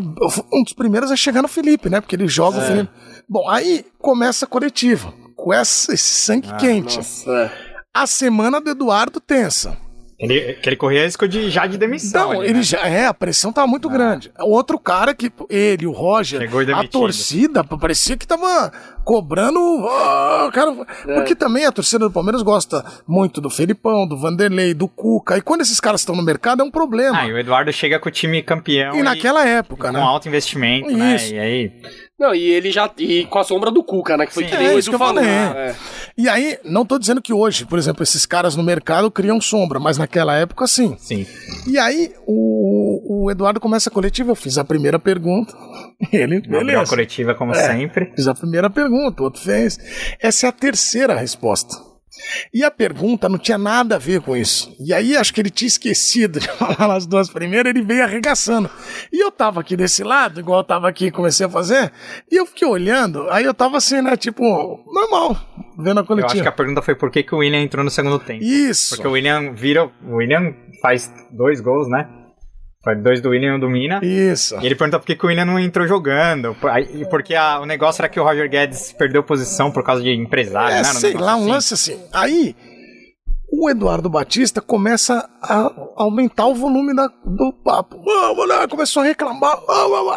um dos primeiros a chegar no Felipe, né? Porque ele joga o Felipe. Bom, aí começa a coletiva. Com essa- esse sangue quente. É. A semana do Eduardo tensa. Ele, que ele corria risco de, já de demissão. Não, ali, ele né? já é, a pressão tava muito grande. O outro cara que ele, o Roger, e a torcida parecia que tava cobrando, ah, cara, porque também a torcida do Palmeiras gosta muito do Felipão, do Vanderlei, do Cuca. E quando esses caras estão no mercado é um problema. Ah, e o Eduardo chega com o time campeão. e naquela época, com né? alto investimento, né? Isso. E aí. Não, e ele já. E com a sombra do Cuca, né? Que foi Sim, que nem é o isso que eu falou. falei. É. E aí, não tô dizendo que hoje, por exemplo, esses caras no mercado criam sombra, mas naquela época sim. Sim. E aí, o, o Eduardo começa a coletiva, eu fiz a primeira pergunta. Ele, Abriu a beleza. coletiva, como É. sempre. Fiz a primeira pergunta, o outro fez. Essa é a terceira resposta. E a pergunta não tinha nada a ver com isso. E aí acho que ele tinha esquecido de falar as duas primeiras, ele veio arregaçando. E eu tava aqui desse lado, igual eu tava aqui e comecei a fazer, e eu fiquei olhando, aí eu tava assim, né, tipo, normal, vendo a Eu coletiva. acho que a pergunta foi por que, que o William entrou no segundo tempo. Isso. Porque o William vira. O William faz dois gols, né? Foi dois do William e um do Mina. Isso. E ele perguntou por que, que o William não entrou jogando. E Porque a- o negócio era que o Roger Guedes perdeu posição por causa de empresário, É, né? Sei lá, um assim. lance assim. Aí, o Eduardo Batista começa a aumentar o volume da- do papo. Vamos lá, começou a reclamar.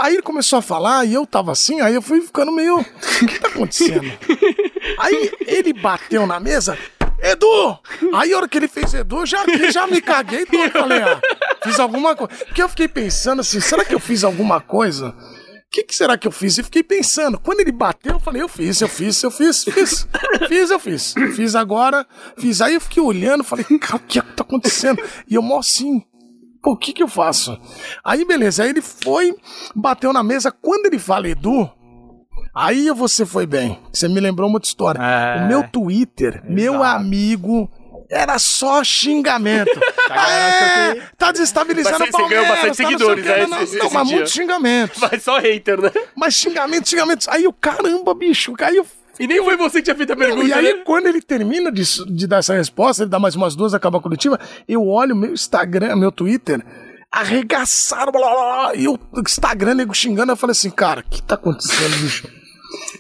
Aí ele começou a falar e eu tava assim, aí eu fui ficando meio. O que tá acontecendo? aí ele bateu na mesa. Edu! Aí a hora que ele fez Edu, já, já me caguei todo. Eu Falei, ah, fiz alguma coisa. Porque eu fiquei pensando assim, será que eu fiz alguma coisa? O que, que será que eu fiz? E fiquei pensando. Quando ele bateu, eu falei, eu fiz, eu fiz, eu fiz, fiz. Fiz, eu fiz. Fiz agora, fiz. Aí eu fiquei olhando, falei, cara, o que é que tá acontecendo? E eu, mó assim, pô, o que que eu faço? Aí, beleza, aí ele foi, bateu na mesa. Quando ele fala Edu, aí você foi bem. Você me lembrou uma outra história. É. O meu Twitter, meu amigo... Era só xingamento. é, tá desestabilizando Mas o você- você ganhou Palmeiras. bastante tá não seguidores, né, Não, esse- não, esse mas dia. muitos xingamentos. Mas só hater, né? Mas xingamentos, xingamentos. Aí o caramba, bicho. Eu. E nem foi você que tinha feito a pergunta, e aí, né? quando ele termina de, de dar essa resposta, ele dá mais umas duas, acaba a coletiva, eu olho meu Instagram, meu Twitter, arregaçaram, blá, blá, blá, e o Instagram, nego xingando, eu falei assim, cara, o que tá acontecendo, bicho?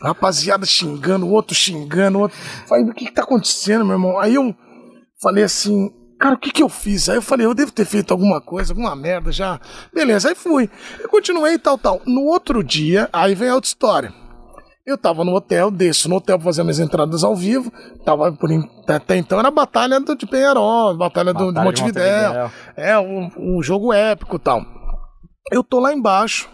Rapaziada xingando, outro xingando, outro. Falei, o que que tá acontecendo, meu irmão? Aí eu falei assim, cara, o que que eu fiz? Aí eu falei, eu devo ter feito alguma coisa, alguma merda já. Beleza, aí fui. Eu continuei tal, tal. No outro dia, aí vem a outra história. Eu tava no hotel, desço no hotel pra fazer minhas entradas ao vivo. Tava por até então era a batalha do, de Penharol, batalha, do, do Batalha de Montevidéu. É, um, um jogo épico e tal. Eu tô lá embaixo.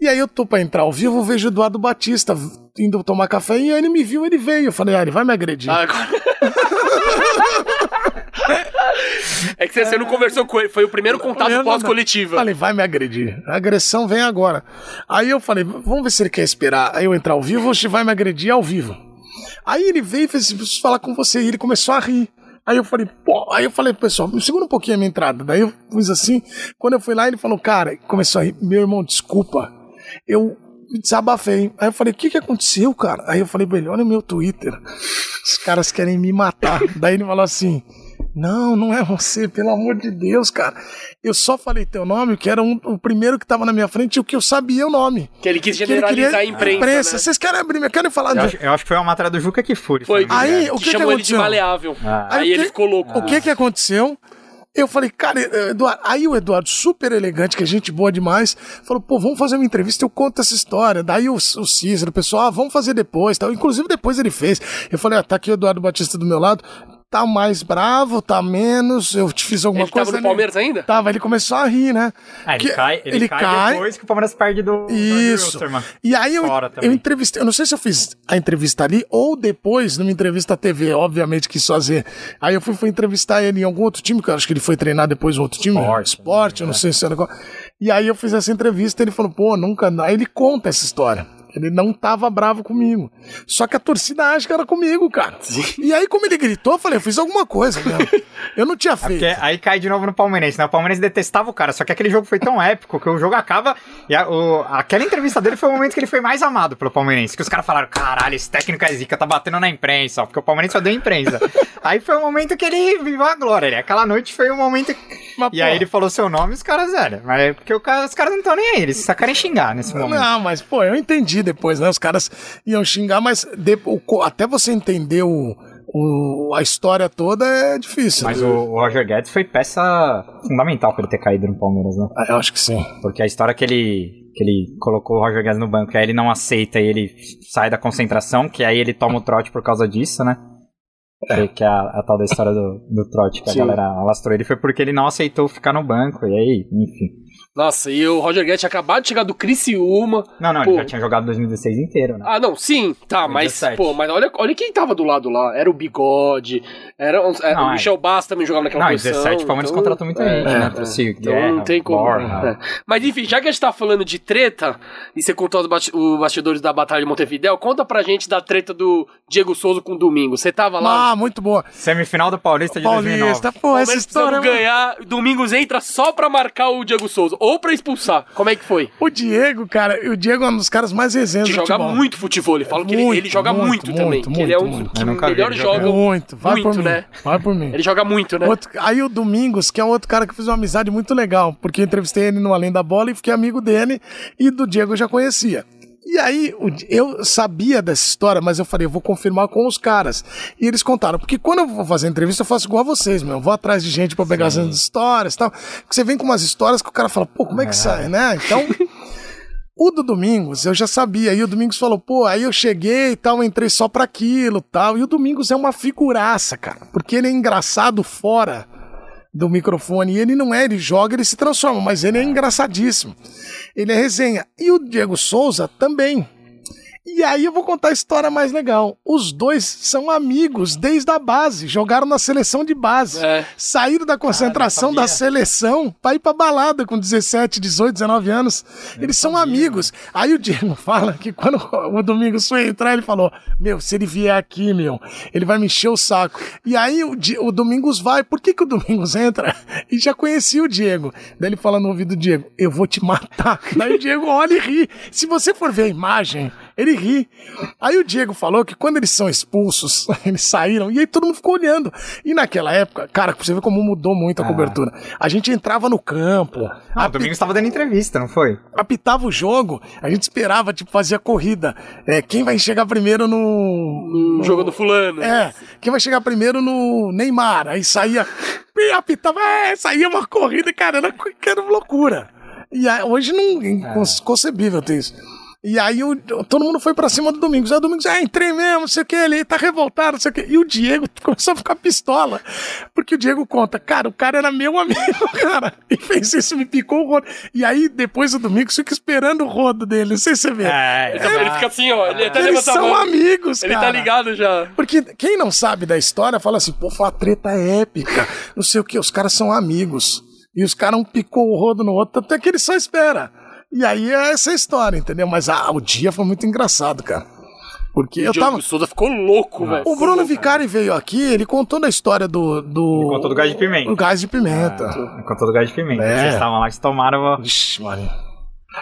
E aí eu tô pra entrar ao vivo, eu vejo o Eduardo Batista indo tomar café e aí ele me viu, ele veio. Eu falei, ah, ele vai me agredir. Ah, agora- é que você, você não conversou com ele, foi o primeiro contato pós-coletiva. Falei, vai me agredir. A agressão vem agora. Aí eu falei, vamos ver se ele quer esperar aí eu entrar ao vivo ou se vai me agredir ao vivo. Aí ele veio e fez preciso falar com você. E ele começou a rir. Aí eu falei, pô, aí eu falei, pessoal, me segura um pouquinho a minha entrada. Daí eu fiz assim. Quando eu fui lá, ele falou, cara, começou a rir, meu irmão, desculpa. Eu me desabafei. Aí eu falei, o que que aconteceu, cara? Aí eu falei olha o meu Twitter. Os caras querem me matar. Daí ele falou assim. Não, não é você, pelo amor de Deus, cara. Eu só falei teu nome, que era um- o primeiro que tava na minha frente e o que eu sabia o nome. Que ele quis Que ele generalizar queria- a imprensa. né? Vocês querem abrir, querem falar Eu de... acho, eu acho que foi uma matéria do Juca que. Foi. me Aí, o que, que que chamou ele de aconteceu? maleável. Ah. Aí Aí o ele que- ficou louco. O que que aconteceu? Eu falei, cara, Eduardo, aí o Eduardo, super elegante, que é gente boa demais, falou, pô, vamos fazer uma entrevista, eu conto essa história. Daí o, o Cícero, o pessoal, ah, vamos fazer depois, tal. Inclusive depois ele fez. Eu falei, ah, tá aqui o Eduardo Batista do meu lado, tá mais bravo, tá menos, eu te fiz alguma Ele coisa. tava no ali." Palmeiras ainda? Tava, ele começou a rir, né? Ah, ele, Que- cai, ele, cai, depois que o Palmeiras perde do, do Isso. Wilstermann. E aí eu, eu entrevistei, eu não sei se eu fiz a entrevista ali ou depois, numa entrevista à TV, obviamente quis fazer. Aí eu fui, fui entrevistar ele em algum outro time, que eu acho que ele foi treinar depois em outro time. Esporte, Esporte, eu não sei se era qual. E aí eu fiz essa entrevista e ele falou, pô, nunca. Aí ele conta essa história. Ele não tava bravo comigo. Só que a torcida acha que era comigo, cara. E aí, como ele gritou, eu falei, eu fiz alguma coisa mesmo. Eu não tinha feito. Porque aí cai de novo no Palmeirense, né? O Palmeirense detestava o cara, só que aquele jogo foi tão épico que o jogo acaba e a- o- aquela entrevista dele foi o momento que ele foi mais amado pelo Palmeirense. Que os caras falaram: caralho, esse técnico é zica, tá batendo na imprensa, ó, porque o Palmeirense só deu imprensa. aí foi o momento que ele viveu a glória. Né? Aquela noite foi o momento. Mas, e pô, aí ele falou seu nome e os caras, velho. Mas é porque cara- os caras não estão nem aí, eles só querem xingar nesse momento. Não, mas, pô, eu entendi depois, né? Os caras iam xingar, mas de- o até você entender o, o- a história toda é difícil. Mas né? o, Roger Guedes foi peça fundamental pra ele ter caído no Palmeiras, né? Ah, Eu acho que sim. Porque a história que ele, que ele colocou o Roger Guedes no banco, e aí ele não aceita e ele sai da concentração, que aí ele toma o trote por causa disso, né? Que, que é a, a tal da história do, do trote que Sim. a galera alastrou ele, foi porque ele não aceitou ficar no banco, e aí, enfim. Nossa, e o Roger Guedes tinha acabado de chegar do Criciúma. Não, não, Pô. ele já tinha jogado 2016 inteiro, né? Ah, não, sim, tá, mas, 17. pô, mas olha, olha quem tava do lado lá. Era o Bigode, era, era Não, o é. Michel Bastos também jogava naquela não, posição. 17 o Palmeiras então- contratou muita é, gente, é, né? é. Trouxe Então Guerra, não tem como. Borja. é. Mas enfim, já que a gente tá falando de treta, e você contou os, basti- os bastidores da Batalha de Montevidéu, conta pra gente da treta do Diego Souza com o Domingo. Você tava lá? Ah, muito boa. Semifinal do Paulista de Paulista, 2009. pô, essa história. é ganhar, Domingos entra só pra marcar o Diego Souza, ou pra expulsar. Como é que foi? O Diego, cara, o Diego é um dos caras mais do jogar futebol. muito futebol. Falam que ele, Muito, ele joga muito, muito, também. muito, que ele é um que Eu nunca vi melhor ele joga. Muito, vai Muito, por mim. né? Vai por mim. Ele joga muito, né? Outro- aí o Domingos, que é outro cara que fez uma amizade muito legal, porque eu entrevistei ele no Além da Bola e fiquei amigo dele, e do Diego eu já conhecia. E aí, eu sabia dessa história, mas eu falei, eu vou confirmar com os caras. E eles contaram, porque quando eu vou fazer entrevista, eu faço igual a vocês, meu. Eu vou atrás de gente pra pegar essas histórias e tal. Porque você vem com umas histórias que o cara fala, pô, como é que sai, né? Então. O do Domingos, eu já sabia. E o Domingos falou, pô, aí eu cheguei e tal, entrei só pra aquilo tal. E o Domingos é uma figuraça, cara. Porque ele é engraçado fora do microfone. E ele não é, ele joga, ele se transforma, mas ele é engraçadíssimo. Ele é resenha. E o Diego Souza também. E aí eu vou contar a história mais legal. Os dois são amigos desde a base, jogaram na seleção de base. É. Saíram da concentração da seleção pra ir pra balada com 17, 18, 19 anos. Eles são amigos. Aí o Diego fala que quando o Domingos foi entrar, ele falou: Meu, se ele vier aqui, meu, ele vai me encher o saco. E aí o, o Domingos vai. Por que, que o Domingos entra? E já conhecia o Diego. Daí ele fala no ouvido do Diego: Eu vou te matar. Daí o Diego olha e ri. Se você for ver a imagem Ele ri. Aí o Diego falou que quando eles são expulsos, eles saíram e aí todo mundo ficou olhando. E naquela época, cara, pra você ver como mudou muito a Ah. cobertura. A gente entrava no campo, Ah, api- Domingos estava dando entrevista, não foi? apitava o jogo, a gente esperava, tipo, fazia corrida. É, quem vai chegar primeiro no. No jogo do fulano. É, quem vai chegar primeiro no Neymar? Aí saía, e apitava, é, saía uma corrida, cara, era, era loucura. E aí, hoje não é inconcebível ter isso. E aí o- todo mundo foi pra cima do Domingos. Aí o Domingos, ah, entrei mesmo, não sei o que, ele tá revoltado, não sei o que. E o Diego começou a ficar pistola. Porque o Diego conta, cara, o cara era meu amigo, cara. E fez isso, me picou o rodo. E aí depois o Domingos fica esperando o rodo dele, não sei se você vê. Ele, fica- ele fica assim, ó. Ele até Eles são amigos, Ele cara. tá ligado já. Porque quem não sabe da história fala assim, pô, foi uma treta épica, não sei o que, os caras são amigos. E os caras um picou o rodo no outro, até que ele só espera. E aí é essa a história, entendeu? Mas ah, o dia foi muito engraçado, cara. Porque eu o tava. Souza ficou louco, velho. O Bruno Vicari veio aqui, ele contou da história do. do... Ele contou do gás de pimenta. O gás de pimenta. Ele contou do gás de pimenta. É. Vocês estavam lá, vocês tomaram. Vixe, Maria.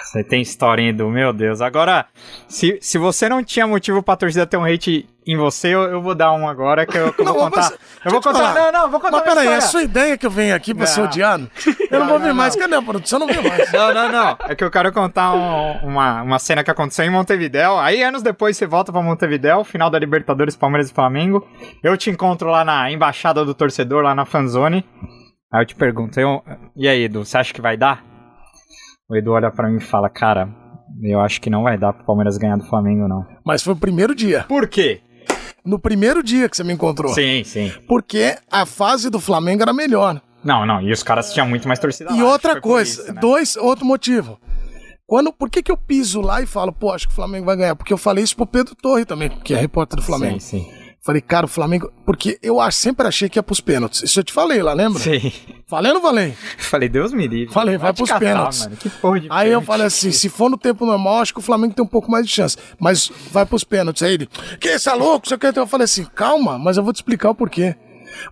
Você tem historinha do meu Deus. Agora, se, se você não tinha motivo pra torcida ter um hate em você, eu, eu vou dar um agora que eu, que eu vou Não, contar. mas- eu vou contar. falar. Não, não, vou contar Mas peraí, é história. sua ideia que eu venho aqui pra ser Não. odiado? Eu não, Não, vou vir mais. Cadê a produção? Eu não vem mais. Não, não, não. É que eu quero contar um- uma, uma cena que aconteceu em Montevidéu. Aí, anos depois, você volta pra Montevidéu, final da Libertadores, Palmeiras e Flamengo. Eu te encontro lá na embaixada do torcedor, lá na fanzone. Aí eu te pergunto, eu- e aí, Edu, você acha que vai dar? O Edu olha pra mim e fala, cara, eu acho que não vai dar pro Palmeiras ganhar do Flamengo, não. Mas foi o primeiro dia. Por quê? No primeiro dia que você me encontrou. Sim, sim. Porque a fase do Flamengo era melhor. Não, não, e os caras tinham muito mais torcida E lá, outra coisa, isso, né? dois, outro motivo. Quando, por que, que eu piso lá e falo, pô, acho que o Flamengo vai ganhar? Porque eu falei isso pro Pedro Torre também, que é repórter do Flamengo. Sim, sim. Falei, cara, o Flamengo. Porque eu sempre achei que ia pros pênaltis. Isso eu te falei lá, lembra? Sim. Falei ou não falei? Falei, Deus me livre. Falei, vai te pros catar, pênaltis. Mano. Que porra de Aí eu falei assim: se for no tempo normal, acho que o Flamengo tem um pouco mais de chance. Mas vai pros pênaltis. Aí ele, que isso é louco? Você quer? Eu falei assim: calma, mas eu vou te explicar o porquê.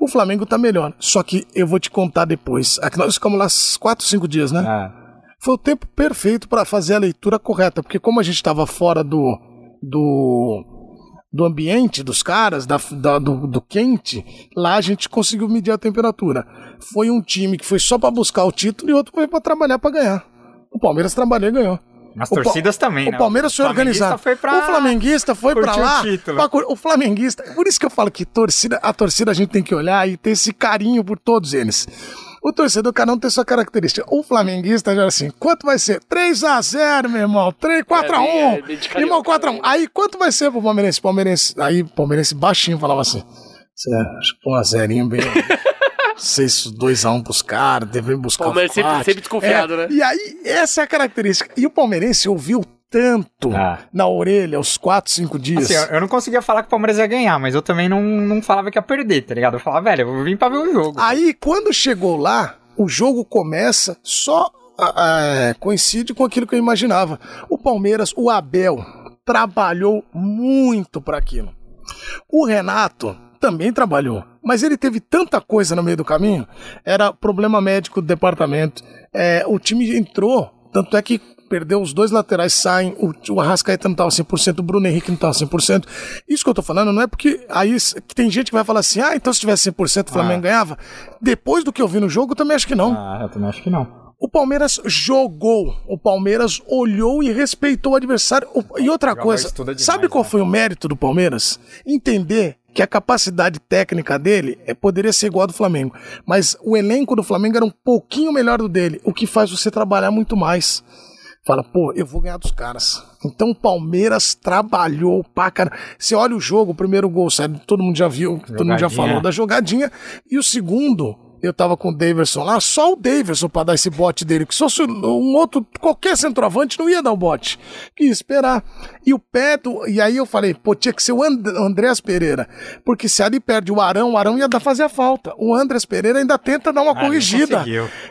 O Flamengo tá melhor. Só que eu vou te contar depois. Aqui nós ficamos lá 4, 5 dias, né? Ah, Foi o tempo perfeito para fazer a leitura correta, porque como a gente estava fora do, do, do ambiente dos caras, da, da- do, do quente, lá a gente conseguiu medir a temperatura. Foi um time que foi só para buscar o título e outro foi para trabalhar para ganhar. O Palmeiras trabalhou e ganhou. As O Pa- torcidas também, né? O Palmeiras foi organizado. Foi pra... O flamenguista foi o lá. título. cur- o flamenguista. Por isso que eu falo que torcida, a torcida a gente tem que olhar e ter esse carinho por todos eles. O torcedor, cada um tem sua característica. O flamenguista já era assim: quanto vai ser? 3x0, meu irmão. 3, 4x1. É, bem- é, bem carinho. irmão, 4x1. Aí quanto vai ser pro Palmeirense? Palmeirense. Aí o Palmeirense baixinho falava assim: "Cê- acho que 1x0 bem. Sei se 2x1 pros caras, devem buscar Palmeiras o sempre- empate. sempre desconfiado, É, né? E aí, essa é a característica. E o palmeirense ouviu tanto Ah. na orelha aos 4, 5 dias. Assim, eu, não conseguia falar que o Palmeiras ia ganhar, mas eu também não, não falava que ia perder, tá ligado? Eu falava, velho, eu vim pra ver o jogo. Aí, quando chegou lá, o jogo começa só ah, ah, coincide com aquilo que eu imaginava. O Palmeiras, o Abel, trabalhou muito para aquilo. O Renato também trabalhou, mas ele teve tanta coisa no meio do caminho. Era problema médico do departamento. É, o time entrou, tanto é que perdeu os dois laterais, saem, o, o Arrascaeta não estava 100%, o Bruno Henrique não estava 100%. Isso que eu tô falando não é porque aí que tem gente que vai falar assim, ah, então se tivesse 100% o Flamengo ganhava. Depois do que eu vi no jogo, eu também acho que não. Ah, eu também acho que não. O Palmeiras jogou, o Palmeiras olhou e respeitou o adversário. E outra coisa, estuda demais, sabe qual né? foi o mérito do Palmeiras? Entender que a capacidade técnica dele é, poderia ser igual a do Flamengo, mas o elenco do Flamengo era um pouquinho melhor do dele, o que faz você trabalhar muito mais. Fala, pô, eu vou ganhar dos caras. Então o Palmeiras trabalhou pra caramba. Você olha o jogo, o primeiro gol, sabe? Todo mundo já viu, todo mundo já Jogadinha. falou da jogadinha. E o segundo, eu tava com o Daverson lá, só o Daverson pra dar esse bote dele. Que se fosse um outro, qualquer centroavante não ia dar o bote. Que ia esperar. E o pé do. E aí eu falei, pô, tinha que ser o And- Andrés Pereira. Porque se ali perde o Arão, o Arão ia dar fazer a falta. O Andrés Pereira ainda tenta dar uma Ah, corrigida.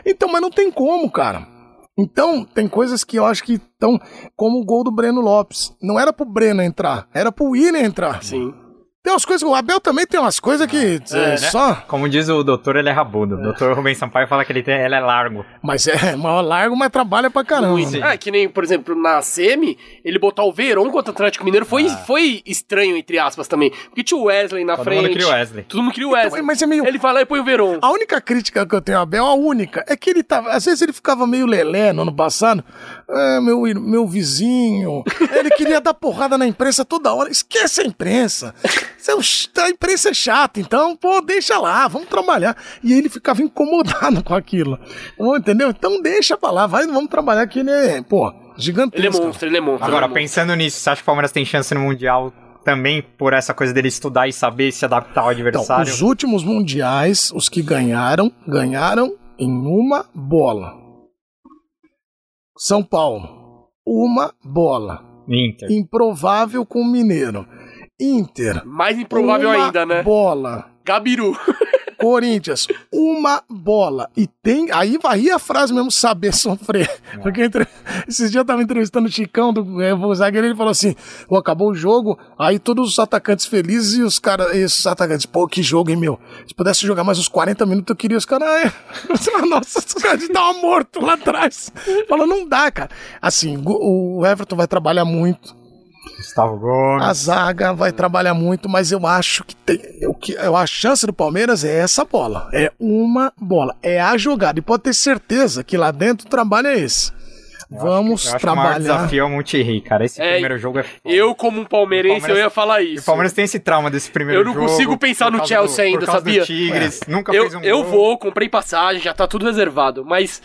Então, mas não tem como, cara. Então, tem coisas que eu acho que estão como o gol do Breno Lopes. Não era pro Breno entrar, era pro William entrar. Sim. Tem umas coisas, o Abel também tem umas coisas que é, né? só. Como diz o doutor, ele é rabudo. O doutor Rubens Sampaio fala que ele, tem, ele é largo. Mas é maior largo, mas trabalha pra caramba. Muito. É, que nem, por exemplo, na Semi, ele botar o Verón contra o Atlético Mineiro foi, foi estranho, entre aspas, também. Porque tinha o Wesley na Todo frente. mundo queria o Wesley. Todo mundo queria o Wesley. mas é meio- Ele vai lá e põe o Verón. A única crítica que eu tenho ao Abel, a única, é que ele tava. Às vezes ele ficava meio lelé no ano passado. É, meu, meu vizinho. Ele queria dar porrada na imprensa toda hora. Esquece a imprensa. É A imprensa é chata, então, pô, deixa lá, vamos trabalhar. E ele ficava incomodado com aquilo. Entendeu? Então deixa pra lá, vai, vamos trabalhar que ele é, pô, Ele é gigantesco. monstro, ele é monstro. Agora, é monstro. pensando nisso, você acha que o Palmeiras tem chance no Mundial também por essa coisa dele estudar e saber se adaptar ao Então, adversário? os últimos mundiais, os que ganharam, ganharam em uma bola. São Paulo, uma bola. Inter. Improvável com o Mineiro. Inter, Mais improvável uma ainda, né? bola. Gabiru. Corinthians, uma bola. E tem. Aí vai a frase mesmo, saber sofrer. Porque entre- esses dias eu tava entrevistando o Chicão do é, o zagueiro, ele falou assim: "Pô, acabou o jogo, aí todos os atacantes felizes e os caras, esses atacantes, pô, que jogo, hein, meu? Se pudesse jogar mais uns 40 minutos, eu queria os caras. "Ah, é." Nossa, os caras estavam mortos lá atrás. Falou, não dá, cara. Assim, o Everton vai trabalhar muito. Gustavo Gomes. A zaga vai trabalhar muito, mas eu acho que tem. O que, eu, a chance do Palmeiras é essa bola. É uma bola. É a jogada. E pode ter certeza que lá dentro o trabalho é esse. Vamos Eu acho que o maior trabalhar. desafio é o Multi cara. Esse É, primeiro jogo é foda. Eu, como um palmeirense, Palmeiras- eu ia falar E isso. o Palmeiras tem esse trauma desse primeiro Eu não jogo. consigo pensar no Chelsea do- ainda, por causa sabia? Do Tigres, nunca eu, fez um eu gol. vou, comprei passagem, já tá tudo reservado. Mas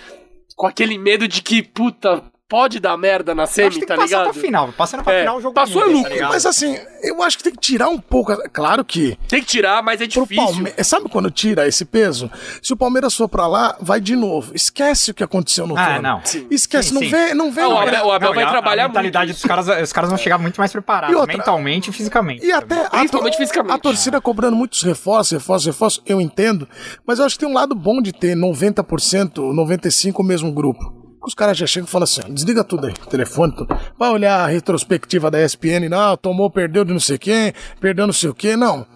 com aquele medo de que, puta, pode dar merda na semi, tá que passar ligado? pra final. Passando pra É, final, o jogo passou é tá lucro, ligado? Mas assim, eu acho que tem que tirar um pouco. Claro que Tem que tirar, mas é difícil. Palmeiras. Sabe quando tira esse peso? Se o Palmeiras for pra lá, vai de novo. Esquece o que aconteceu no Ah, turno. não. Esquece, Sim, não sim. vê, não vê. Ah, o não. Abel- o Abel vai e a- trabalhar a mentalidade muito dos caras, os caras vão chegar muito mais preparados, E outra- mentalmente e fisicamente. E até a, Principalmente tor- fisicamente. a torcida cobrando muitos reforços, reforços, reforços, eu entendo. Mas eu acho que tem um lado bom de ter 90%, 95% o mesmo grupo. Os caras já chegam e falam assim: desliga tudo aí, telefone, tudo. Vai olhar a retrospectiva da ESPN, não, tomou, perdeu de não sei quem, perdeu não sei o quê, não.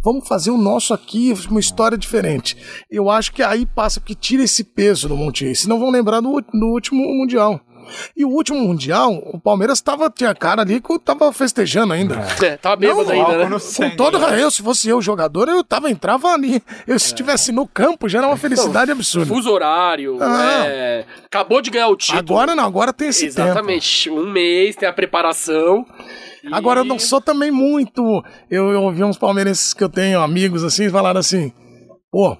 Vamos fazer o nosso aqui, uma história diferente. Eu acho que aí passa, porque tira esse peso do Monte Rei. Senão vão lembrar do, do último Mundial. E o último Mundial, o Palmeiras tava, tinha cara ali que tava festejando ainda. É, tava bêbado Não, ainda, né? Com todo né? eu, se fosse eu jogador, eu tava, entrava ali. Eu, se estivesse no campo, já era uma felicidade absurda. Fuso horário, Ah. é, acabou de ganhar o título. Agora não, agora tem esse tempo. Exatamente. Um mês, tem a preparação. E- Agora eu não sou também muito. Eu, eu ouvi uns palmeirenses que eu tenho, amigos assim, falaram assim: pô,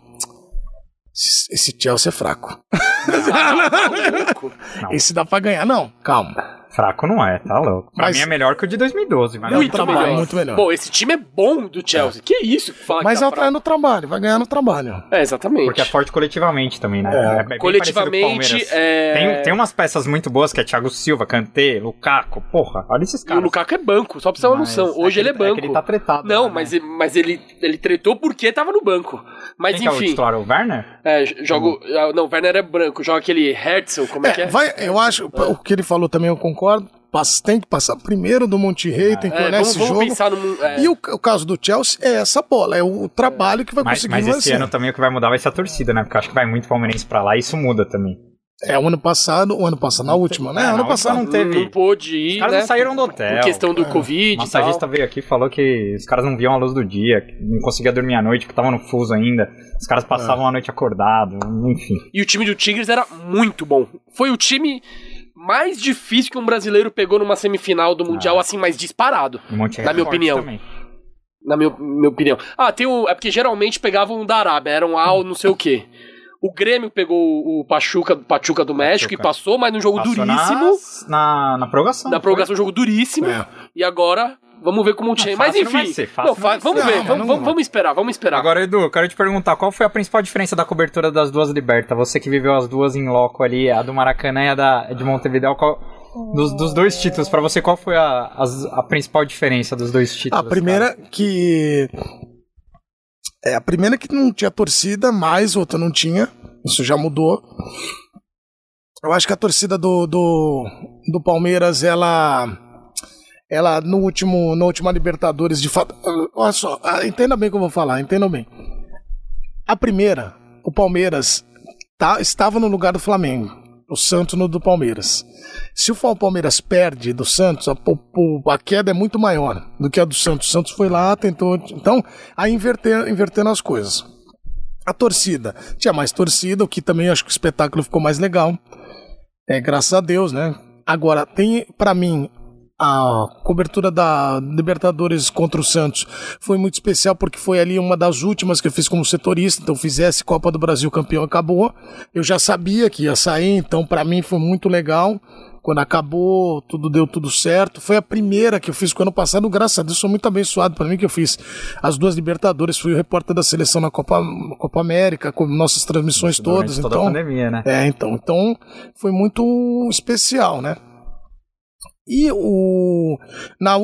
esse Chelsea é fraco. Esse dá pra ganhar. Não, calma. Fraco não é, tá louco. Pra Mas- mim é melhor que o de 2012, mas É um Muito trabalho melhor. muito melhor. Bom, esse time é bom do Chelsea. Que isso? Fala Mas que é tá o- é fraco. no trabalho, vai ganhar no trabalho. É, exatamente. Porque é forte coletivamente também, né? É. bem Coletivamente, é- Tem, tem umas peças muito boas que é Thiago Silva, Kanté, Lukaku, porra, olha esses E o caras. Lukaku é banco, só pra você ter uma noção. Hoje é ele é que banco. É que ele tá tretado. Não, lá, né? mas, ele, mas ele, ele tretou porque tava no banco. Mas Quem que é o enfim. O Werner? É, jogo. ah, Não, o Werner é branco, joga aquele Herzl, como é, que É, é? vai, eu acho, o que ele falou também eu concordo. Passa- tem que passar primeiro do Monte Rei, tem que É, olhar vamos, esse vamos jogo. pensar no. é, E o, o caso do Chelsea é essa bola, é o trabalho que vai Mas, conseguir mas esse vencer. ano também o que vai mudar vai ser a torcida, né? Porque eu acho que vai muito palmeirense pra lá e isso muda também. É, o ano passado, o ano passado, na última, né? É, ano passado. não teve. não pôde ir. Os caras né, não saíram do hotel. Por questão do O Covid. e massagista veio aqui e falou que os caras não viam a luz do dia, não conseguia dormir à noite, que tava no fuso ainda. Os caras passavam a noite acordado, enfim. E o time do Tigres era muito bom. Foi o time mais difícil que um brasileiro pegou numa semifinal do Mundial, assim, mais disparado. Um monte Na minha opinião. Também. Na minha, minha opinião. Ah, tem o. É porque geralmente pegavam um da Arábia, era um Al não sei o quê. O Grêmio pegou o Pachuca, Pachuca do México Pachuca. e passou, mas num jogo Passou duríssimo. Na, na prorrogação. Na prorrogação, um jogo duríssimo. É. E agora, vamos ver como o time. Não, Mas não enfim. ser, fácil não, não vai fa- vamos ser. ver, Não, vamos, não vamos, vamos esperar, vamos esperar. Agora, Edu, eu quero te perguntar, qual foi a principal diferença da cobertura das duas libertas? Você que viveu as duas em loco ali, a do Maracanã e a da, de Montevideo, qual, dos, dos dois títulos, pra você, qual foi a, as- a principal diferença dos dois títulos? A primeira que. É, a primeira que não tinha torcida, mais outra não tinha. Isso já mudou. Eu acho que a torcida do, do, do Palmeiras, ela. Ela no último, na última Libertadores de fato. Olha só, ah, entenda bem o que eu vou falar, entenda bem. A primeira, o Palmeiras tá, estava no lugar do Flamengo, o Santos no do Palmeiras. Se o Palmeiras perde do Santos, a, a, queda é muito maior do que a do Santos. O Santos foi lá, tentou. Então, aí inverter, invertendo as coisas. A torcida. Tinha mais torcida, o que também acho que o espetáculo ficou mais legal. É, graças a Deus, né? Agora, tem, para mim, a cobertura da Libertadores contra o Santos foi muito especial porque foi ali uma das últimas que eu fiz como setorista, então fizesse Copa do Brasil campeão acabou. Eu já sabia que ia sair, então para mim foi muito legal. Quando acabou, tudo deu tudo certo. Foi a primeira que eu fiz com o ano passado, graças a Deus, sou muito abençoado para mim que eu fiz as duas Libertadores, fui o repórter da seleção na Copa, Copa América, com nossas transmissões todas. Toda então, a pandemia, né? É, então, então foi muito especial, né? E o. Na,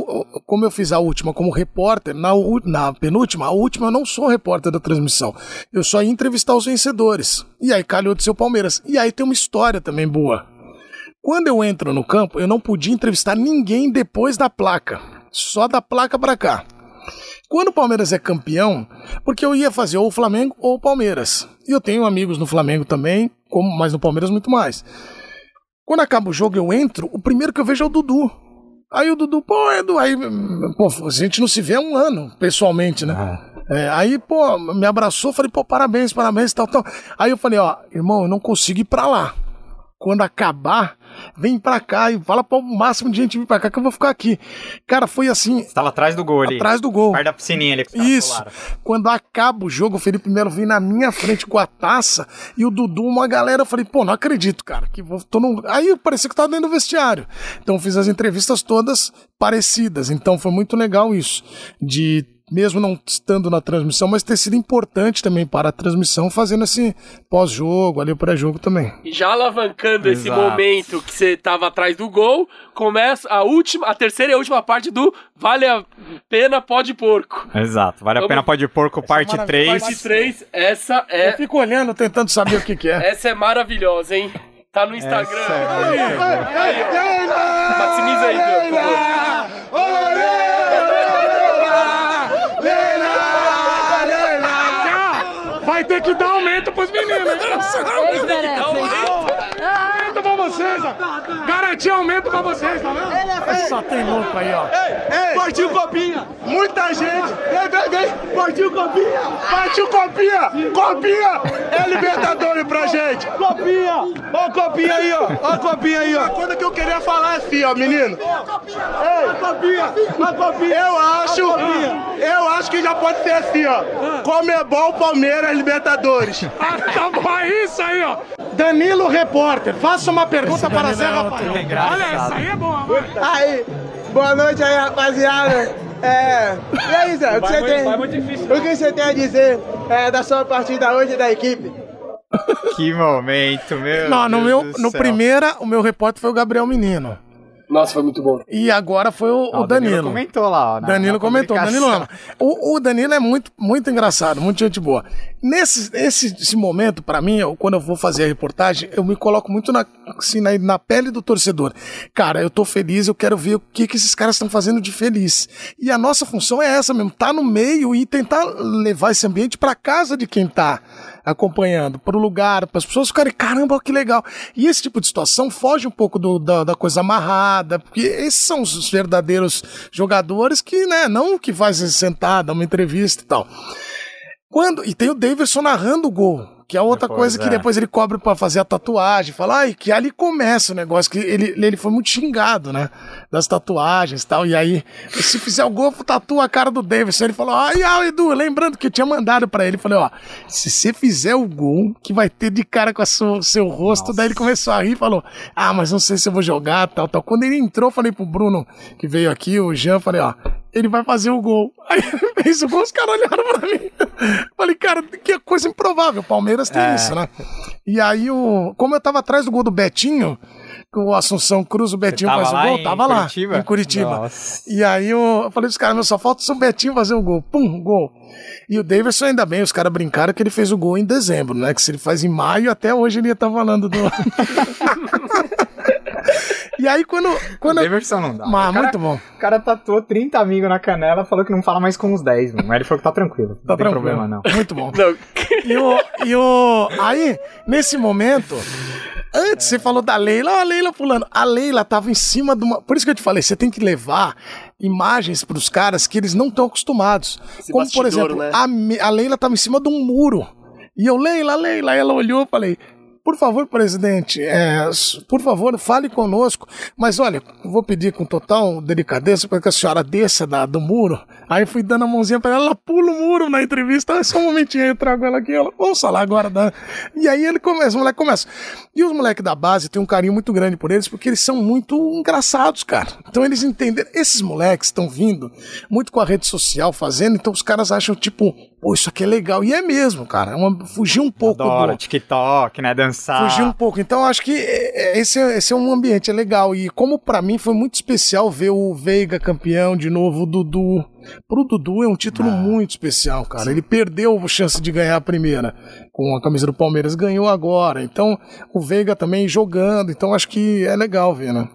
como eu fiz a última como repórter, na, na penúltima, a última eu não sou repórter da transmissão. Eu só ia entrevistar os vencedores. E aí calhou de ser o Palmeiras. E aí tem uma história também boa. Quando eu entro no campo, eu não podia entrevistar ninguém depois da placa. Só da placa para cá. Quando o Palmeiras é campeão, porque eu ia fazer ou o Flamengo ou o Palmeiras. E eu tenho amigos no Flamengo também, como, mas no Palmeiras muito mais. Quando acaba o jogo, eu entro, o primeiro que eu vejo é o Dudu. Aí o Dudu, pô, Edu, aí, pô, a gente não se vê há um ano, pessoalmente, né? Ah. É, aí, pô, me abraçou, falei, pô, parabéns, parabéns, tal, tal. Aí eu falei, ó, irmão, eu não consigo ir pra lá. Quando acabar, vem pra cá e fala para o máximo de gente vir pra cá que eu vou ficar aqui. Cara, foi assim. Você tava atrás do gol ali. Atrás do gol. Perto da piscininha ali. Isso. Quando acaba o jogo, o Felipe Melo vem na minha frente com a taça e o Dudu, uma galera, eu falei, pô, não acredito, cara. Que vou, tô no... Aí parecia que tava dentro do vestiário. Então fiz as entrevistas todas parecidas. Então foi muito legal isso. De mesmo não estando na transmissão, mas ter sido importante também para a transmissão, fazendo esse pós-jogo, ali o pré-jogo também. E já alavancando Exato. esse momento que você estava atrás do gol, começa a última, a terceira e a última parte do Vale a Pena Pode Porco. Exato, Vale a Pena Pode Porco, parte 3. É parte 3, essa é. Eu fico olhando, tentando saber o que, que é. Essa é maravilhosa, hein? Tá no Instagram. É aí, aí, aí, Maximiza aí, por favor. Vai ter que dar aumento pros meninos. Vai ter que dar aumento. Pra vocês, ó. Garantir aumento pra vocês, tá vendo? Só tem louco aí, ó. Ei, ei, partiu copinha. Muita gente. Vem, vem, vem. Partiu copinha. Partiu copinha. Copinha. É Libertadores pra gente. Copinha. Ó a copinha aí, ó. Ó a copinha aí, ó. A coisa que eu queria falar é assim, ó, menino. Ei, a copinha. A copinha. Eu acho. Eu acho que já pode ser assim, ó. Comebol, Palmeiras, Libertadores. Ah, tá bom, é isso aí, ó. Danilo Repórter, faça uma pergunta para Zé Rafael. Olha, isso aí é bom. Aí, boa noite aí, rapaziada. É, e aí, Zé, o que, você tem, difícil, o que você tem a dizer é, da sua partida hoje da equipe? Que momento, meu. Não, no, Deus meu, no primeira, o meu repórter foi o Gabriel Menino. Nossa, foi muito bom. E agora foi o, Não, o Danilo. Danilo comentou lá, ó. na- Danilo na comentou, Danilo ama. O, o Danilo é muito, muito engraçado, muito gente boa. Nesse esse, esse momento, pra mim, eu- quando eu vou fazer a reportagem, eu me coloco muito na, assim, na, na pele do torcedor. Cara, eu tô feliz, eu quero ver o que, que esses caras estão fazendo de feliz. E a nossa função é essa mesmo, tá no meio e tentar levar esse ambiente pra casa de quem tá acompanhando, pro lugar, para as pessoas ficarem, caramba, que legal. E esse tipo de situação foge um pouco do- da, da coisa amarrada, porque esses são os verdadeiros jogadores que, né, não o que faz sentar, dar uma entrevista e tal. Quando, e tem o Davidson narrando o gol, que é outra Depois, coisa que é. depois ele cobre pra fazer a tatuagem, fala, ai, que ali começa o negócio, que ele, ele foi muito xingado, né, das tatuagens e tal, e aí, se fizer o gol, tatua a cara do Davidson, ele falou, ai, ai, Edu, lembrando que eu tinha mandado pra ele, falei, ó, se você fizer o gol, que vai ter de cara com a sua- seu rosto, daí ele começou a rir e falou, ah, mas não sei se eu vou jogar, tal, tal, quando ele entrou, falei pro Bruno, que veio aqui, o Jean, falei, ó, ele vai fazer o gol. Aí ele fez o gol, os caras olharam pra mim. Falei, cara, que coisa improvável. O Palmeiras tem É. isso, né? E aí, o, como eu tava atrás do gol do Betinho, o Assunção Cruz, o Betinho faz o gol, tava lá, Curitiba? em Curitiba. Nossa. E aí eu, falei pros caras, meu, só falta o Betinho fazer o gol. Pum, gol. E o Davidson, ainda bem, os caras brincaram que ele fez o gol em dezembro, né? Que se ele faz em maio, até hoje ele ia estar falando do. E aí, quando. quando Davidson não dá. Mas, o cara, muito bom. O cara tatuou 30 amigos na canela falou que não fala mais com uns 10, mano. Mas ele falou que tá tranquilo. Tá não tem tranquilo. problema, não. Muito bom. Não, E o, e o. Aí, nesse momento. Antes você falou da Leila, ó, a Leila pulando. A Leila tava em cima de uma. Por isso que eu te falei, você tem que levar imagens pros caras que eles não estão acostumados. Esse Como, por bastidor, exemplo, né? a, a Leila tava em cima de um muro. E eu, Leila, Leila, ela olhou e falei. Por favor, presidente, é, por favor, fale conosco. Mas olha, vou pedir com total delicadeza para que a senhora desça da- do muro. Aí fui dando a mãozinha para ela, ela pula o muro na entrevista. Só um momentinho aí, eu trago ela aqui. Ela, vamos falar agora. Da... E aí ele começa, o moleque começa. E os moleques da base têm um carinho muito grande por eles, porque eles são muito engraçados, cara. Então eles entenderam. Esses moleques estão vindo muito com a rede social fazendo, então os caras acham, tipo, pô, isso aqui é legal. E é mesmo, cara. É uma, fugir um pouco Adoro do. TikTok, né? Dançar. Fugir um pouco. Então, acho que é, é, esse, é, esse é um ambiente é legal. E como pra mim foi muito especial ver o Veiga campeão de novo, o Dudu. Pro Dudu é um título muito especial, cara. Ele perdeu a chance de ganhar a primeira com a camisa do Palmeiras, ganhou agora. Então, o Veiga também jogando. Então, acho que é legal ver, né?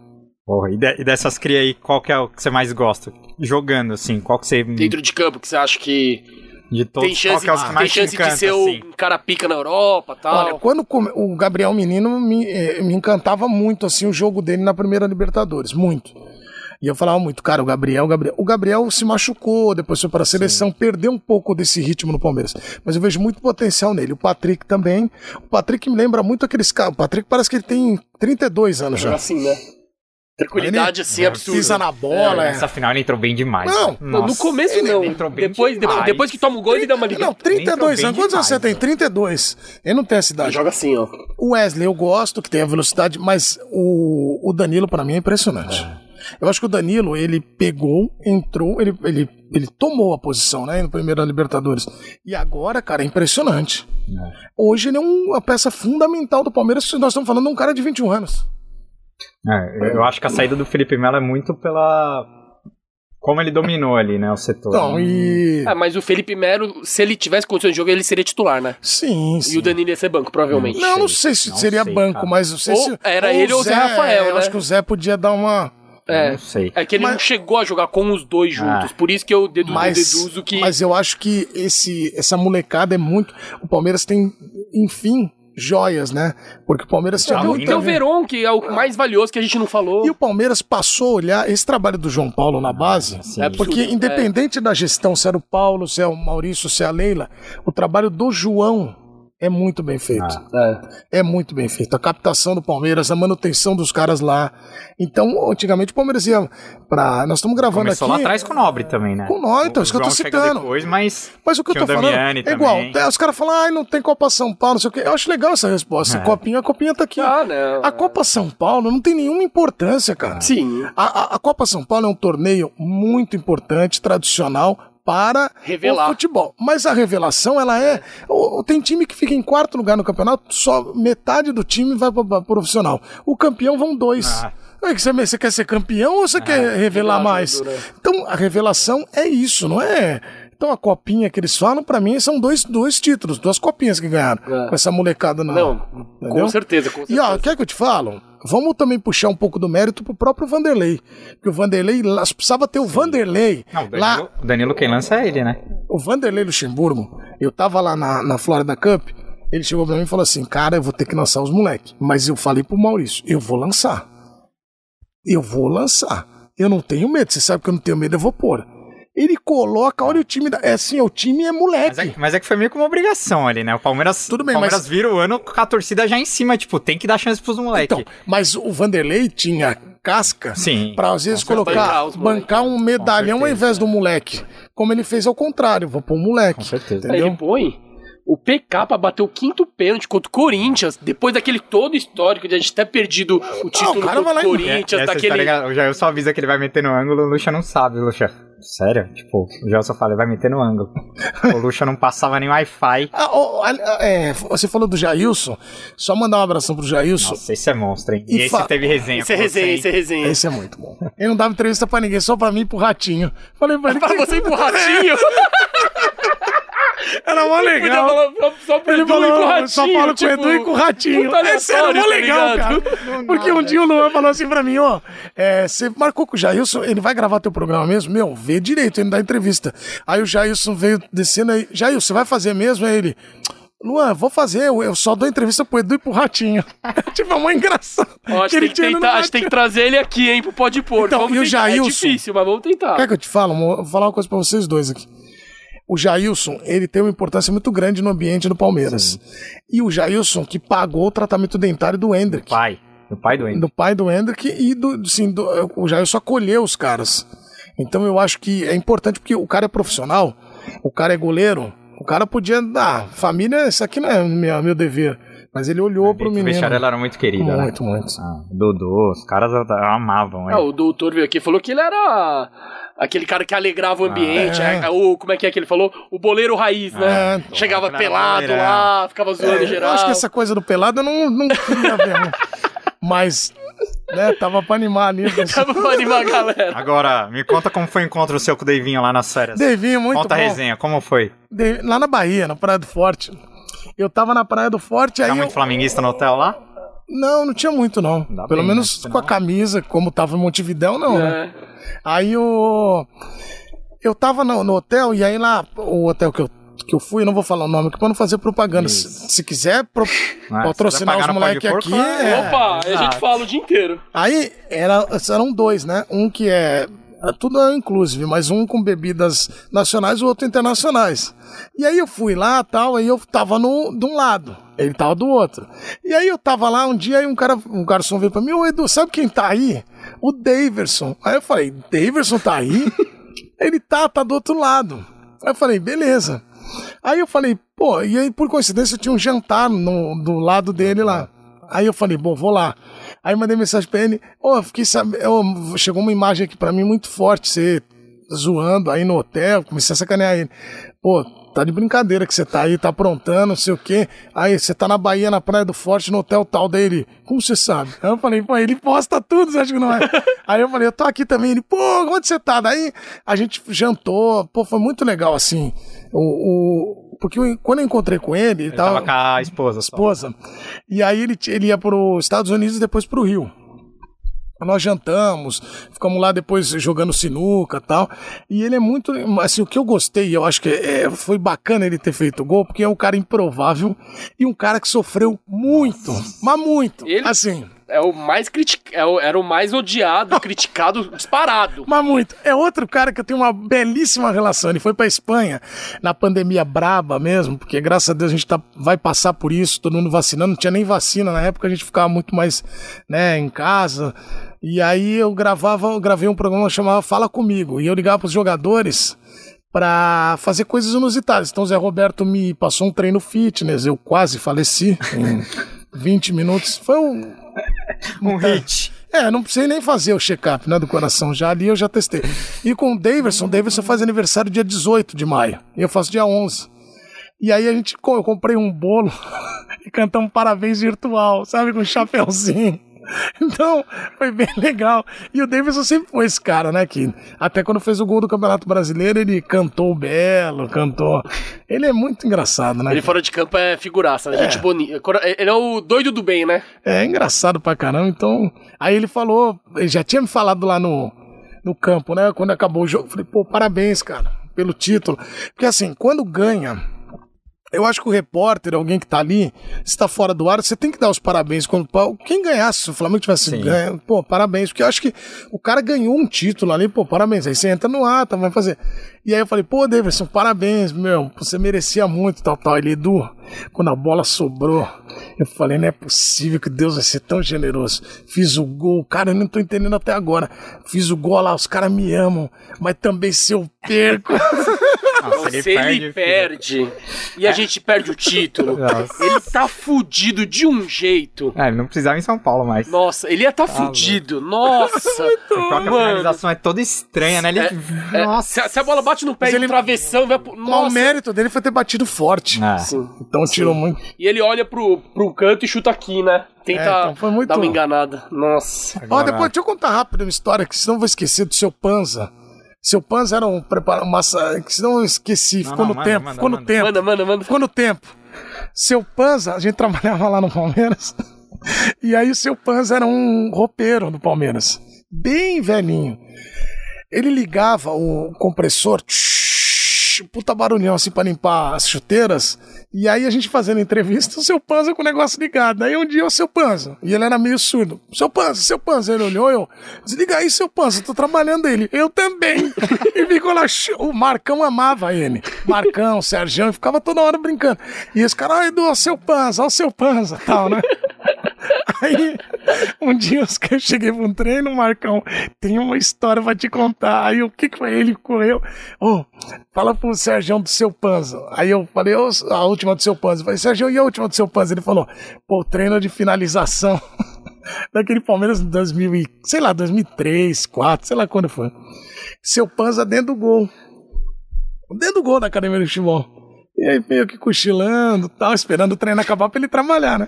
Porra, e, de- e dessas cria aí, qual que é o que você mais gosta? Jogando, assim, qual que você... dentro de campo, que você acha que De todos, tem chance, é os que tem chance encanta, de ser assim? o cara pica na Europa e tal? Olha, quando o Gabriel Menino me, eh, me encantava muito assim o jogo dele na primeira Libertadores, muito. E eu falava muito, cara, o Gabriel, o Gabriel, o Gabriel se machucou, depois foi para a seleção, perdeu um pouco desse ritmo no Palmeiras. Mas eu vejo muito potencial nele. O Patrick também. O Patrick me lembra muito aqueles caras. O Patrick parece que ele tem 32 anos já. assim, né? Tranquilidade assim, absurda. Pisa na bola, é. Nessa final ele entrou bem demais. Não, Não, no começo ele não. entrou bem Depois, depois, demais. depois que toma o gol, ele dá uma Não, ligada. 32 bem anos. Quantos anos você tem? né? 32. Ele não tem essa idade. Joga assim, ó. O Wesley eu gosto, que tem a velocidade, mas o, o Danilo pra mim é impressionante. Eu acho que o Danilo, ele pegou, entrou, ele, ele, ele tomou a posição, né, no primeiro Libertadores. E agora, cara, é impressionante. Hoje ele é um- uma peça fundamental do Palmeiras, nós estamos falando de um cara de 21 anos. É, eu acho que a saída do Felipe Melo é muito pela... Como ele dominou ali, né, o setor. Então, e... Ah, mas o Felipe Melo, se ele tivesse condições de jogo, ele seria titular, né? Sim, sim. E o Danilo ia ser banco, provavelmente. Não, não sei se Não seria sei, banco, cara. mas não sei Ou se... era ele ou o Zé Rafael, Eu né? acho que o Zé podia dar uma... É. Não sei. É que ele Mas- não chegou a jogar com os dois juntos. Por isso que eu dedu mas, deduzo que. mas eu acho que esse, essa molecada é muito. O Palmeiras tem, enfim, joias, né? Porque o Palmeiras tinha Tem o- muita. tem o Veron, que é o mais valioso que a gente não falou. E o Palmeiras passou a olhar esse trabalho do João Paulo na base, sim. É porque absurdo, independente da gestão, se era o Paulo, se é o Maurício, se é a Leila, o trabalho do João é muito bem feito. Ah. É muito bem feito. A captação do Palmeiras, a manutenção dos caras lá. Então, antigamente o Palmeiras ia pra. Nós estamos gravando Começou aqui. lá atrás com o Nobre também, né? Com o Nobre, então, O isso que eu tô citando. Depois, mas... Mas o que eu tô falando Damiani é igual. também. É, Os caras falam, ai, não tem Copa São Paulo, não sei o quê. Eu acho legal essa resposta. É. Copinha, a Copinha tá aqui. Ah, não. A Copa São Paulo não tem nenhuma importância, cara. Sim. A, a- a Copa São Paulo é um torneio muito importante, tradicional para Revelar. o futebol. Mas a revelação, ela é. Tem time que fica em quarto lugar no campeonato, só metade do time vai para profissional. O campeão vão dois. Ah. É que Você, quer ser campeão ou você quer revelar revelar mais? é. Então, a revelação é isso, não é? Então, a copinha que eles falam, pra mim, são dois, dois títulos, duas copinhas que ganharam. É. Com essa molecada na. Não, com certeza, com E certeza. ó, quer que eu te falo? Vamos também puxar um pouco do mérito pro próprio Vanderlei. Porque o Vanderlei, lá- precisava ter o Vanderlei. Não, o Danilo, lá, o Danilo quem lança é ele, né? o Vanderlei Luxemburgo, eu tava lá na, na Florida Cup, ele chegou pra mim e falou assim, cara, eu vou ter que lançar os moleques. Mas eu falei pro Maurício, eu vou lançar. Eu vou lançar. Eu não tenho medo, você sabe que eu não tenho medo, eu vou pôr. Ele coloca, olha o time, da, é assim, o time é moleque. Mas é, mas é que foi meio que uma obrigação ali, né? O Palmeiras, Tudo bem, o Palmeiras mas- vira o ano com a torcida já em cima, tipo, tem que dar chance pros moleques. Então, mas o Vanderlei tinha casca Sim, pra às vezes colocar, Bancar um medalhão ao certeza. invés do moleque. Como ele fez ao contrário, vou pôr um moleque. Com certeza. Entendeu? ele põe o PK pra bater o quinto pênalti contra o Corinthians, depois daquele todo histórico de a gente ter perdido o título o cara contra vai o lá Corinthians, essa daquele. história, o Jailson avisa que ele vai meter no ângulo, o Lucha não sabe, o Lucha. Sério? Tipo, o Jailson fala, vai meter no ângulo. o Lucha não passava nem Wi-Fi. Ah, ah, é, você falou do Jailson, só mandar um abração pro Jailson. Nossa, esse é monstro, hein? E E, esse teve resenha. Esse é você, resenha, hein? esse é resenha. Esse é muito bom. Ele não dava entrevista pra ninguém, só pra mim e pro Ratinho. Falei pra ele. Pra você ir pro ratinho. Era mó legal. falar só, pro Ele Edu e com o falou, Ratinho. só falo com o tipo, Edu e com o Ratinho. Esse era mó tá legal, ligado? cara. Porque um dia o Luan falou assim pra mim, ó, é, você marcou com o Jailson, ele vai gravar teu programa mesmo? Meu, vê direito, ele dá entrevista. Aí o Jailson veio descendo aí, Jailson, você vai fazer mesmo? Aí ele... Luan, vou fazer, eu, eu só dou entrevista pro Edu e pro Ratinho. tipo, é mó engraçado. Ó, acho que tem que, no tentar, acho que tem que trazer ele aqui, hein, pro Pode Pôr. Então, Vamos e o tentar. Jailson? É difícil, mas vamos tentar. Quer que eu te falo? Vou falar uma coisa pra vocês dois aqui. O Jailson, ele tem uma importância muito grande no ambiente do Palmeiras. E o Jailson que pagou o tratamento dentário do Hendrick. Pai. O pai do Hendrick. do pai do Hendrick e do, assim, do, o Jailson acolheu os caras. Então eu acho que é importante porque o cara é profissional, o cara é goleiro, o cara podia dar, família, isso aqui não é meu, meu dever. Mas ele olhou pro O menino. vestiário ela era muito querida, né? Muito, muito. Ah, Dodô, os caras amavam Ah, ele. o doutor veio aqui e falou que ele era aquele cara que alegrava o ambiente. é. é, o, como é que é que ele falou? O boleiro raiz, né? É. Chegava pelado lá, ficava zoando É, eu geral. acho que essa coisa do pelado eu não, não queria ver. não. Mas, né, tava pra animar ali. Tava pra animar a galera. Agora, me conta como foi o encontro seu com o Deivinho lá nas férias. Devinho, muito Conta bom. a resenha, como foi? De- lá na Bahia, na Praia do Forte. Eu tava na Praia do Forte, aí Tá eu... muito flamenguista no hotel lá? Não, não tinha muito, não. Ainda Pelo bem, menos né? com a camisa, como tava em Montevidéu, não, né? É. Aí o. Eu tava no, no hotel, e aí lá, o hotel que eu, que eu fui, eu não vou falar o nome aqui pra não fazer propaganda. Se, se quiser pro- Ah, patrocinar os moleques aqui. Porco, é. Opa, a gente exato. fala o dia inteiro. Aí era, eram dois, né? Um que é. É Tudo é inclusive, mas um com bebidas nacionais o outro internacionais. E aí eu fui lá tal, aí eu tava no, de um lado, ele tava do outro. E aí eu tava lá um dia e um cara, um garçom veio pra mim, ô Edu, sabe quem tá aí? O Daverson. Aí eu falei, Daverson tá aí? ele tá, tá do outro lado. Aí eu falei, beleza. Aí eu falei, pô, e aí por coincidência tinha um jantar no, do lado dele lá. Aí eu falei, bom, vou lá. Aí mandei mensagem pra ele, ô, eu fiquei sabendo, chegou uma imagem aqui pra mim muito forte, você zoando aí no hotel, comecei a sacanear ele. Pô, tá de brincadeira que você tá aí, tá aprontando, não sei o quê. Aí você tá na Bahia, na Praia do Forte, no hotel tal dele. Como você sabe? Aí eu falei, pô, ele posta tudo, você acha que não é? aí eu falei, eu tô aqui também. Ele, pô, onde você tá? Daí a gente jantou, pô, foi muito legal assim. O, o, porque eu- quando eu encontrei com ele, ele, Ele tava com a esposa. Só. esposa. E aí ele, ele ia para os Estados Unidos e depois para o Rio. Nós jantamos, ficamos lá depois jogando sinuca e tal. E ele é muito. Assim, o que eu gostei, eu acho que é, foi bacana ele ter feito o gol, porque é um cara improvável e um cara que sofreu muito, mas muito. Ele- Assim, É o mais criticado, era o mais odiado, criticado, disparado. Mas muito. É outro cara que eu tenho uma belíssima relação. Ele foi pra Espanha na pandemia braba mesmo, porque graças a Deus a gente tá, vai passar por isso, todo mundo vacinando. Não tinha nem vacina na época, a gente ficava muito mais né, em casa. E aí eu gravava, eu gravei um programa que chamava Fala Comigo. E eu ligava pros jogadores pra fazer coisas inusitadas. Então o Zé Roberto me passou um treino fitness, eu quase faleci em 20 minutos. Foi um, Um hit. é, não precisei nem fazer o check-up né, do coração. Já ali eu já testei. E com o Davidson, o Davidson faz aniversário dia 18 de maio. E eu faço dia 11. E aí a gente, eu comprei um bolo e cantamos parabéns virtual, sabe? Com um chapéuzinho. Então, foi bem legal. E o Davidson sempre foi esse cara, né? Que até quando fez o gol do Campeonato Brasileiro, ele cantou belo, cantou. Ele é muito engraçado, né? Ele fora de campo é figuraça, né? Gente bonita. Ele é o doido do bem, né? É engraçado pra caramba. Então, aí ele falou, ele já tinha me falado lá no, no campo, né? Quando acabou o jogo, falei, pô, parabéns, cara, pelo título. Porque assim, quando ganha, eu acho que o repórter, alguém que tá ali, se tá fora do ar, você tem que dar os parabéns. Quando, quem ganhasse, se o Flamengo tivesse ganho, pô, parabéns. Porque eu acho que o cara ganhou um título ali, pô, parabéns. Aí você entra no ar, tá, vai fazer. E aí eu falei, pô, Davidson, parabéns, meu, você merecia muito, tal, tal. Ele, Edu, quando a bola sobrou, eu falei, não é possível que Deus vai ser tão generoso. Fiz o gol, cara, eu não tô entendendo até agora. Fiz o gol lá, os caras me amam, mas também se eu perco. Nossa, Se ele perde e a gente perde o título, Nossa. ele tá fudido de um jeito. É, ele não precisava em São Paulo mais. Nossa, ele ia tá fudido. Nossa. A própria Mano. finalização é toda estranha, né? Ele... É, Nossa. se, se a bola bate no pé Mas ele- travessão, vai pro. Mas o Nossa. mérito dele foi ter batido forte. É. Sim. Então tirou muito. E ele olha pro, pro canto e chuta aqui, né? Tenta É, então foi muito- dar uma enganada. Nossa. Ó, Agora- depois deixa eu contar rápido uma história que senão eu vou esquecer do seu Panza. Seu Panza era um preparo, massa, que senão eu esqueci, ficou não, no manda, tempo, manda, ficou no manda. tempo. Manda, manda, manda. Ficou no tempo. Seu Panza, a gente trabalhava lá no Palmeiras. E aí o seu Panza era um roupeiro do Palmeiras. Bem velhinho. Ele ligava o compressor, tsh, puta barulhão assim pra limpar as chuteiras. E aí a gente fazendo entrevista, o seu Panza com o negócio ligado. Aí um dia o seu Panza, e ele era meio surdo. Seu Panza, seu Panza, ele olhou, eu, desliga aí, seu Panza, tô trabalhando ele. Eu também. e ficou lá, o Marcão amava ele. Marcão, o Sérgio, e ficava toda hora brincando. E esse cara, ai, o seu Panza, ó seu Panza, tal, né? Aí, um dia eu cheguei pra um treino, Marcão, tem uma história pra te contar. Aí, o que que foi? Ele correu, ô, fala pro Sérgio do seu Panza. Aí eu falei, ô, a última do seu Panza. Eu falei, Sérgio, e a última do seu Panza? Ele falou, pô, treino de finalização daquele Palmeiras em 2000, e, sei lá, 2003, 2004, sei lá quando foi. Seu Panza dentro do gol. Dentro do gol da academia de futebol. E aí meio que cochilando tal, esperando o treino acabar pra ele trabalhar, né?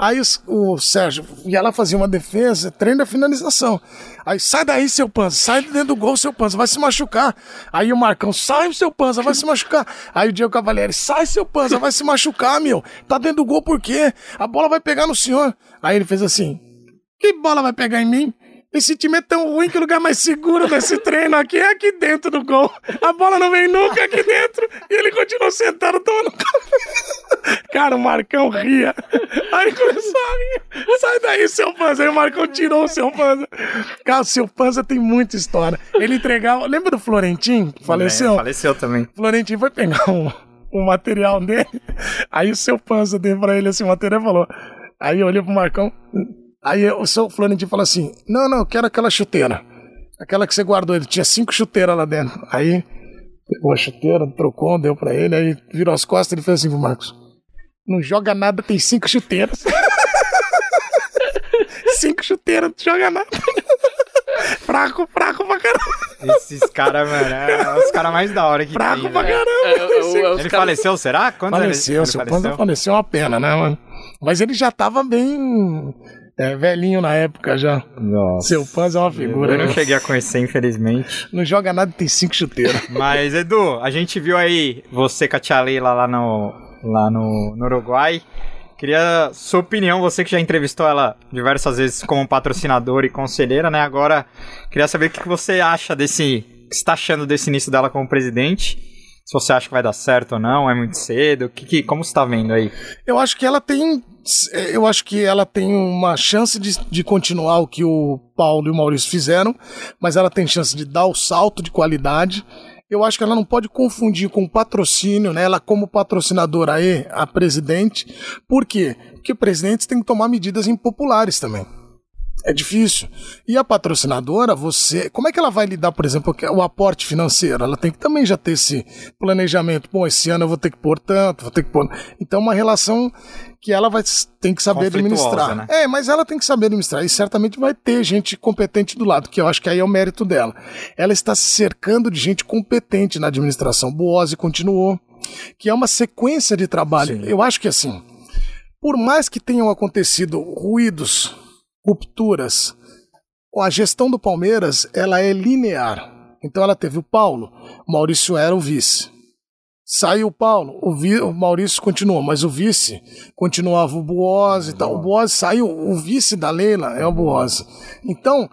Aí o, Sérgio ia lá fazer uma defesa, treino da finalização. Aí sai daí, seu Panza, sai de dentro do gol, seu Panza, vai se machucar. Aí o Marcão, sai, seu Panza, vai se machucar. Aí o Diego Cavalieri, sai, seu Panza, vai se machucar, meu. Tá dentro do gol por quê? A bola vai pegar no senhor. Aí ele fez assim: que bola vai pegar em mim? Esse time é tão ruim que o lugar mais seguro desse treino aqui é aqui dentro do gol. A bola não vem nunca aqui dentro. E ele continuou sentado tomando. Cara, o Marcão ria. Aí começou a rir. Sai daí, seu Panza. Aí o Marcão tirou o seu Panza. Cara, o seu Panza tem muita história. Ele entregava. Lembra do Florentim? Faleceu? É, faleceu também. Florentinho foi pegar um, um material dele. Aí o seu Panza deu pra ele assim, o material e falou. Aí eu olhei pro Marcão. Aí o seu Florentino falou assim: Não, não, eu quero aquela chuteira. Aquela que você guardou. Ele tinha cinco chuteiras lá dentro. Aí pegou a chuteira, trocou, deu pra ele. Aí virou as costas e ele fez assim pro Marcos: Não joga nada, tem cinco chuteiras. cinco chuteiras, não joga nada. fraco, fraco pra caramba. Esses caras, mano, é os caras mais da hora que Fraco tem, pra velho. caramba. É, é, é Ele caras- faleceu, será? Quando Faleceu, ele, ele Panza faleceu, é uma pena, né, mano? Mas ele já tava bem é, velhinho na época já. Nossa. Seu Panza é uma figura. Eu não né? cheguei a conhecer, infelizmente. Não joga nada e tem cinco chuteiras. Mas, Edu, a gente viu aí você com a Tia Leila lá no, lá no, no Uruguai. Queria sua opinião, você que já entrevistou ela diversas vezes como patrocinadora e conselheira, né? Agora, queria saber o que você acha desse. O que você tá achando desse início dela como presidente? Se você acha que vai dar certo ou não, é muito cedo. O Que, que, como você tá vendo aí? Eu acho que ela tem. Eu acho que ela tem uma chance de, de continuar o que o Paulo e o Maurício fizeram, mas ela tem chance de dar o salto de qualidade. Eu acho que ela não pode confundir com patrocínio, né? Ela como patrocinadora aí, a presidente. Por quê? Porque presidentes têm que tomar medidas impopulares também. É difícil. E a patrocinadora, você. Como é que ela vai lidar, por exemplo, com o aporte financeiro? Ela tem que também já ter esse planejamento. Bom, esse ano eu vou ter que pôr tanto, vou ter que pôr. Então, uma relação que ela vai tem que saber administrar. né? É, mas ela tem que saber administrar. E certamente vai ter gente competente do lado, que eu acho que aí é o mérito dela. Ela está se cercando de gente competente na administração. Boose continuou. Que é uma sequência de trabalho. Eu acho que assim, por mais que tenham acontecido ruídos, rupturas, a gestão do Palmeiras ela é linear. Então ela teve o Paulo, o Maurício era o vice. Saiu o Paulo, o, vi- o Maurício continuou, mas o vice continuava o Boaz e tal. O saiu, o vice da Leila é o Boaz. Então,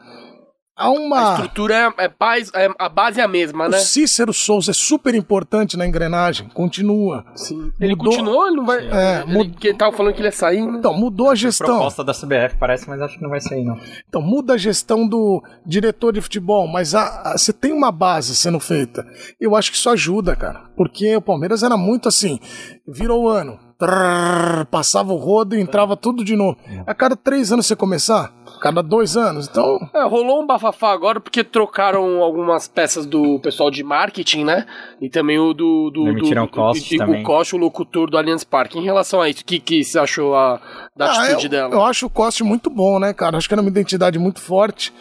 há A uma. estrutura é, é, paz- é- a base é a mesma, O né? Cícero Souza é super importante na engrenagem, continua. Sim. Ele Mudou- continuou, ele não vai. É, ele, mud- que ele tava falando que ele ia sair, né? Então, mudou a gestão. Proposta da CBF, parece, mas acho que não vai sair, não. Então, muda a gestão do diretor de futebol, mas a- a- você tem uma base sendo feita. Eu acho que isso ajuda, cara. Porque o Palmeiras era muito assim: virou o ano, trrr, passava o rodo e entrava tudo de novo. A cada três anos você começar, a cada dois anos. Então, É, rolou um bafafá agora porque trocaram algumas peças do pessoal de marketing, né? E também o do. do Demitiram do, o Costa e- e também. O Costa, o locutor do Allianz Parque. Em relação a isso, o que, que você achou a, da ah, atitude eu, dela? eu acho o Coste muito bom, né, cara? Acho que era uma identidade muito forte.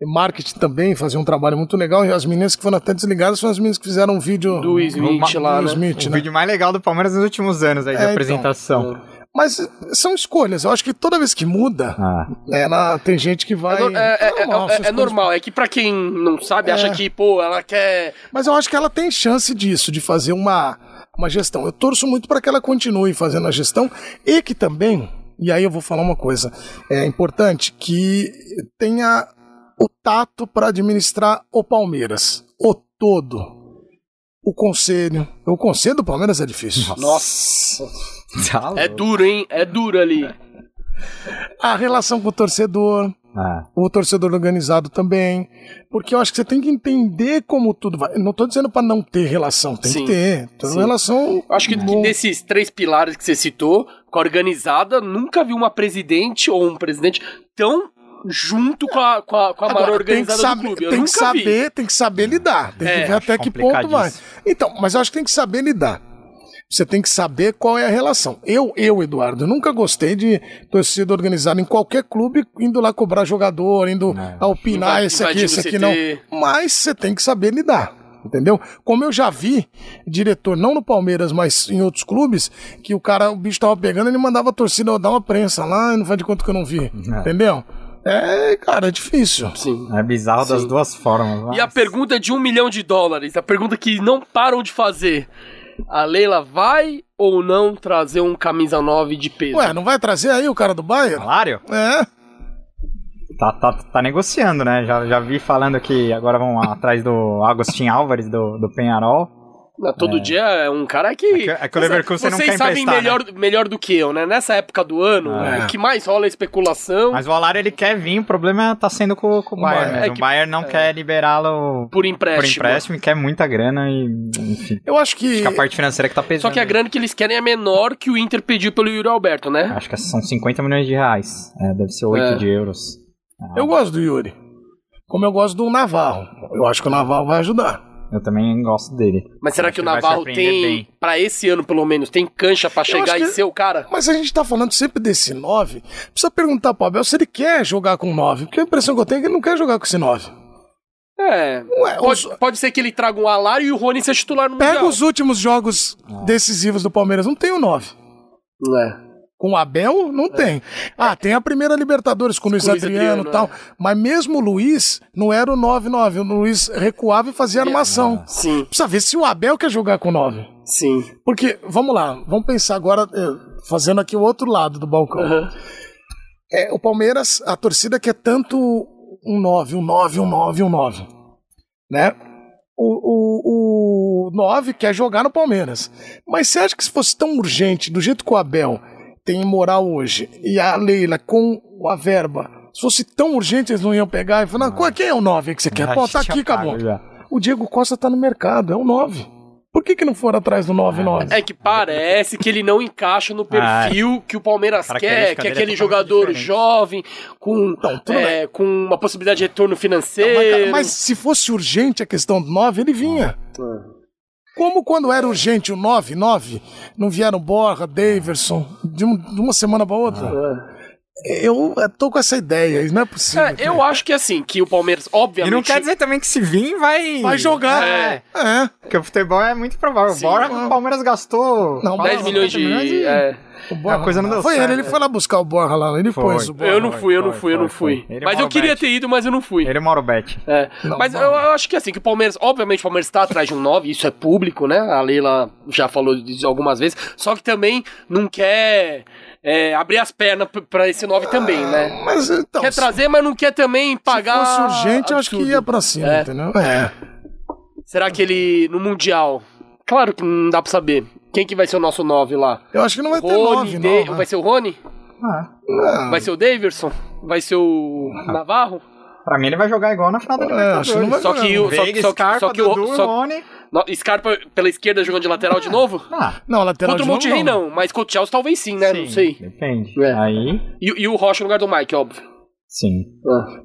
E marketing também, fazia um trabalho muito legal. E as meninas que foram até desligadas foram as meninas que fizeram um vídeo Do Smith do lá, né? Smith, O né? vídeo mais legal do Palmeiras nos últimos anos aí, É, de então. Mas são escolhas. Eu acho que toda vez que muda, Ah. ela, tem gente que É, vai. no- é- é- é- normal, é- é normal, é que pra quem não sabe, acha É. que, pô, ela quer. Mas eu acho que ela tem chance disso, de fazer uma, uma gestão. Eu torço muito para que ela continue fazendo a gestão e que também, e aí eu vou falar uma coisa, é importante que tenha o tato para administrar o Palmeiras, o todo. O conselho. O conselho do Palmeiras é difícil. Nossa. Tá É duro, hein? É duro ali. A relação com o torcedor. Ah. o torcedor organizado também, porque eu acho que você tem que entender como tudo vai. Não tô dizendo para não ter relação, tem Sim, que ter. Então, relação. Eu Acho que, desses três pilares que você citou, com a organizada, nunca vi uma presidente ou um presidente tão junto com a, com a, com a maior Agora, tem que organizada saber, do clube. Eu tem que nunca vi. saber, tem que saber lidar. Tem É, que ver até que ponto vai. Então, mas eu acho que tem que saber lidar. Você tem que saber qual é a relação. Eu, eu, Eduardo, nunca gostei de torcida organizada em qualquer clube, indo lá cobrar jogador, indo a opinar Inva- esse aqui, esse aqui não. Mas você tem que saber lidar. Entendeu? Como eu já vi diretor, não no Palmeiras, mas em outros clubes, que o cara, o bicho tava pegando, ele mandava a torcida dar uma prensa lá, e não faz de conta que eu não vi. Entendeu? É, cara, é difícil. Sim. É bizarro das Sim. duas formas. E a pergunta é de um milhão de dólares, a pergunta que não param de fazer. A Leila vai ou não trazer um camisa 9 de peso? Ué, não vai trazer aí o cara do Bayern? Salário? É. Tá, tá, tá negociando, né? Já, já vi falando que agora vão atrás do Agostinho Álvares, do, do Penharol. Não, Todo dia é um cara que. É que- é o Leverkusen não Vocês quer sabem melhor, melhor do que eu, né? Nessa época do ano, É. o que mais rola é especulação Mas o Alário ele quer vir, o problema tá sendo com, com o Bayern Bayern. É que- o Bayern não quer liberá-lo por por empréstimo. empréstimo e quer muita grana e, enfim. Eu acho que. Acho que a parte financeira que tá pesando. Só que a grana que eles querem é menor que o Inter pediu pelo Yuri Alberto, né? Acho que são 50 milhões de reais. É, deve ser 8 É. de euros. Eu gosto do Yuri. Como eu gosto do Navarro. Eu acho que o Navarro vai ajudar. Eu também gosto dele. Mas será que o que vai Navarro tem, pra esse ano pelo menos, tem cancha pra chegar acho e que- ser o cara? Mas a gente tá falando sempre desse 9. Precisa perguntar pro Abel se ele quer jogar com 9. Porque a impressão que eu tenho é que ele não quer jogar com esse 9. É. Ué, Pode, os- pode ser que ele traga um Alário e o Rony seja titular no Pega Mundial. os últimos jogos decisivos do Palmeiras. Não tem o 9. É. Com o Abel, não tem. Ah, tem a primeira Libertadores com o Luiz o Luiz Adriano e tal. é. Mas mesmo o Luiz não era o 9-9. O Luiz recuava e fazia armação. Sim, Precisa ver se o Abel quer jogar com 9. sim. Porque, vamos lá, vamos pensar agora, eh, fazendo aqui o outro lado do balcão. Aham. É, o Palmeiras, a torcida quer tanto um 9, um 9, um 9, um 9. Né? O, o, o 9 quer jogar no Palmeiras. Mas você acha que se fosse tão urgente, do jeito que o Abel tem moral hoje, e a Leila com a verba, se fosse tão urgente, eles não iam pegar e falar: não, qual- quem é o 9 que você quer? Pô, tá aqui, acabou. já. O Diego Costa tá no mercado, é o 9. Por que, que não foram atrás do 9-9? É que parece que ele não encaixa no perfil que o Palmeiras quer, que é dele é aquele jogador diferente. jovem, com, Então, é, com uma possibilidade de retorno Mas, financeiro. cara, mas se fosse urgente a questão do 9, ele vinha. Como quando era urgente o 9, 9, não vieram Borja, Daverson, de, um- de uma semana pra outra? Eu eh, tô com essa ideia, isso não é possível. É, eu acho que assim, que o Palmeiras, E obviamente. não quer dizer também que se vir, vai. Vai jogar. É. É. Porque o futebol é muito provável. Sim. Bora o Palmeiras gastou. Não, 10 milhões de. e- é. O Borja, A coisa não deu foi certo, ele, ele é. foi lá buscar o Borja lá, ele Foi. pôs o Borja. Eu não Foi, fui, eu não foi, fui, eu não foi, fui. foi. Ele Mas eu queria ter ido, mas eu não fui. Ele mora o Bet. É. Não, mas eu, eu acho que assim, que o Palmeiras, obviamente, o Palmeiras tá atrás de um 9, isso é público, né? A Leila já falou disso algumas vezes, só que também não quer é, abrir as pernas p- pra esse 9 também, né? Mas então, Quer se trazer, mas não quer também pagar. fosse urgente, eu acho que absurdo. ia pra cima, É. entendeu? É. Será que ele, no Mundial, claro que não dá pra saber, quem que vai ser o nosso 9 lá? Eu acho que não vai ter Rony, 9, De- não. né? vai ser o Rony? Não. Vai ser o Daverson? Vai ser o Navarro? Pra mim, ele vai jogar igual na final da É, acho que não vai Só que o- só- Veiga, só- Scarpa, só que o- Dudu, só- Rony. No- Scarpa pela esquerda jogando de lateral de novo? Ah, Não, lateral Contra o de novo, Monterrey não, mas contra o Chelsea talvez sim, né? não sim, sei. Depende. É. Aí, E, e o Rocha no lugar do Mike, óbvio. Sim.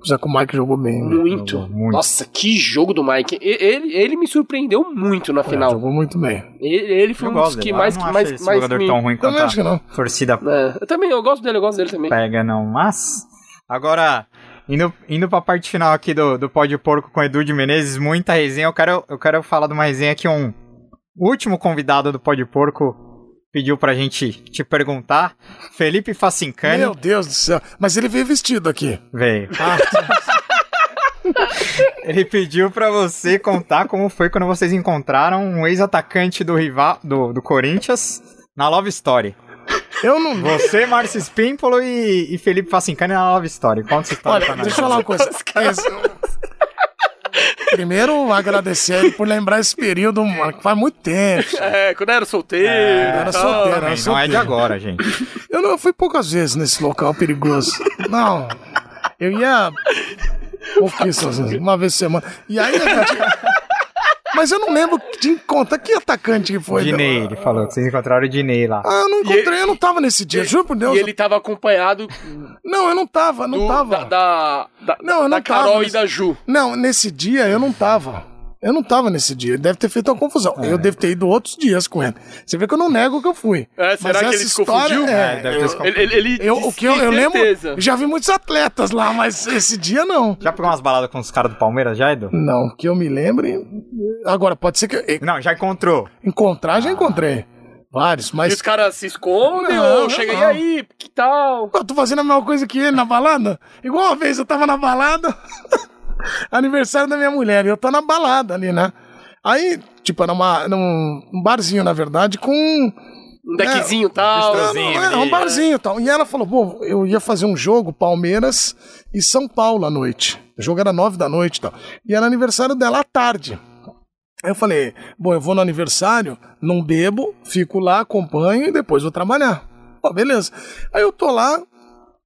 Já que o Mike jogou bem. né? Muito. Jogou muito. Nossa, que jogo do Mike. Ele, ele me surpreendeu muito na É, final. jogou muito bem. Ele, ele foi Eu um dos que dele. mais. eu não mais, acho esse mais jogador me... tão ruim quanto Também acho que não. a torcida É, eu também, eu gosto dele, eu gosto dele também. pega, não. Mas, agora, indo, indo pra parte final aqui do, do Pó de Porco com Edu de Menezes, muita resenha. Eu quero, eu quero falar de uma resenha que um último convidado do Pó de Porco pediu pra gente te perguntar. Felipe Facincani. Meu Deus do céu. Mas ele veio vestido aqui. Veio. Ah, Ele pediu pra você contar como foi quando vocês encontraram um ex-atacante do rival do, do Corinthians na Love Story. eu não. Você, Márcio Spímpolo e, e Felipe Facincani na Love Story. Conta essa história pra Olha, nós. deixa eu falar uma coisa. Primeiro, agradecer ele por lembrar esse período, mano, que faz muito tempo. É, quando eu era solteiro. era e tal. solteiro, era Também, Não é solteiro. de agora, gente. Eu, não, eu fui poucas vezes nesse local perigoso. Não. Eu ia. Pouquíssimas vezes, uma vez por semana. E aí a gente. Mas eu não lembro de conta que atacante que foi. Dinei, ele falou que vocês encontraram o Dinei lá. Ah, eu não encontrei, eu não tava nesse dia, juro por Deus. E ele tava acompanhado Não, eu não tava, não do- tava. da, da, da, Não, eu da não tava, Carol mas- e da Ju. Não, nesse dia eu não tava. Eu não tava nesse dia. Ele deve ter feito uma confusão. Eu devo ter ido outros dias com ele. Você vê que eu não nego que eu fui. É, será Mas que ele essa se história, confundiu? É, deve ter se Ele, ele, ele eu, o que eu, eu lembro, já vi muitos atletas lá, mas esse dia não. Já pegou umas baladas com os caras do Palmeiras, já, Edu? Não, que eu me lembre. Agora, pode ser que. eu- Não, já encontrou. Encontrar, já encontrei. Vários, E mas. os caras se escondem Não, ou chega e aí, que tal? Eu tô fazendo a mesma coisa que ele na balada. Igual uma vez eu tava na balada, aniversário da minha mulher, e eu tô na balada ali, né? Aí, tipo, era uma, num um barzinho, na verdade, com. Um deckzinho e tal. Não, é, um barzinho e tal. E ela falou, pô, eu ia fazer um jogo, Palmeiras e São Paulo à noite. O jogo era nove da noite e tal. E era aniversário dela à tarde. Aí eu falei, bom, eu vou no aniversário, não bebo, fico lá, acompanho e depois vou trabalhar. Ó, beleza. Aí eu tô lá,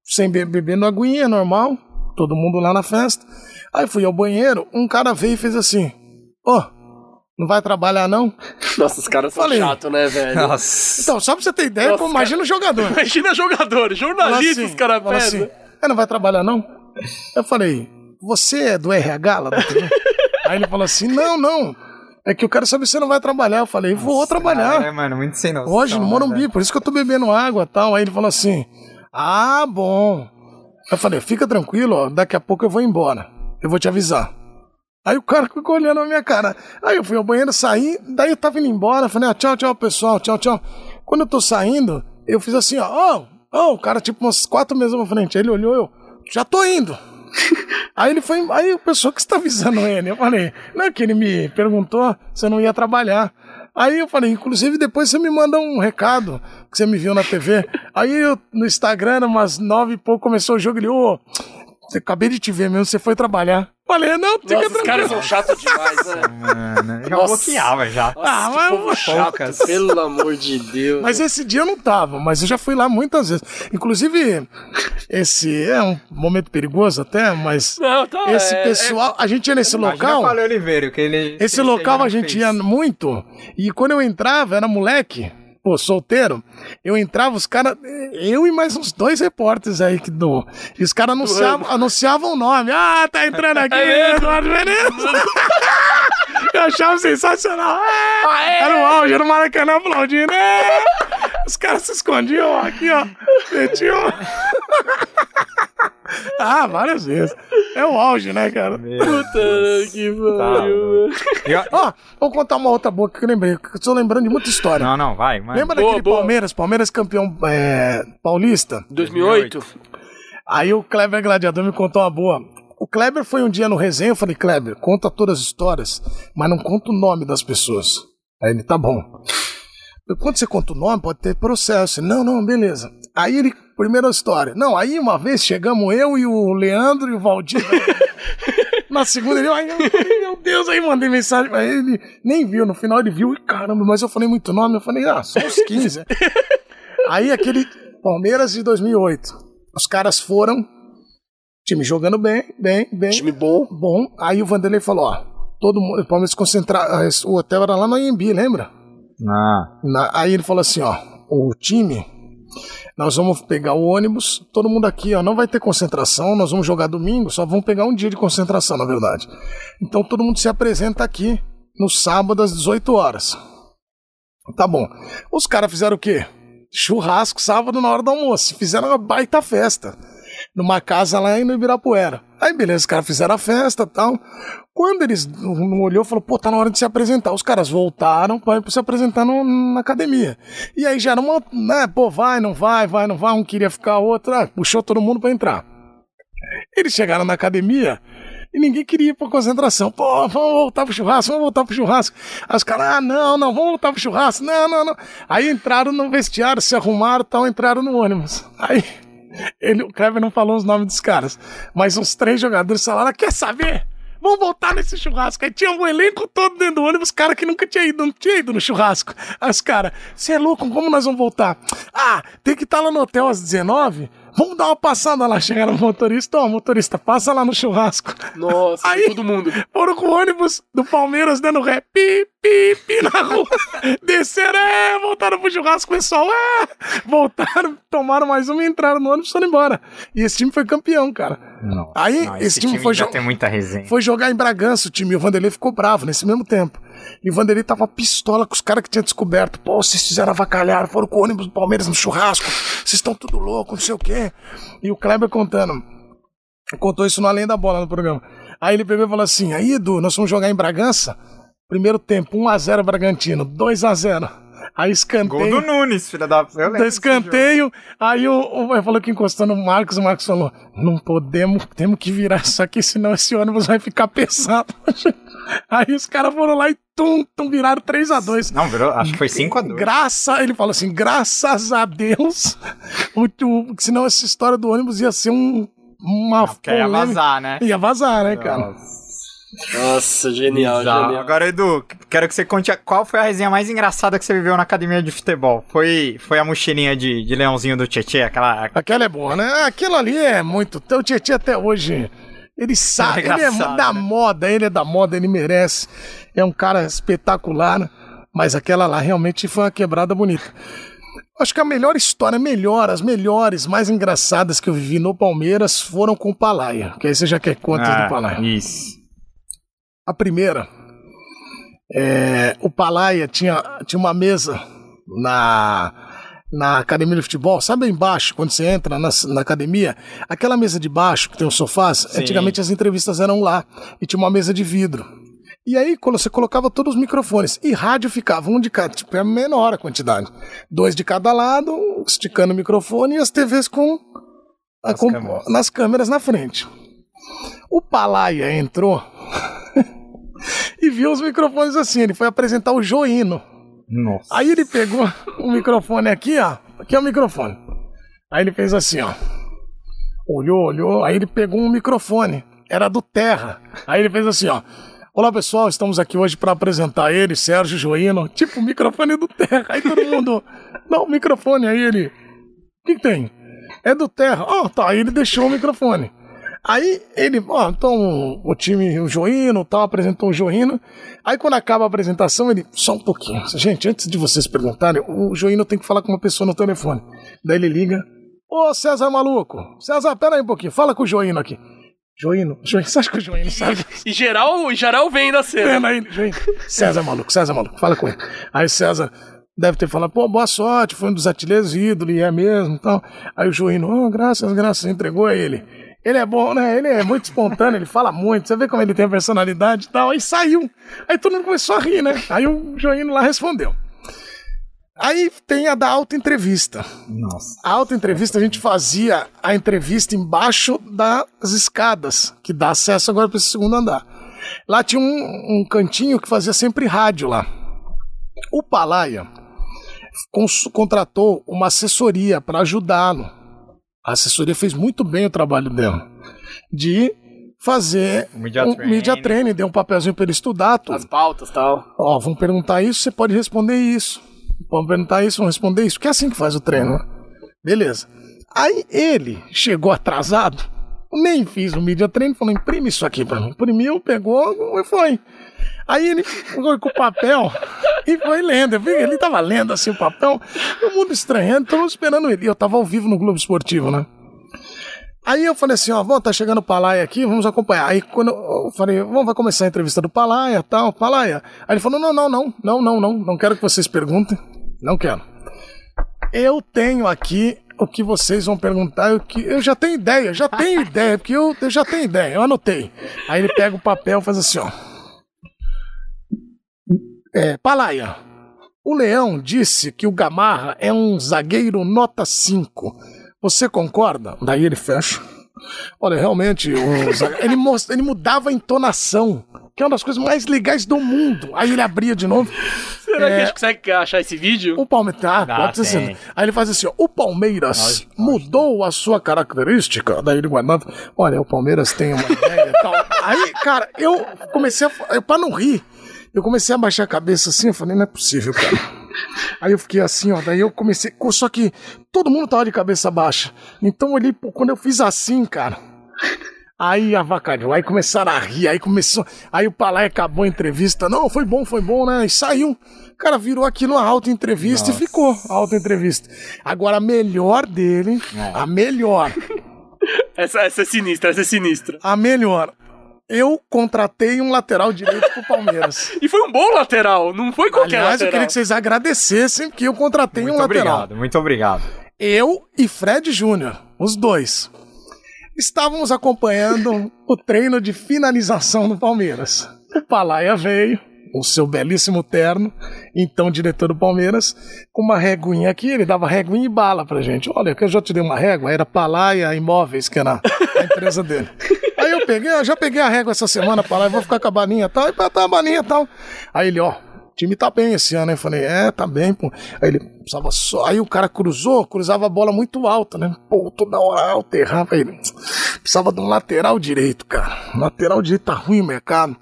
sem be bebendo aguinha, normal, todo mundo lá na festa. Aí fui ao banheiro, um cara veio e fez assim, ó, não vai trabalhar não? Nossa, os caras são chatos, né, velho? Nossa. Então, só pra você ter ideia, Nossa, pô, imagina o jogador. Imagina jogador, jornalista, os caras pedem. assim, "É, não vai trabalhar não? Eu falei, você é do RH lá da TV? Aí ele falou assim, não, não, é que eu quero saber se você não vai trabalhar. Eu falei, vou trabalhar. É, mano, muito sem noção. Hoje, no né, Morumbi, velho? por isso que eu tô bebendo água e tal. Aí ele falou assim, ah, bom. Eu falei, fica tranquilo, ó, daqui a pouco eu vou embora. Eu vou te avisar. Aí o cara ficou olhando a minha cara. Aí eu fui ao banheiro, saí, daí eu tava indo embora, falei, ah, tchau, tchau, pessoal, tchau, tchau. Quando eu tô saindo, eu fiz assim, ó, ó, ó, o cara, tipo, umas quatro meses na frente. Aí ele olhou, eu, já tô indo. Aí ele foi, aí o pessoal que está avisando ele, eu falei, não, é que ele me perguntou se eu não ia trabalhar. Aí eu falei, inclusive depois você me manda um recado que você me viu na TV. Aí eu, no Instagram, umas nove e pouco, começou o jogo, ele, ô, eu acabei de te ver mesmo, você foi trabalhar. Falei, não, fica Nossa, os tranquilo. caras são chatos demais, né? Mano, já bloqueava já. Nossa, Ah, que mas povo eu- chato, poucas. pelo amor de Deus. Mas esse dia eu não tava, mas eu já fui lá muitas vezes. Inclusive, esse é um momento perigoso até, mas Não, tá, esse é- pessoal, a gente ia nesse local. Oliveira, que ele... Esse ele local a gente fez. ia muito. E quando eu entrava, era moleque, pô, solteiro. Eu entrava, os caras. Eu e mais uns dois repórteres aí que do. E os caras anunciavam, anunciavam o nome. Ah, tá entrando aqui, É mesmo? Eduardo Menezes. Eu achava sensacional. É, Era o auge, era o Maracanã aplaudindo. É. Os caras se escondiam aqui, ó. Metiam. ah, várias vezes. É o auge, né, cara? Puta que Tá, pariu. Ó- vou contar uma outra boa que eu lembrei. que Eu tô lembrando de muita história. Não, não, vai. Lembra Boa, daquele boa. Palmeiras? Palmeiras campeão é, paulista? 2008? Aí o Kleber Gladiador me contou uma boa. O Kleber foi um dia no resenha, eu falei, Kleber, conta todas as histórias, mas não conta o nome das pessoas. Aí ele, tá bom. Quando você conta o nome, pode ter processo. Não, não, beleza. Aí ele, primeira história. Não, aí uma vez chegamos eu e o Leandro e o Valdir. Na segunda ele, ai, meu Deus, aí mandei mensagem pra ele, nem viu, no final ele viu, e caramba, mas eu falei muito nome, eu falei, ah, só uns 15. aí aquele Palmeiras de 2008, os caras foram, time jogando bem, bem, bem, Time bom. bom, aí o Vanderlei falou, ó, todo mundo, o Palmeiras concentrar, o hotel era lá no Anhembi, lembra? Ah, Na- aí ele falou assim, ó, o time, nós vamos pegar o ônibus, todo mundo aqui, ó, não vai ter concentração, nós vamos jogar domingo, só vamos pegar um dia de concentração, na verdade. Então todo mundo se apresenta aqui no sábado às 18 horas. Tá bom. Os caras fizeram o quê? Churrasco sábado na hora do almoço, fizeram uma baita festa. numa casa lá no Ibirapuera. Aí, beleza, os caras fizeram a festa tal. Quando eles não olhou, falou, pô, tá na hora de se apresentar. Os caras voltaram para se apresentar no, na academia. E aí já era uma, né, pô, vai, não vai, vai, não vai. Um queria ficar, outro, ah, puxou todo mundo para entrar. Eles chegaram na academia e ninguém queria ir pra concentração. Pô, vamos voltar pro churrasco, vamos voltar pro churrasco. Aí os caras, ah, não, não, vamos voltar pro churrasco. Não, não, não. Aí entraram no vestiário, se arrumaram tal, entraram no ônibus. Aí ele, o Kleber não falou os nomes dos caras, mas uns três jogadores falaram: quer saber? Vamos voltar nesse churrasco. Aí tinha um elenco todo dentro do ônibus, cara que nunca tinha ido, não tinha ido no churrasco. Aí os caras, você é louco, como nós vamos voltar? Ah, tem que estar lá no hotel às 19 Vamos dar uma passada lá. Chegaram o motorista, ó, motorista, passa lá no churrasco. Nossa, Aí, todo mundo. Foram com o ônibus do Palmeiras dando ré, pi, pi, pi na rua. Desceram, é, voltaram pro churrasco, pessoal, é. Voltaram, tomaram mais uma e entraram no ônibus e foram embora. E esse time foi campeão, cara. Não, Aí, não, esse, time, foi, já jo tem muita resenha. foi jogar em Bragança o time. E o Vanderlei ficou bravo nesse mesmo tempo. E o Vanderlei tava pistola com os caras que tinha descoberto. Pô, vocês fizeram avacalhar, foram com o ônibus do Palmeiras no churrasco. Vocês estão tudo louco, não sei o quê. E o Kleber contando. Contou isso no Além da Bola no programa. Aí ele pegou e falou assim: aí, Edu, nós vamos jogar em Bragança. Primeiro tempo, 1x0 Bragantino, 2x0. Aí Gol escanteio. do Nunes, filha da. Eu desse escanteio, aí o, o falou que encostou no Marcos, o Marcos falou: não podemos, temos que virar isso aqui, senão esse ônibus vai ficar pesado. Aí os caras foram lá e tum, tum, viraram 3x2. jogo. Não, virou, acho que foi 5x2. Graça, ele falou assim, graças a Deus, o, o, senão essa história do ônibus ia ser um, uma ia polêmica. vazar, né? Ia vazar, né, cara? Nossa, genial, Bizarro. genial. Agora, Edu, quero que você conte a- qual foi a resenha mais engraçada que você viveu na academia de futebol. Foi, foi a mochilinha de, de leãozinho do Tietê, aquela. Aquela é boa, né? Aquilo ali é muito. O Tietchan até hoje. Ele sabe, É ele é da né? moda, ele é da moda, ele merece. É um cara espetacular, mas aquela lá realmente foi uma quebrada bonita. Acho que a melhor história, melhor, as melhores, mais engraçadas que eu vivi no Palmeiras foram com o Palaia. Que aí você já quer contas Ah, do Palaia. Isso. A primeira, é, o Palaia tinha, tinha uma mesa na, na academia de futebol, sabe embaixo, quando você entra na, na academia, aquela mesa de baixo que tem os sofás, antigamente as entrevistas eram lá, e tinha uma mesa de vidro. E aí, quando você colocava todos os microfones, e rádio ficava um de cada, tipo, é menor a quantidade. Dois de cada lado, esticando o microfone, e as TVs com, a- com- câmeras. nas câmeras na frente. O Palaia entrou e viu os microfones assim. Ele foi apresentar o Joino. Nossa. Aí ele pegou o microfone aqui, ó. Aqui é o microfone. Aí ele fez assim, ó. Olhou, olhou. Aí ele pegou um microfone. Era do Terra. Aí ele fez assim, ó. Olá pessoal, estamos aqui hoje para apresentar ele, Sérgio Joino. Tipo, o microfone do Terra. Aí todo mundo. Não, o microfone aí ele. O que, que tem? É do Terra. Ó, tá. Aí ele deixou o microfone. Aí ele, ó, então o time, o Joino, tal, apresentou o Joino. Aí quando acaba a apresentação, ele, só um pouquinho. Gente, antes de vocês perguntarem, o Joino tem que falar com uma pessoa no telefone. Daí ele liga, ô César maluco, César, pera aí um pouquinho, fala com o Joino aqui. Joino, Joino, você acha que o Joino sabe? E geral, geral vem da cena. Aí, Joino. César maluco, César maluco, fala com ele. Aí César deve ter falado, pô, boa sorte, foi um dos artilheiros ídolo, e é mesmo, então. Aí o Joino, oh, graças, graças, entregou a ele. Ele é bom, né? Ele é muito espontâneo, ele fala muito. Você vê como ele tem a personalidade e tal. Aí saiu. Aí todo mundo começou a rir, né? Aí o Joino lá respondeu. Aí tem a da auto-entrevista. Nossa. A auto-entrevista, a gente fazia a entrevista embaixo das escadas, que dá acesso agora para esse segundo andar. Lá tinha um, um cantinho que fazia sempre rádio lá. O Palaia contratou uma assessoria para ajudá-lo. A assessoria fez muito bem o trabalho dela. De fazer Media um training. media training, deu um papelzinho para ele estudar tudo. As pautas e tal. Ó, vão perguntar isso, você pode responder isso. Vão perguntar isso, vão responder isso. Que é assim que faz o treino, né? Beleza. Aí ele chegou atrasado, nem fiz o media treino, falou: imprime isso aqui pra mim. Imprimiu, pegou e foi. Aí ele foi com o papel e foi lendo. Ele tava lendo assim o papel, todo mundo estranhando, todo mundo esperando ele. Eu tava ao vivo no Globo Esportivo, né? Aí eu falei assim, ó, vamos, tá chegando o Palaia aqui, vamos acompanhar. Aí quando eu falei, vamos, vai começar a entrevista do Palaia, tal, Palaia. Aí ele falou, não, não, não, não, não, não, não quero que vocês perguntem, não quero. Eu tenho aqui o que vocês vão perguntar, o que eu já tenho ideia, já tenho ideia, porque eu, eu já tenho ideia, eu anotei. Aí ele pega o papel e faz assim, ó. É, Palaia, o Leão disse que o Gamarra é um zagueiro nota 5. Você concorda? Daí ele fecha. Olha, realmente, o zague- ele, ele mudava a entonação, que é uma das coisas mais legais do mundo. Aí ele abria de novo. Será que É. a gente consegue achar esse vídeo? O Palmeiras. Ah, Dá, pode ser assim. Aí ele faz assim: ó, o Palmeiras mudou a sua característica. Daí ele guardava. Olha, o Palmeiras tem uma ideia e tal. Aí, cara, eu comecei a. Pra não rir, eu comecei a baixar a cabeça assim. Eu falei: não é possível, cara. Aí eu fiquei assim, ó. Daí eu comecei. Só que todo mundo tava de cabeça baixa. Então pô, quando eu fiz assim, cara. Aí avacalhou, aí começaram a rir, aí começou. Aí o Palai acabou a entrevista. Não, foi bom, foi bom, né? E saiu. O cara virou aquilo uma alta entrevista e ficou a alta entrevista. Agora a melhor dele, a melhor, Essa, essa é sinistra, essa é sinistra. a melhor. Eu contratei um lateral direito pro Palmeiras. E foi um bom lateral, não foi qualquer Aliás, eu lateral. queria que vocês agradecessem que eu contratei Muito um lateral. obrigado, muito obrigado. Eu e Fred Júnior, os dois, estávamos acompanhando o treino de finalização no Palmeiras. O Palaia veio, o seu belíssimo terno, então diretor do Palmeiras, com uma reguinha aqui, ele dava reguinha e bala pra gente. Olha, que eu já te dei uma régua, era Palaia Imóveis, que era a empresa dele. Aí eu peguei, eu já peguei a régua essa semana, Palaia, vou ficar com a balinha e tal, e tá a balinha e tal. Aí ele, ó, o time tá bem esse ano, né? Eu falei, é, tá bem, pô. Aí ele precisava só. Aí o cara cruzou, cruzava a bola muito alta, né? Pô, toda hora alta, errava. Ele precisava de um lateral direito, cara. Lateral direito tá ruim o mercado.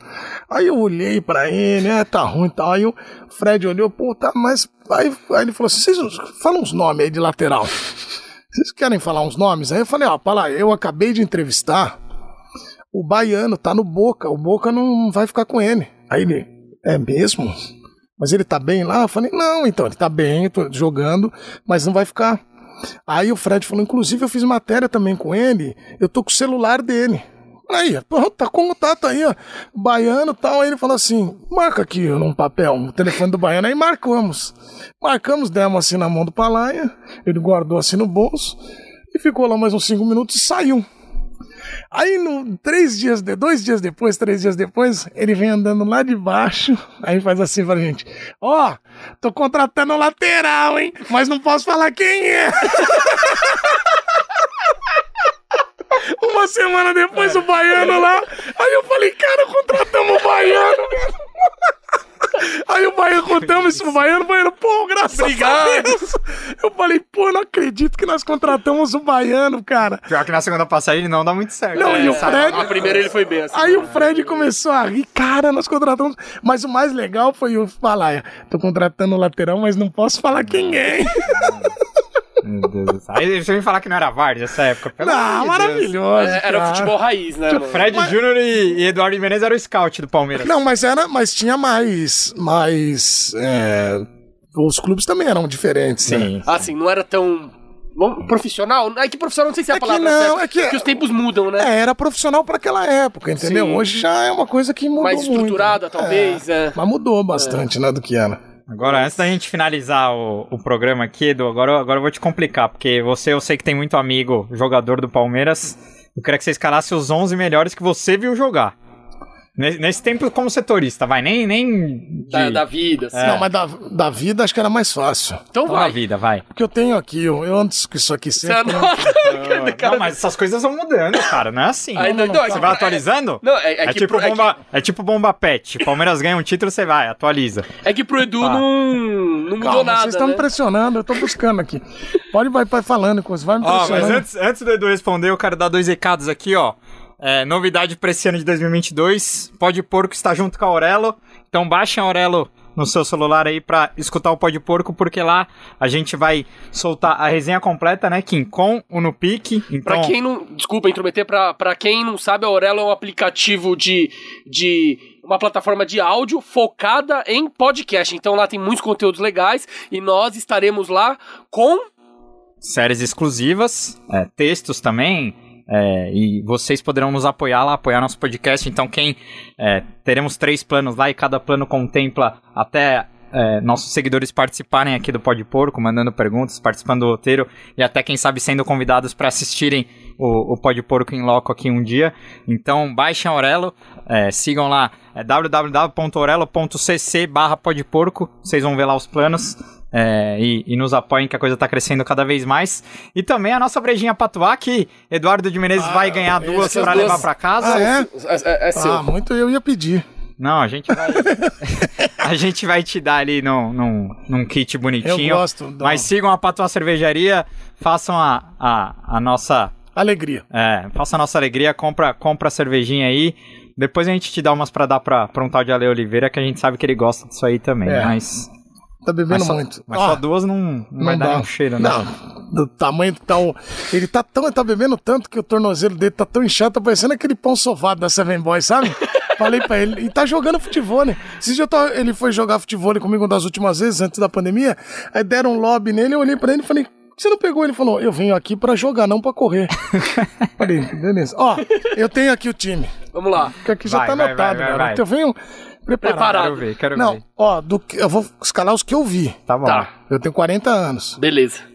Aí eu olhei pra ele, é, tá ruim e tal. Aí o Fred olhou, pô, tá, mas. Aí, aí ele falou assim: vocês falam uns nomes aí de lateral. Vocês querem falar uns nomes? Aí eu falei, ó, para lá, eu acabei de entrevistar o baiano, tá no Boca, o Boca não vai ficar com ele. Aí ele, é mesmo? Mas ele tá bem lá? Eu falei, não, então, ele tá bem, tô jogando, mas não vai ficar. Aí o Fred falou, inclusive eu fiz matéria também com ele, eu tô com o celular dele. Aí, pô, tá com contato aí, ó, baiano tal. Aí ele falou assim, marca aqui num papel o telefone do baiano. Aí marcamos. Marcamos, demos assim na mão do Palaia, ele guardou assim no bolso, e ficou lá mais uns cinco minutos e saiu. Aí, no, três dias, de, dois dias depois, três dias depois, ele vem andando lá de baixo, aí faz assim pra gente: Ó, tô contratando lateral, hein? Mas não posso falar quem é. Uma semana depois, o baiano lá. Aí eu falei, cara, contratamos o baiano. Aí o baiano, contamos isso pro baiano, o baiano, pô, graças Obrigado. a Deus. Eu falei, pô, eu não acredito que nós contratamos o baiano, cara. Pior que na segunda passagem não dá muito certo. Não, É, e o? Fred. A primeira ele foi bem assim. Aí o Fred começou a rir, cara, nós contratamos. Mas o mais legal foi o falar: tô contratando o lateral, mas não posso falar quem é. Meu Deus do céu. Aí você me falar que não era VAR nessa época. Pelo Ah, de Deus. maravilhoso. É, Era cara. futebol raiz, né, mano? Fred Júnior e, Eduardo Menezes eram o scout do Palmeiras. Não, mas era, mas tinha mais, mais. é, os clubes também eram diferentes, né? Sim. Assim, não era tão bom, profissional. É que profissional não sei se é a É que palavra não, certa, é que- porque os tempos mudam, né? É, era profissional para aquela época, entendeu? Sim. Hoje já é uma coisa que mudou Mais muito. estruturada, talvez, é. Mas mudou bastante, né, do que era. Agora, antes da gente finalizar o, o programa aqui, Edu, agora, agora eu vou te complicar, porque você, eu sei que tem muito amigo jogador do Palmeiras. Eu queria que você escalasse os 11 melhores que você viu jogar. Nesse, tempo como setorista, vai, nem, nem de, Da, da vida, assim. Não, mas da, da vida acho que era mais fácil. Então a vai. vida, vai. Porque eu tenho aqui, eu, eu antes que isso aqui sempre. anota. Não, mas essas coisas vão mudando, cara, não é assim. Aí, não, não, é você que- vai atualizando? Não, é, é É, que tipo pro, é, bomba, é tipo bomba pet. Palmeiras ganha um título, você vai, atualiza. que, é que pro Edu Tá. não, não mudou Calma, nada, vocês estão né? me pressionando, eu tô buscando aqui. Pode vai, vai falando, coisa, vai me Ó, mas pressionando. antes, antes do Edu responder, eu quero dar dois recados aqui, ó. É, novidade pra esse ano de 2022, Pode Porco está junto com a Aurelo, então baixem a Aurelo no seu celular aí pra escutar o Pode Porco, porque lá a gente vai soltar a resenha completa, né, Kim, com o Nupic, então... Pra quem não. Desculpa intrometer, pra, pra quem não sabe, a Aurelo é um aplicativo de. de uma plataforma de áudio focada em podcast. Então lá tem muitos conteúdos legais e nós estaremos lá com. séries exclusivas, é, textos também, é, e vocês poderão nos apoiar lá, apoiar nosso podcast. Então, quem é, teremos três planos lá e cada plano contempla até é, nossos seguidores participarem aqui do Pode Porco, mandando perguntas, participando do roteiro e até, quem sabe, sendo convidados para assistirem o, o Pode Porco em loco aqui um dia. Então, baixem Aurelo, é, sigam lá, é www.orelo.cc barra podporco, vocês vão ver lá os planos. É, e, e, nos apoiem que a coisa tá crescendo cada vez mais. E também a nossa brejinha patuá, que Eduardo de Menezes ah, vai ganhar duas para levar para casa. Ah, é? É, é seu. Ah, muito eu ia pedir. Não, a gente vai. a gente vai te dar ali num, num, num kit bonitinho. Eu gosto. Mas sigam a Patuá Cervejaria, façam a, a, a nossa. Alegria. É, faça a nossa alegria, compra, compra a cervejinha aí. Depois a gente te dá umas pra dar pra, pra um tal de Ale Oliveira, que a gente sabe que ele gosta disso aí também, é. mas. Tá bebendo mas só, muito. Mas ah, só duas não, não, não vai dá. dar um cheiro, né? Não, do tamanho que tá o... Ele tá tão... Ele tá bebendo tanto que o tornozelo dele tá tão inchado, tá parecendo aquele pão sovado da Seven Boys, sabe? Falei pra ele. E tá jogando futebol, né? Esse dia tô, ele foi jogar futebol comigo uma das últimas vezes, antes da pandemia. Aí deram um lobby nele, eu olhei pra ele e falei... Você não pegou? Ele falou, eu venho aqui pra jogar, não pra correr. Falei, beleza. Ó, eu tenho aqui o time. Vamos lá. Que aqui já vai, tá anotado, galera. Eu venho preparado. preparado. Quero ver, quero não, ver. ó, do, eu vou escalar os que eu vi. Tá bom. Tá. Eu tenho 40 anos. Beleza.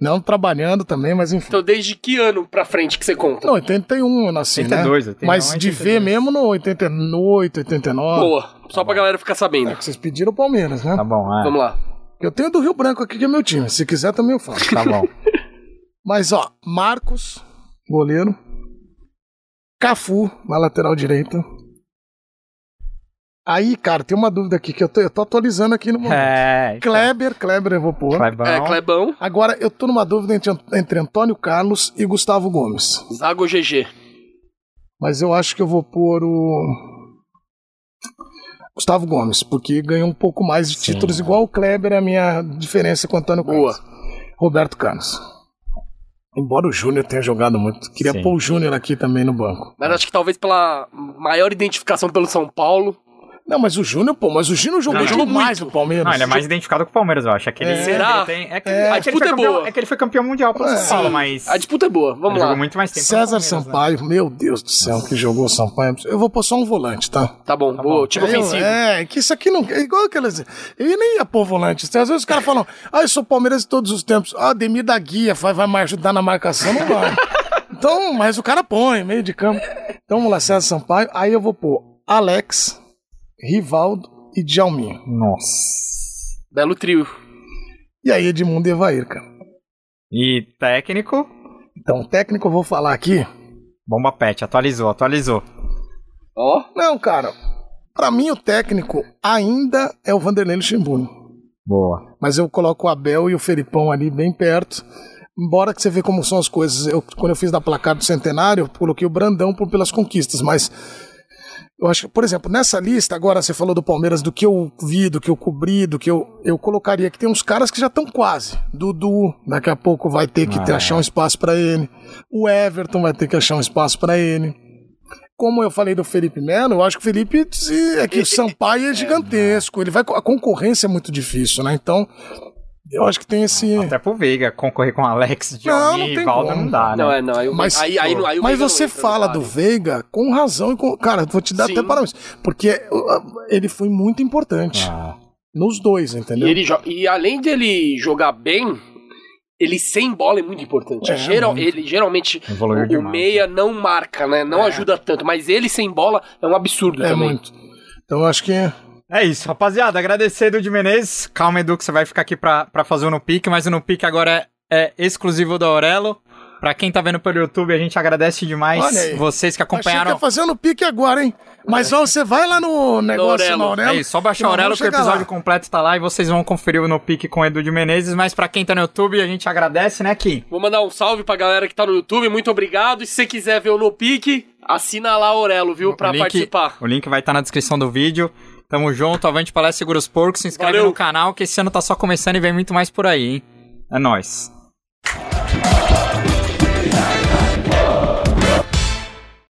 Não trabalhando também, mas enfim. Então, desde que ano pra frente que você conta? Não, 81 eu nasci, 82, né? 82, Mas de 82. ver mesmo no 88, 89. Boa, só pra galera ficar sabendo. É que vocês pediram o Palmeiras, né? Tá bom, é. Vamos lá. Eu tenho do Rio Branco aqui, que é meu time. Se quiser, também eu faço. Tá bom. mas, ó, Marcos, goleiro. Cafu, na lateral direita. Aí, cara, tem uma dúvida aqui que eu tô, eu tô atualizando aqui no momento. É, então. Kleber, Kleber eu vou pôr. Clebão. É, Clebão. Agora, eu tô numa dúvida entre, entre Antônio Carlos e Gustavo Gomes. Zago GG. Mas eu acho que eu vou pôr o. Gustavo Gomes, porque ganhou um pouco mais de Sim. títulos, igual o Kleber, é a minha diferença com o Antônio Boa. Carlos. Roberto Carlos. Embora o Júnior tenha jogado muito, queria Sim. pôr o Júnior aqui também no banco. Mas acho que talvez pela maior identificação pelo São Paulo, não, mas o Júnior, pô, mas o Júnior jogou, jogou mais no Palmeiras. Não, ele é mais identificado com o Palmeiras, eu acho. Aquele, é. Será? Tem, é, que, é. a disputa é campeão, boa. É que ele foi campeão mundial pelo é. São Paulo, mas... A disputa é boa, vamos ele lá. Jogou muito mais tempo César né? Sampaio, né? meu Deus do céu, que jogou Sampaio. Eu vou pôr só um volante, tá? Tá bom, tá boa, time ofensivo. É, que isso aqui não... É igual aquelas... Eu nem ia pôr volante. Às vezes os caras falam, ah, eu sou Palmeiras de todos os tempos. Ah, Demir da Guia, vai, vai me ajudar na marcação, não vai. então, mas o cara põe, meio de campo. Então vamos lá, César Sampaio. Aí eu vou pôr Alex, Rivaldo, e Djalminha. Nossa. Belo trio. E aí, Edmundo e Evair, cara. E técnico? Então, técnico eu vou falar aqui. Bomba Pet, atualizou, atualizou. Ó. Oh. Não, cara. Pra mim, o técnico ainda é o Vanderlei Luxemburgo. Boa. Mas eu coloco o Abel e o Felipão ali bem perto. Embora que você vê como são as coisas. Eu, quando eu fiz da placar do centenário, eu coloquei o Brandão por, pelas conquistas, mas eu acho que, por exemplo, nessa lista, agora você falou do Palmeiras, do que eu vi, do que eu cobri, do que eu, eu colocaria que tem uns caras que já estão quase. Dudu, daqui a pouco vai ter que ah, ter, achar um espaço para ele. O Everton vai ter que achar um espaço para ele. Como eu falei do Felipe Melo, eu acho que o Felipe é que o Sampaio é gigantesco. Ele vai, a concorrência é muito difícil, né? Então, eu acho que tem esse. Até pro Veiga concorrer com Alex, Johnny e Valdo não dá, né? Não, é, não. Aí, mas aí, aí, aí, mas você fala do Veiga com razão e com. Cara, vou te dar Sim. até parabéns. Porque uh, ele foi muito importante. Ah. Nos dois, entendeu? E, ele, e além dele jogar bem, ele sem bola é muito importante. É, Geral, muito. Ele geralmente o, o, meia não marca, né? Não é. ajuda tanto, mas ele sem bola é um absurdo é também. Muito. Então eu acho que é isso, rapaziada. Agradecer Edu de Menezes. Calma, Edu, que você vai ficar aqui pra, pra fazer o No Pique, mas o No Pique agora é, é exclusivo da Aurelo. Pra quem tá vendo pelo YouTube, a gente agradece demais vocês que acompanharam. Achei que ia fazer no pique agora, hein? Mas ó, você vai lá no negócio no Aurelo. É isso, só baixar o Aurelo que o episódio lá. completo tá lá e vocês vão conferir o No Pique com o Edu de Menezes. Mas pra quem tá no YouTube, a gente agradece, né, Kim? Vou mandar um salve pra galera que tá no YouTube, muito obrigado. E se você quiser ver o No Pique, assina lá o Aurelo, viu? Pra link, participar. O link vai estar tá na descrição do vídeo. Tamo junto, avante palestra Segura os Porcos. Se inscreve Valeu. no canal que esse ano tá só começando e vem muito mais por aí, hein? É nóis.